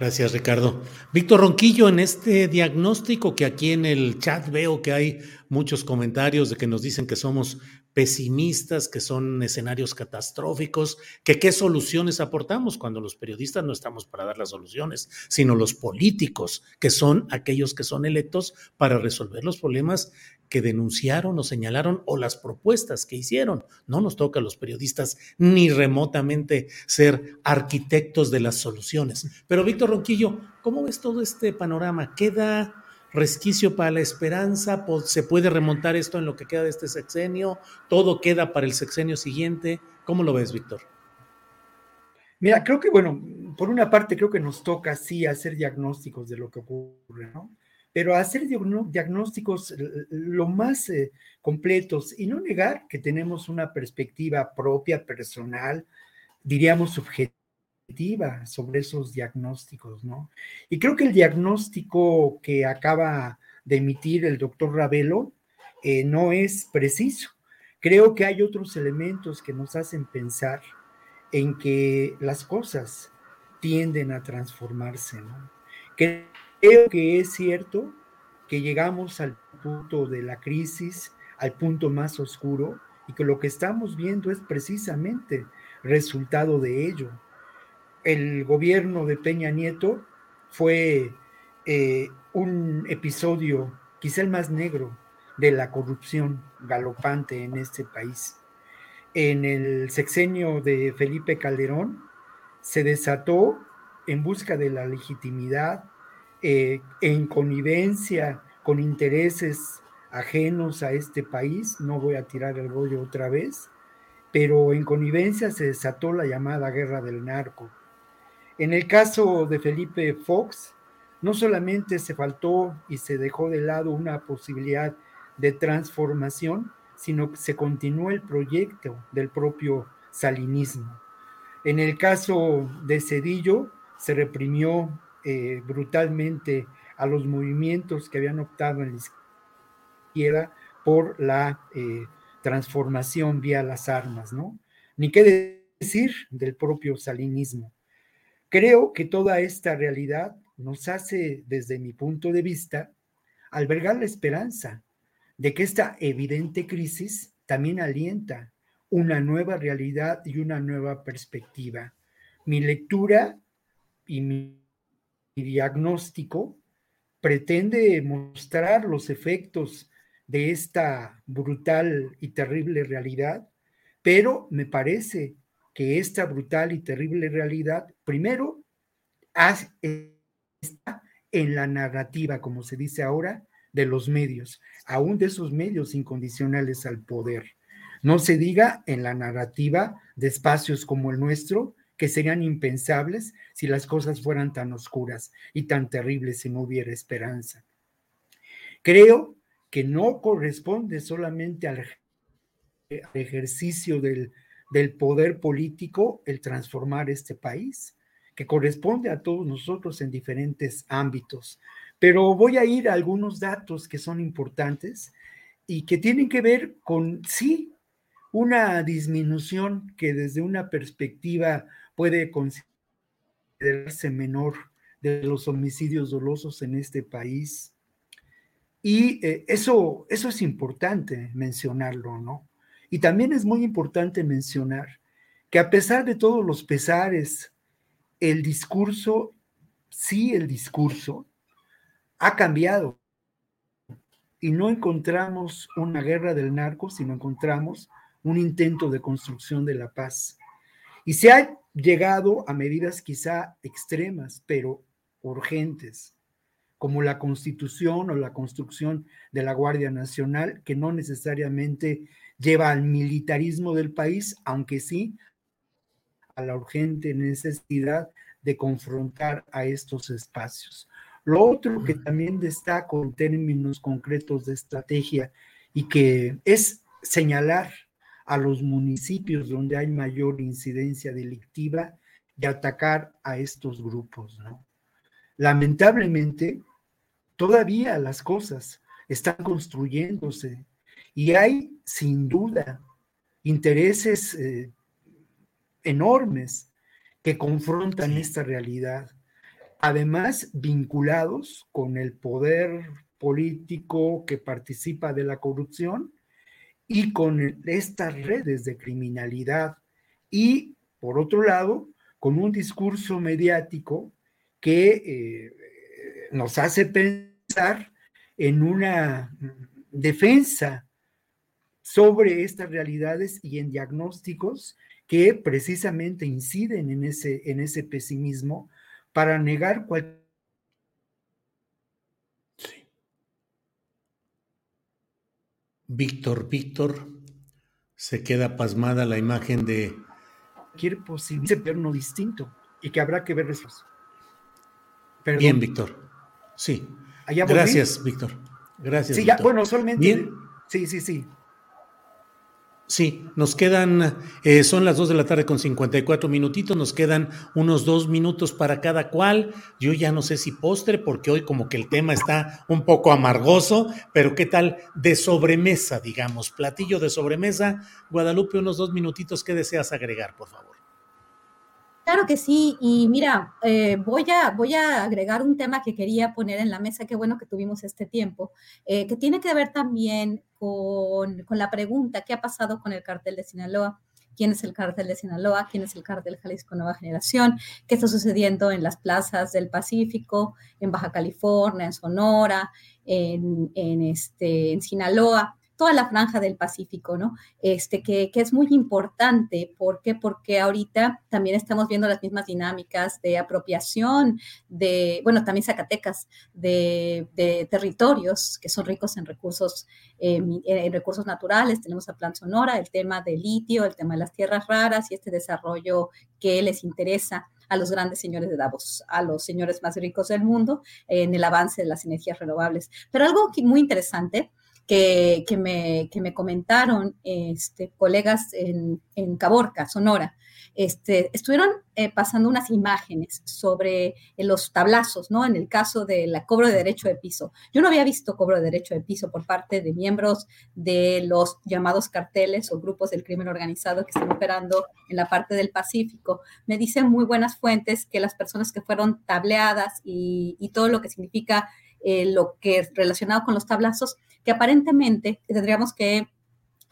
Gracias, Ricardo. Víctor Ronquillo, en este diagnóstico que aquí en el chat veo que hay muchos comentarios de que nos dicen que somos pesimistas, que son escenarios catastróficos, que qué soluciones aportamos cuando los periodistas no estamos para dar las soluciones, sino los políticos, que son aquellos que son electos para resolver los problemas que denunciaron o señalaron o las propuestas que hicieron. No nos toca a los periodistas ni remotamente ser arquitectos de las soluciones. Pero Víctor Ronquillo, ¿cómo ves todo este panorama? ¿Queda resquicio para la esperanza, se puede remontar esto en lo que queda de este sexenio, todo queda para el sexenio siguiente. ¿Cómo lo ves, Víctor? Mira, creo que, bueno, por una parte creo que nos toca sí hacer diagnósticos de lo que ocurre, ¿no? Pero hacer diagnósticos lo más eh, completos y no negar que tenemos una perspectiva propia, personal, diríamos subjetiva sobre esos diagnósticos, ¿no? Y creo que el diagnóstico que acaba de emitir el doctor Ravelo eh, no es preciso. Creo que hay otros elementos que nos hacen pensar en que las cosas tienden a transformarse, ¿no? Creo que es cierto que llegamos al punto de la crisis, al punto más oscuro, y que lo que estamos viendo es precisamente resultado de ello el gobierno de Peña Nieto fue eh, un episodio, quizá el más negro, de la corrupción galopante en este país. En el sexenio de Felipe Calderón se desató en busca de la legitimidad, eh, en connivencia con intereses ajenos a este país, no voy a tirar el rollo otra vez, pero en connivencia se desató la llamada guerra del narco en el caso de Felipe Fox, no solamente se faltó y se dejó de lado una posibilidad de transformación, sino que se continuó el proyecto del propio salinismo. En el caso de Cedillo, se reprimió eh, brutalmente a los movimientos que habían optado en la izquierda por la eh, transformación vía las armas, ¿no? Ni qué decir del propio salinismo. Creo que toda esta realidad nos hace, desde mi punto de vista, albergar la esperanza de que esta evidente crisis también alienta una nueva realidad y una nueva perspectiva. Mi lectura y mi diagnóstico pretende mostrar los efectos de esta brutal y terrible realidad, pero me parece que esta brutal y terrible realidad, primero, está en la narrativa, como se dice ahora, de los medios, aún de esos medios incondicionales al poder. No se diga en la narrativa de espacios como el nuestro, que serían impensables si las cosas fueran tan oscuras y tan terribles si no hubiera esperanza. Creo que no corresponde solamente al ejercicio del, del poder político el transformar este país, que corresponde a todos nosotros en diferentes ámbitos. Pero voy a ir a algunos datos que son importantes y que tienen que ver con, sí, una disminución que desde una perspectiva puede considerarse menor de los homicidios dolosos en este país. Y eh, eso, eso es importante mencionarlo, ¿no? Y también es muy importante mencionar que a pesar de todos los pesares, el discurso, sí el discurso, ha cambiado. Y no encontramos una guerra del narco, sino encontramos un intento de construcción de la paz. Y se ha llegado a medidas quizá extremas, pero urgentes, como la constitución o la construcción de la Guardia Nacional, que no necesariamente lleva al militarismo del país, aunque sí a la urgente necesidad de confrontar a estos espacios. Lo otro que también destaco en términos concretos de estrategia y que es señalar a los municipios donde hay mayor incidencia delictiva y atacar a estos grupos. Lamentablemente, todavía las cosas están construyéndose y hay, sin duda, intereses eh, enormes que confrontan esta realidad, además vinculados con el poder político que participa de la corrupción y con estas redes de criminalidad. Y, por otro lado, con un discurso mediático que eh, nos hace pensar en una defensa sobre estas realidades y en diagnósticos que precisamente inciden en ese, en ese pesimismo para negar cualquier... Víctor, Víctor, se queda pasmada la imagen de... Cualquier posible verno distinto y que habrá que ver eso. Bien, Víctor. Sí. Gracias, Víctor. Gracias. Sí, ya, bueno, solamente. Bien. Sí, sí, sí. Sí, nos quedan, eh, son las 2 de la tarde con 54 minutitos, nos quedan unos dos minutos para cada cual. Yo ya no sé si postre, porque hoy como que el tema está un poco amargoso, pero ¿qué tal de sobremesa, digamos? Platillo de sobremesa. Guadalupe, unos dos minutitos, ¿qué deseas agregar, por favor? Claro que sí, y mira, eh, voy, a, voy a agregar un tema que quería poner en la mesa, qué bueno que tuvimos este tiempo, eh, que tiene que ver también con, con, la pregunta, ¿qué ha pasado con el cartel de Sinaloa? ¿Quién es el cartel de Sinaloa? ¿Quién es el cartel Jalisco Nueva Generación? ¿Qué está sucediendo en las plazas del Pacífico, en Baja California, en Sonora, en, en, este, en Sinaloa? Toda la franja del Pacífico, ¿no? Este, que, que, es muy importante. ¿Por qué? Porque ahorita también estamos viendo las mismas dinámicas de apropiación de, bueno, también Zacatecas, de, de territorios que son ricos en recursos, eh, en recursos naturales. Tenemos a Plan Sonora, el tema del litio, el tema de las tierras raras y este desarrollo que les interesa a los grandes señores de Davos, a los señores más ricos del mundo en el avance de las energías renovables. Pero algo muy interesante que, me, que me comentaron este, colegas en, en Caborca, Sonora. Este, estuvieron eh, pasando unas imágenes sobre eh, los tablazos, ¿no? En el caso del cobro de derecho de piso. Yo no había visto cobro de derecho de piso por parte de miembros de los llamados carteles o grupos del crimen organizado que están operando en la parte del Pacífico. Me dicen muy buenas fuentes que las personas que fueron tableadas y, y todo lo que significa eh, lo que es relacionado con los tablazos, que aparentemente tendríamos que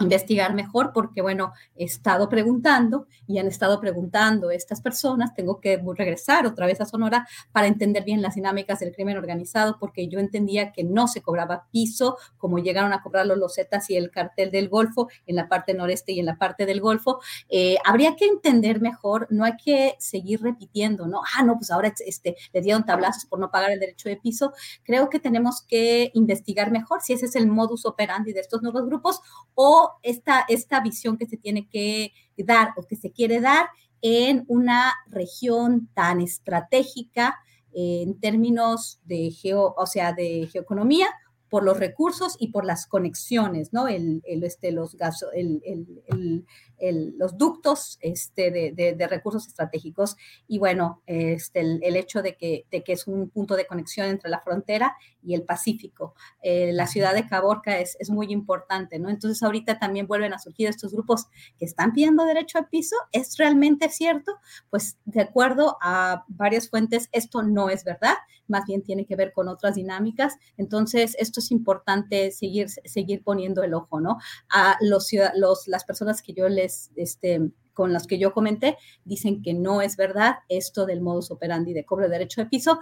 investigar mejor porque, bueno, he estado preguntando y han estado preguntando estas personas, tengo que regresar otra vez a Sonora para entender bien las dinámicas del crimen organizado porque yo entendía que no se cobraba piso como llegaron a cobrar los losetas y el cartel del Golfo en la parte noreste y en la parte del Golfo. Eh, habría que entender mejor, no hay que seguir repitiendo, ¿no? Ah, no, pues ahora este, le dieron tablazos por no pagar el derecho de piso. Creo que tenemos que investigar mejor si ese es el modus operandi de estos nuevos grupos o esta, esta visión que se tiene que dar o que se quiere dar en una región tan estratégica en términos de geo, o sea, de geoeconomía, por los recursos y por las conexiones, ¿no? El, este, los, el, ductos este, de, recursos estratégicos y bueno, este, el, hecho de que, es un punto de conexión entre la frontera y el Pacífico. Eh, la ciudad de Caborca es, es, muy importante, ¿no? Entonces ahorita también vuelven a surgir estos grupos que están pidiendo derecho a piso. ¿Es realmente cierto? Pues de acuerdo a varias fuentes, esto no es verdad, más bien tiene que ver con otras dinámicas. Entonces, esto es importante seguir, seguir poniendo el ojo, ¿no? A los, los, las personas que yo les, este, con las que yo comenté, dicen que no es verdad esto del modus operandi de cobro de derecho de piso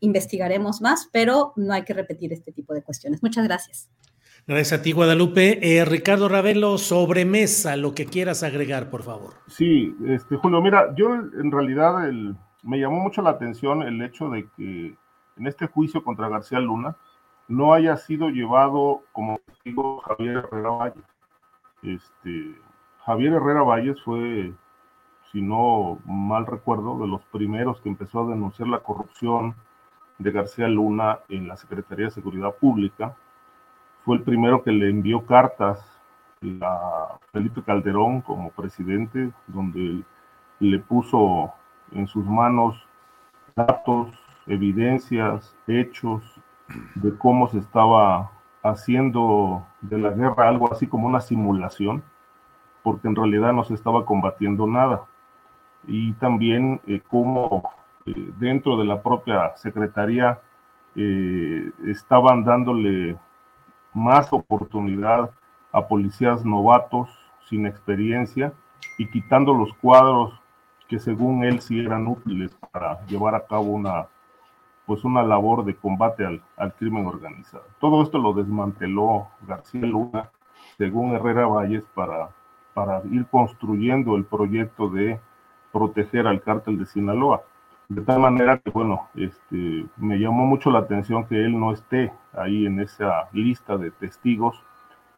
investigaremos más, pero no hay que repetir este tipo de cuestiones. Muchas gracias. Gracias a ti, Guadalupe. Eh, Ricardo Ravelo, sobremesa, lo que quieras agregar, por favor. Sí, este, Julio, mira, yo en realidad me llamó mucho la atención el hecho de que en este juicio contra García Luna no haya sido llevado como testigo Javier Herrera Valles. Este, Javier Herrera Valles fue, si no mal recuerdo, de los primeros que empezó a denunciar la corrupción de García Luna en la Secretaría de Seguridad Pública. Fue el primero que le envió cartas a Felipe Calderón como presidente, donde le puso en sus manos datos, evidencias, hechos de cómo se estaba haciendo de la guerra algo así como una simulación, porque en realidad no se estaba combatiendo nada. Y también eh, cómo eh, dentro de la propia Secretaría eh, estaban dándole más oportunidad a policías novatos sin experiencia y quitando los cuadros que según él sí eran útiles para llevar a cabo una pues una labor de combate al, al crimen organizado. Todo esto lo desmanteló García Luna, según Herrera Valles, para, para ir construyendo el proyecto de proteger al cártel de Sinaloa. De tal manera que, bueno, este, me llamó mucho la atención que él no esté ahí en esa lista de testigos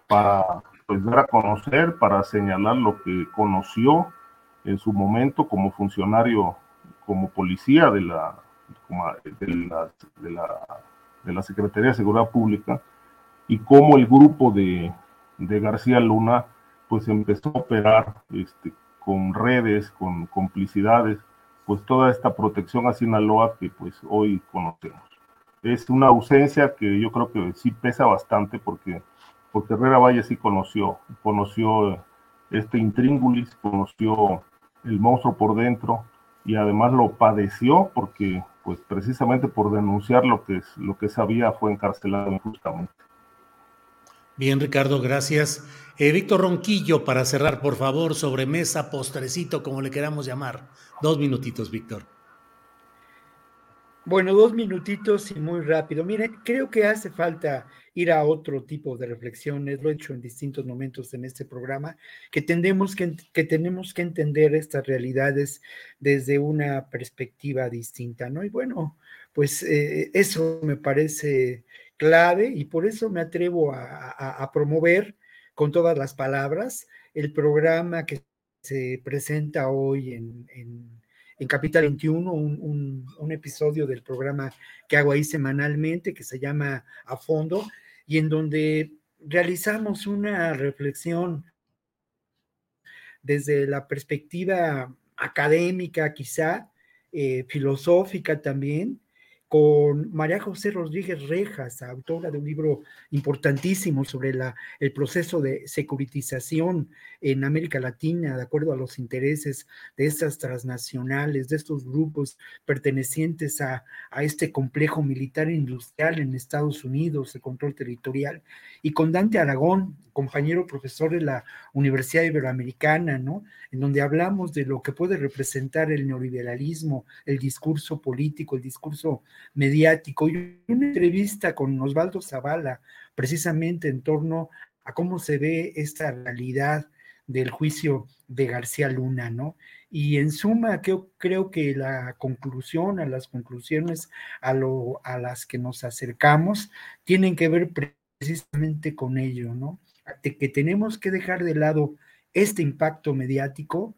para pues, dar a conocer, para señalar lo que conoció en su momento como funcionario, como policía de la, de la, de la, de la Secretaría de Seguridad Pública y cómo el grupo de, de García Luna pues empezó a operar este, con redes, con complicidades pues toda esta protección a Sinaloa que pues hoy conocemos. Es una ausencia que yo creo que sí pesa bastante porque, porque Herrera Valle sí conoció, conoció este intríngulis, conoció el monstruo por dentro y además lo padeció porque pues precisamente por denunciar lo que, lo que sabía fue encarcelado injustamente. Bien, Ricardo, gracias. Eh, Víctor Ronquillo, para cerrar, por favor, sobre mesa, postrecito, como le queramos llamar. Dos minutitos, Víctor. Bueno, dos minutitos y muy rápido. Miren, creo que hace falta ir a otro tipo de reflexiones, lo he hecho en distintos momentos en este programa, que, tendemos que, que tenemos que entender estas realidades desde una perspectiva distinta, ¿no? Y bueno, pues eh, eso me parece clave y por eso me atrevo a, promover con todas las palabras el programa que se presenta hoy en, Capital 21, un, un, episodio del programa que hago ahí semanalmente que se llama A Fondo y en donde realizamos una reflexión desde la perspectiva académica quizá, eh, filosófica también, con María José Rodríguez Rejas, autora de un libro importantísimo sobre el proceso de securitización en América Latina, de acuerdo a los intereses de estas transnacionales, de estos grupos pertenecientes a, este complejo militar industrial en Estados Unidos, de control territorial, y con Dante Aragón, compañero profesor de la Universidad Iberoamericana, ¿no? En donde hablamos de lo que puede representar el neoliberalismo, el discurso político, el discurso mediático. Y una entrevista con Osvaldo Zavala, precisamente en torno a cómo se ve esta realidad del juicio de García Luna, ¿no? Y en suma, creo, que la conclusión, a las conclusiones a, a las que nos acercamos, tienen que ver precisamente con ello, ¿no? De que tenemos que dejar de lado este impacto mediático,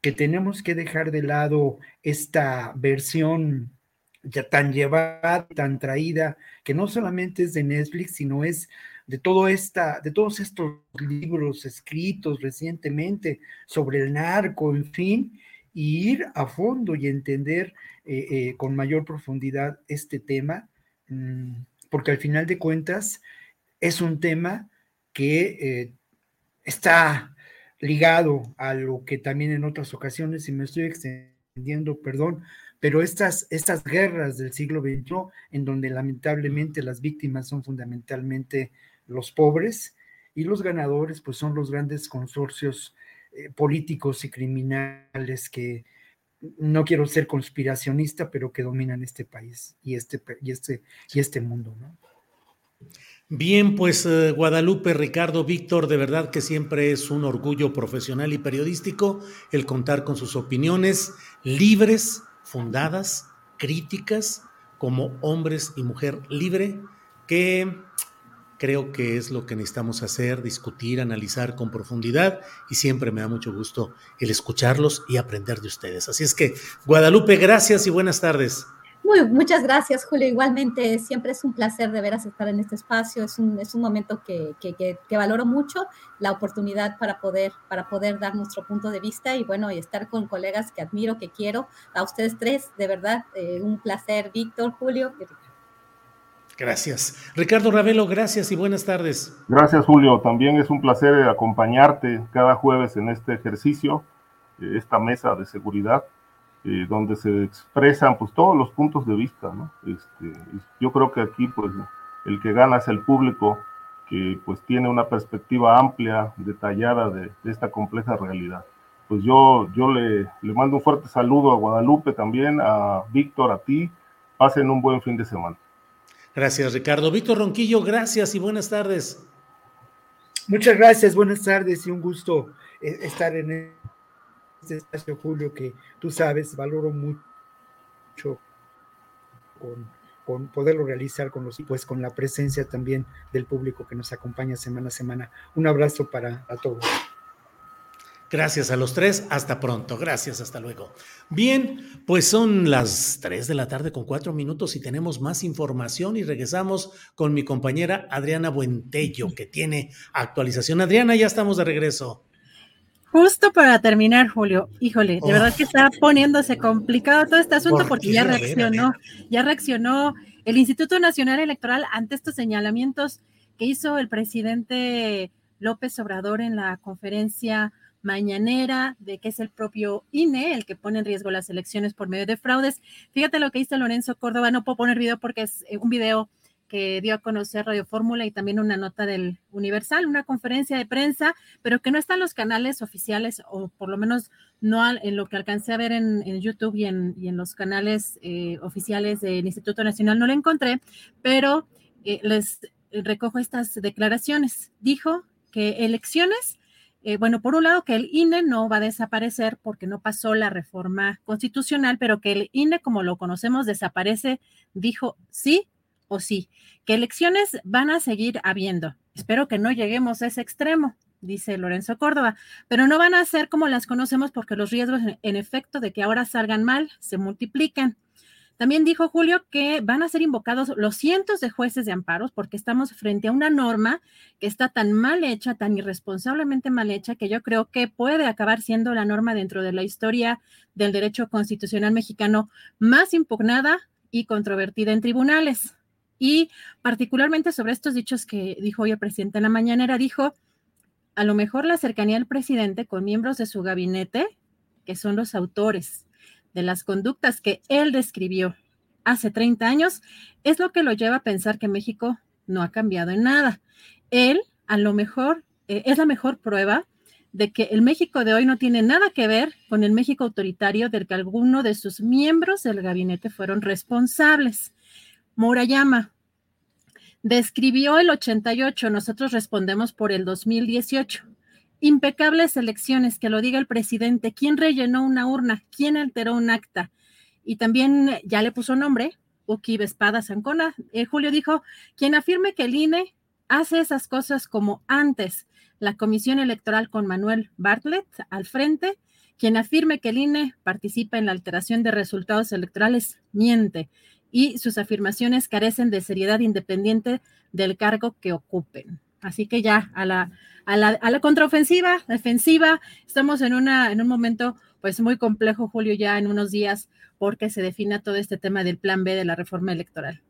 que tenemos que dejar de lado esta versión ya tan llevada, tan traída, que no solamente es de Netflix, sino es de todo esta, de todos estos libros escritos recientemente sobre el narco, en fin, y ir a fondo y entender eh, eh, con mayor profundidad este tema, mm, porque al final de cuentas es un tema que eh, está ligado a lo que también en otras ocasiones, y me estoy extendiendo, perdón, pero estas, estas guerras del siglo XXI, en donde lamentablemente las víctimas son fundamentalmente los pobres y los ganadores pues son los grandes consorcios eh, políticos y criminales que no quiero ser conspiracionista, pero que dominan este país y este, y este, y este mundo. Bien, pues eh, Guadalupe, Ricardo, Víctor, de verdad que siempre es un orgullo profesional y periodístico el contar con sus opiniones libres, fundadas, críticas, como hombres y mujer libre, que creo que es lo que necesitamos hacer, discutir, analizar con profundidad y siempre me da mucho gusto el escucharlos y aprender de ustedes. Así es que, Guadalupe, gracias y buenas tardes. Muy, muchas gracias, Julio. Igualmente, siempre es un placer de veras estar en este espacio. Es un, es un momento que, que, que, valoro mucho, la oportunidad para poder, para poder dar nuestro punto de vista y bueno, y estar con colegas que admiro, que quiero. A ustedes tres, de verdad, eh, un placer, Víctor, Julio y Ricardo. Gracias. Ricardo Ravelo, gracias y buenas tardes. Gracias, Julio. También es un placer acompañarte cada jueves en este ejercicio, eh, esta mesa de seguridad, eh, donde se expresan pues todos los puntos de vista, ¿no? Este, yo creo que aquí pues el que gana es el público que pues tiene una perspectiva amplia, detallada de, esta compleja realidad. Pues yo, yo le, le mando un fuerte saludo a Guadalupe también, a Víctor, a ti. Pasen un buen fin de semana. Gracias, Ricardo. Víctor Ronquillo, gracias y buenas tardes. Muchas gracias, buenas tardes y un gusto eh, estar en este espacio, Julio, que tú sabes, valoro mucho con, poderlo realizar con los pues con la presencia también del público que nos acompaña semana a semana. Un abrazo para a todos. Gracias a los tres, hasta pronto, gracias, hasta luego. Bien, pues son las tres de la tarde con cuatro minutos y tenemos más información y regresamos con mi compañera Adriana Buentello, que tiene actualización. Adriana, ya estamos de regreso. Justo para terminar, Julio, híjole, de verdad que está poniéndose complicado todo este asunto porque ya reaccionó, ya reaccionó el Instituto Nacional Electoral ante estos señalamientos que hizo el presidente López Obrador en la conferencia mañanera de que es el propio INE el que pone en riesgo las elecciones por medio de fraudes. Fíjate lo que dice Lorenzo Córdoba, no puedo poner video porque es eh, un video que dio a conocer Radio Fórmula y también una nota del Universal, una conferencia de prensa, pero que no está en los canales oficiales, o por lo menos no en lo que alcancé a ver en, YouTube y en, los canales eh, oficiales del Instituto Nacional, no lo encontré, pero eh, les recojo estas declaraciones. Dijo que elecciones eh, bueno, por un lado que el INE no va a desaparecer porque no pasó la reforma constitucional, pero que el INE, como lo conocemos, desaparece, dijo sí o sí, que elecciones van a seguir habiendo. Espero que no lleguemos a ese extremo, dice Lorenzo Córdoba, pero no van a ser como las conocemos porque los riesgos en efecto de que ahora salgan mal se multiplican. También dijo Julio que van a ser invocados los cientos de jueces de amparos porque estamos frente a una norma que está tan mal hecha, tan irresponsablemente mal hecha, que yo creo que puede acabar siendo la norma dentro de la historia del derecho constitucional mexicano más impugnada y controvertida en tribunales. Y particularmente sobre estos dichos que dijo hoy el presidente en la mañanera, dijo, a lo mejor la cercanía del presidente con miembros de su gabinete, que son los autores de las conductas que él describió hace 30 años, es lo que lo lleva a pensar que México no ha cambiado en nada. Él, a lo mejor, eh, es la mejor prueba de que el México de hoy no tiene nada que ver con el México autoritario del que alguno de sus miembros del gabinete fueron responsables. Murayama describió el 88, nosotros respondemos por el 2018. Impecables elecciones, que lo diga el presidente, quién rellenó una urna, quién alteró un acta. Y también ya le puso nombre, Uki Espada Zancona. Eh, Julio dijo, quien afirme que el INE hace esas cosas como antes, la Comisión Electoral con Manuel Bartlett al frente, quien afirme que el INE participa en la alteración de resultados electorales, miente y sus afirmaciones carecen de seriedad independiente del cargo que ocupen. Así que ya a la, a la, a la contraofensiva, defensiva, estamos en, una, en un momento pues muy complejo, Julio, ya en unos días, porque se defina todo este tema del plan B de la reforma electoral.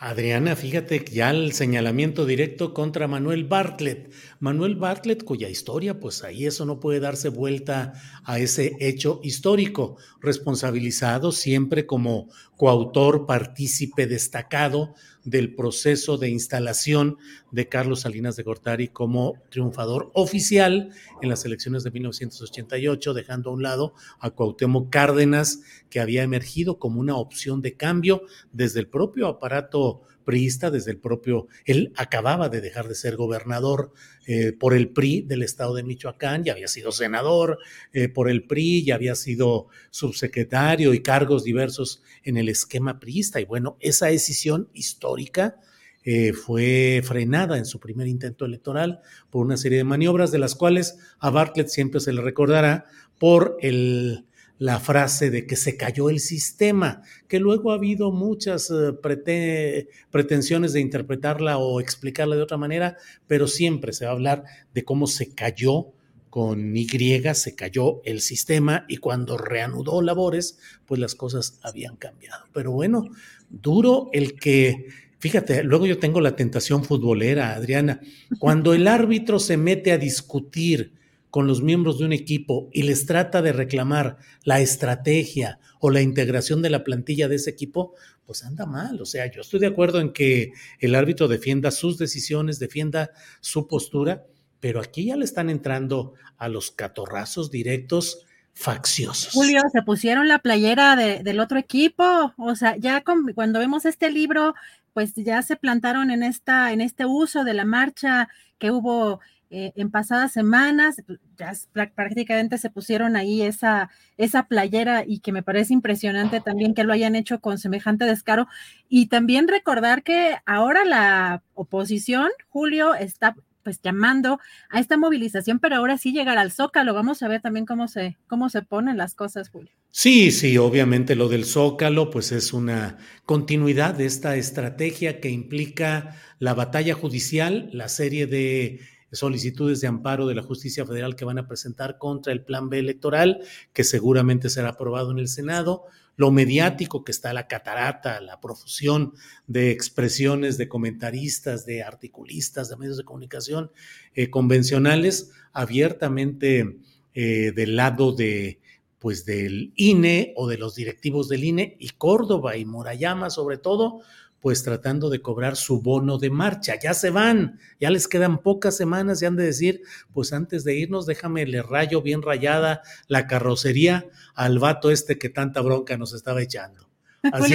Adriana, fíjate ya el señalamiento directo contra Manuel Bartlett. Manuel Bartlett, cuya historia, pues ahí eso no puede darse vuelta a ese hecho histórico, responsabilizado siempre como coautor, partícipe destacado del proceso de instalación de Carlos Salinas de Gortari como triunfador oficial en las elecciones de 1988, dejando a un lado a Cuauhtémoc Cárdenas, que había emergido como una opción de cambio desde el propio aparato priista, desde el propio, él acababa de dejar de ser gobernador eh, por el PRI del estado de Michoacán, ya había sido senador eh, por el PRI, ya había sido subsecretario y cargos diversos en el esquema priista. Y bueno, esa decisión histórica eh, fue frenada en su primer intento electoral por una serie de maniobras de las cuales a Bartlett siempre se le recordará por el la frase de que se cayó el sistema, que luego ha habido muchas eh, pretensiones de interpretarla o explicarla de otra manera, pero siempre se va a hablar de cómo se cayó con Y, se cayó el sistema y cuando reanudó labores, pues las cosas habían cambiado. Pero bueno, duro el que, fíjate, luego yo tengo la tentación futbolera, Adriana, cuando el árbitro se mete a discutir, con los miembros de un equipo y les trata de reclamar la estrategia o la integración de la plantilla de ese equipo, pues anda mal. O sea, yo estoy de acuerdo en que el árbitro defienda sus decisiones, defienda su postura, pero aquí ya le están entrando a los catorrazos directos facciosos. Julio, se pusieron la playera del otro equipo, o sea, ya cuando vemos este libro, pues ya se plantaron en esta, en este uso de la marcha que hubo eh, en pasadas semanas, ya prácticamente se pusieron ahí esa, esa playera y que me parece impresionante también que lo hayan hecho con semejante descaro. Y también recordar que ahora la oposición, Julio, está pues llamando a esta movilización, pero ahora sí llegar al Zócalo. Vamos a ver también cómo se, cómo se ponen las cosas, Julio. Sí, sí, obviamente lo del Zócalo, pues es una continuidad de esta estrategia que implica la batalla judicial, la serie de solicitudes de amparo de la justicia federal que van a presentar contra el plan B electoral, que seguramente será aprobado en el Senado, lo mediático que está la catarata, la profusión de expresiones de comentaristas, de articulistas, de medios de comunicación eh, convencionales, abiertamente eh, del lado de pues del INE o de los directivos del INE y Córdoba y Morayama sobre todo, pues tratando de cobrar su bono de marcha. Ya se van, ya les quedan pocas semanas y han de decir, pues antes de irnos, déjame le rayo bien rayada la carrocería al vato este que tanta bronca nos estaba echando. Así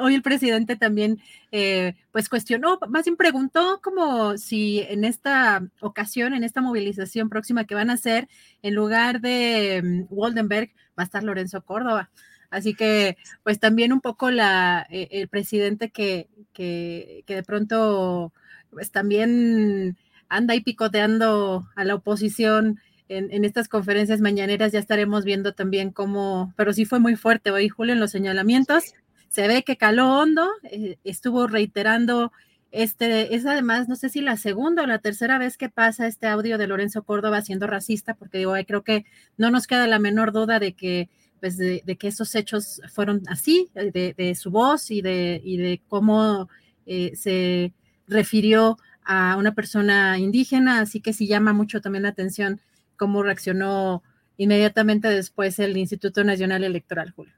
hoy, el presidente también, eh, pues cuestionó, más bien preguntó como si en esta ocasión, en esta movilización próxima que van a hacer, en lugar de mm, Waldenberg, va a estar Lorenzo Córdoba. Así que, pues también un poco la, eh, el presidente que, que, que de pronto, pues también anda ahí picoteando a la oposición en, en, estas conferencias mañaneras, ya estaremos viendo también cómo, pero sí fue muy fuerte hoy, Julio, en los señalamientos. Se ve que caló hondo, eh, estuvo reiterando este, es además, no sé si la segunda o la tercera vez que pasa este audio de Lorenzo Córdoba siendo racista, porque digo, creo que no nos queda la menor duda de que pues de, que esos hechos fueron así, de, su voz y de, de cómo eh, se refirió a una persona indígena, así que sí llama mucho también la atención cómo reaccionó inmediatamente después el Instituto Nacional Electoral, Julio.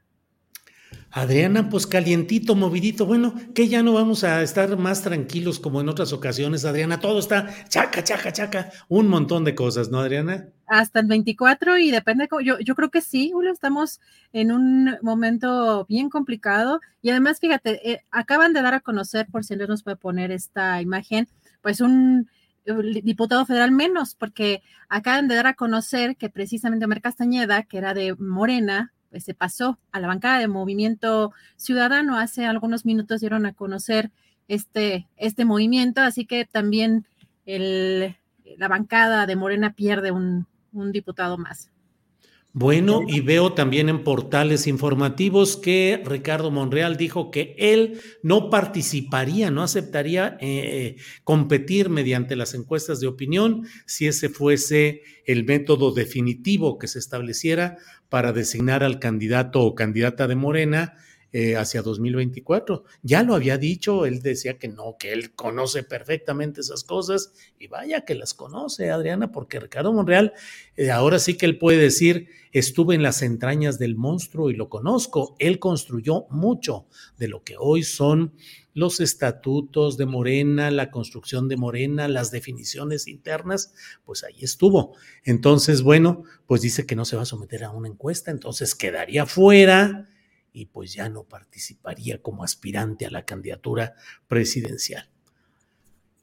Adriana, pues calientito, movidito. Bueno, que ya no vamos a estar más tranquilos como en otras ocasiones, Adriana. Todo está chaca, chaca, chaca. Un montón de cosas, ¿no, Adriana? Hasta el 24 y depende, yo, yo creo que sí, Julio, estamos en un momento bien complicado y además, fíjate, eh, acaban de dar a conocer, por si no nos puede poner esta imagen, pues un diputado federal menos, porque acaban de dar a conocer que precisamente Omar Castañeda, que era de Morena, pues, se pasó a la bancada de Movimiento Ciudadano. Hace algunos minutos dieron a conocer este, este movimiento, así que también el, la bancada de Morena pierde un, un diputado más. Bueno, y veo también en portales informativos que Ricardo Monreal dijo que él no participaría, no aceptaría eh, competir mediante las encuestas de opinión si ese fuese el método definitivo que se estableciera para designar al candidato o candidata de Morena eh, hacia 2024. Ya lo había dicho, él decía que no, que él conoce perfectamente esas cosas y vaya que las conoce, Adriana, porque Ricardo Monreal, eh, ahora sí que él puede decir, estuve en las entrañas del monstruo y lo conozco. Él construyó mucho de lo que hoy son los estatutos de Morena, la construcción de Morena, las definiciones internas, pues ahí estuvo. Entonces, bueno, pues dice que no se va a someter a una encuesta, entonces quedaría fuera y pues ya no participaría como aspirante a la candidatura presidencial.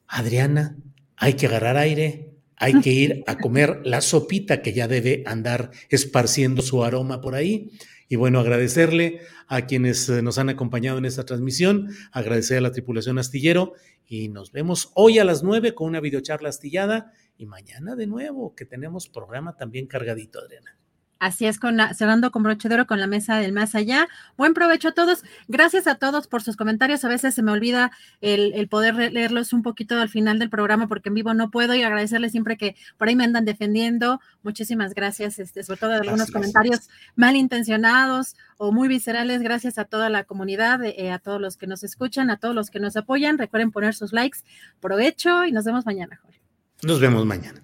Adriana, hay que agarrar aire, hay que ir a comer la sopita que ya debe andar esparciendo su aroma por ahí. Y bueno, agradecerle a quienes eh, nos han acompañado en esta transmisión, agradecer a la tripulación astillero y nos vemos hoy a las nueve con una videocharla astillada y mañana de nuevo que tenemos programa también cargadito, Adriana. Así es, con cerrando con brochedero con la mesa del más allá. Buen provecho a todos. Gracias a todos por sus comentarios. A veces se me olvida el, poder leerlos un poquito al final del programa porque en vivo no puedo y agradecerles siempre que por ahí me andan defendiendo. Muchísimas gracias, este, sobre todo de algunos comentarios malintencionados o muy viscerales. Gracias a toda la comunidad, eh, a todos los que nos escuchan, a todos los que nos apoyan. Recuerden poner sus likes. Provecho y nos vemos mañana, Jorge. Nos vemos mañana.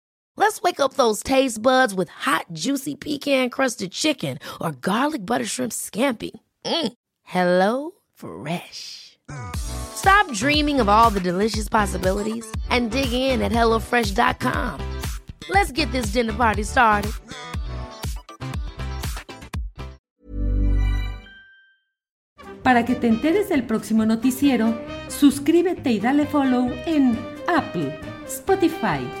Let's wake up those taste buds with hot, juicy pecan crusted chicken or garlic butter shrimp scampi. Mm. Hello Fresh. Stop dreaming of all the delicious possibilities and dig in at HelloFresh.com. Let's get this dinner party started. Para que te enteres del próximo noticiero, suscríbete y dale follow en Apple, Spotify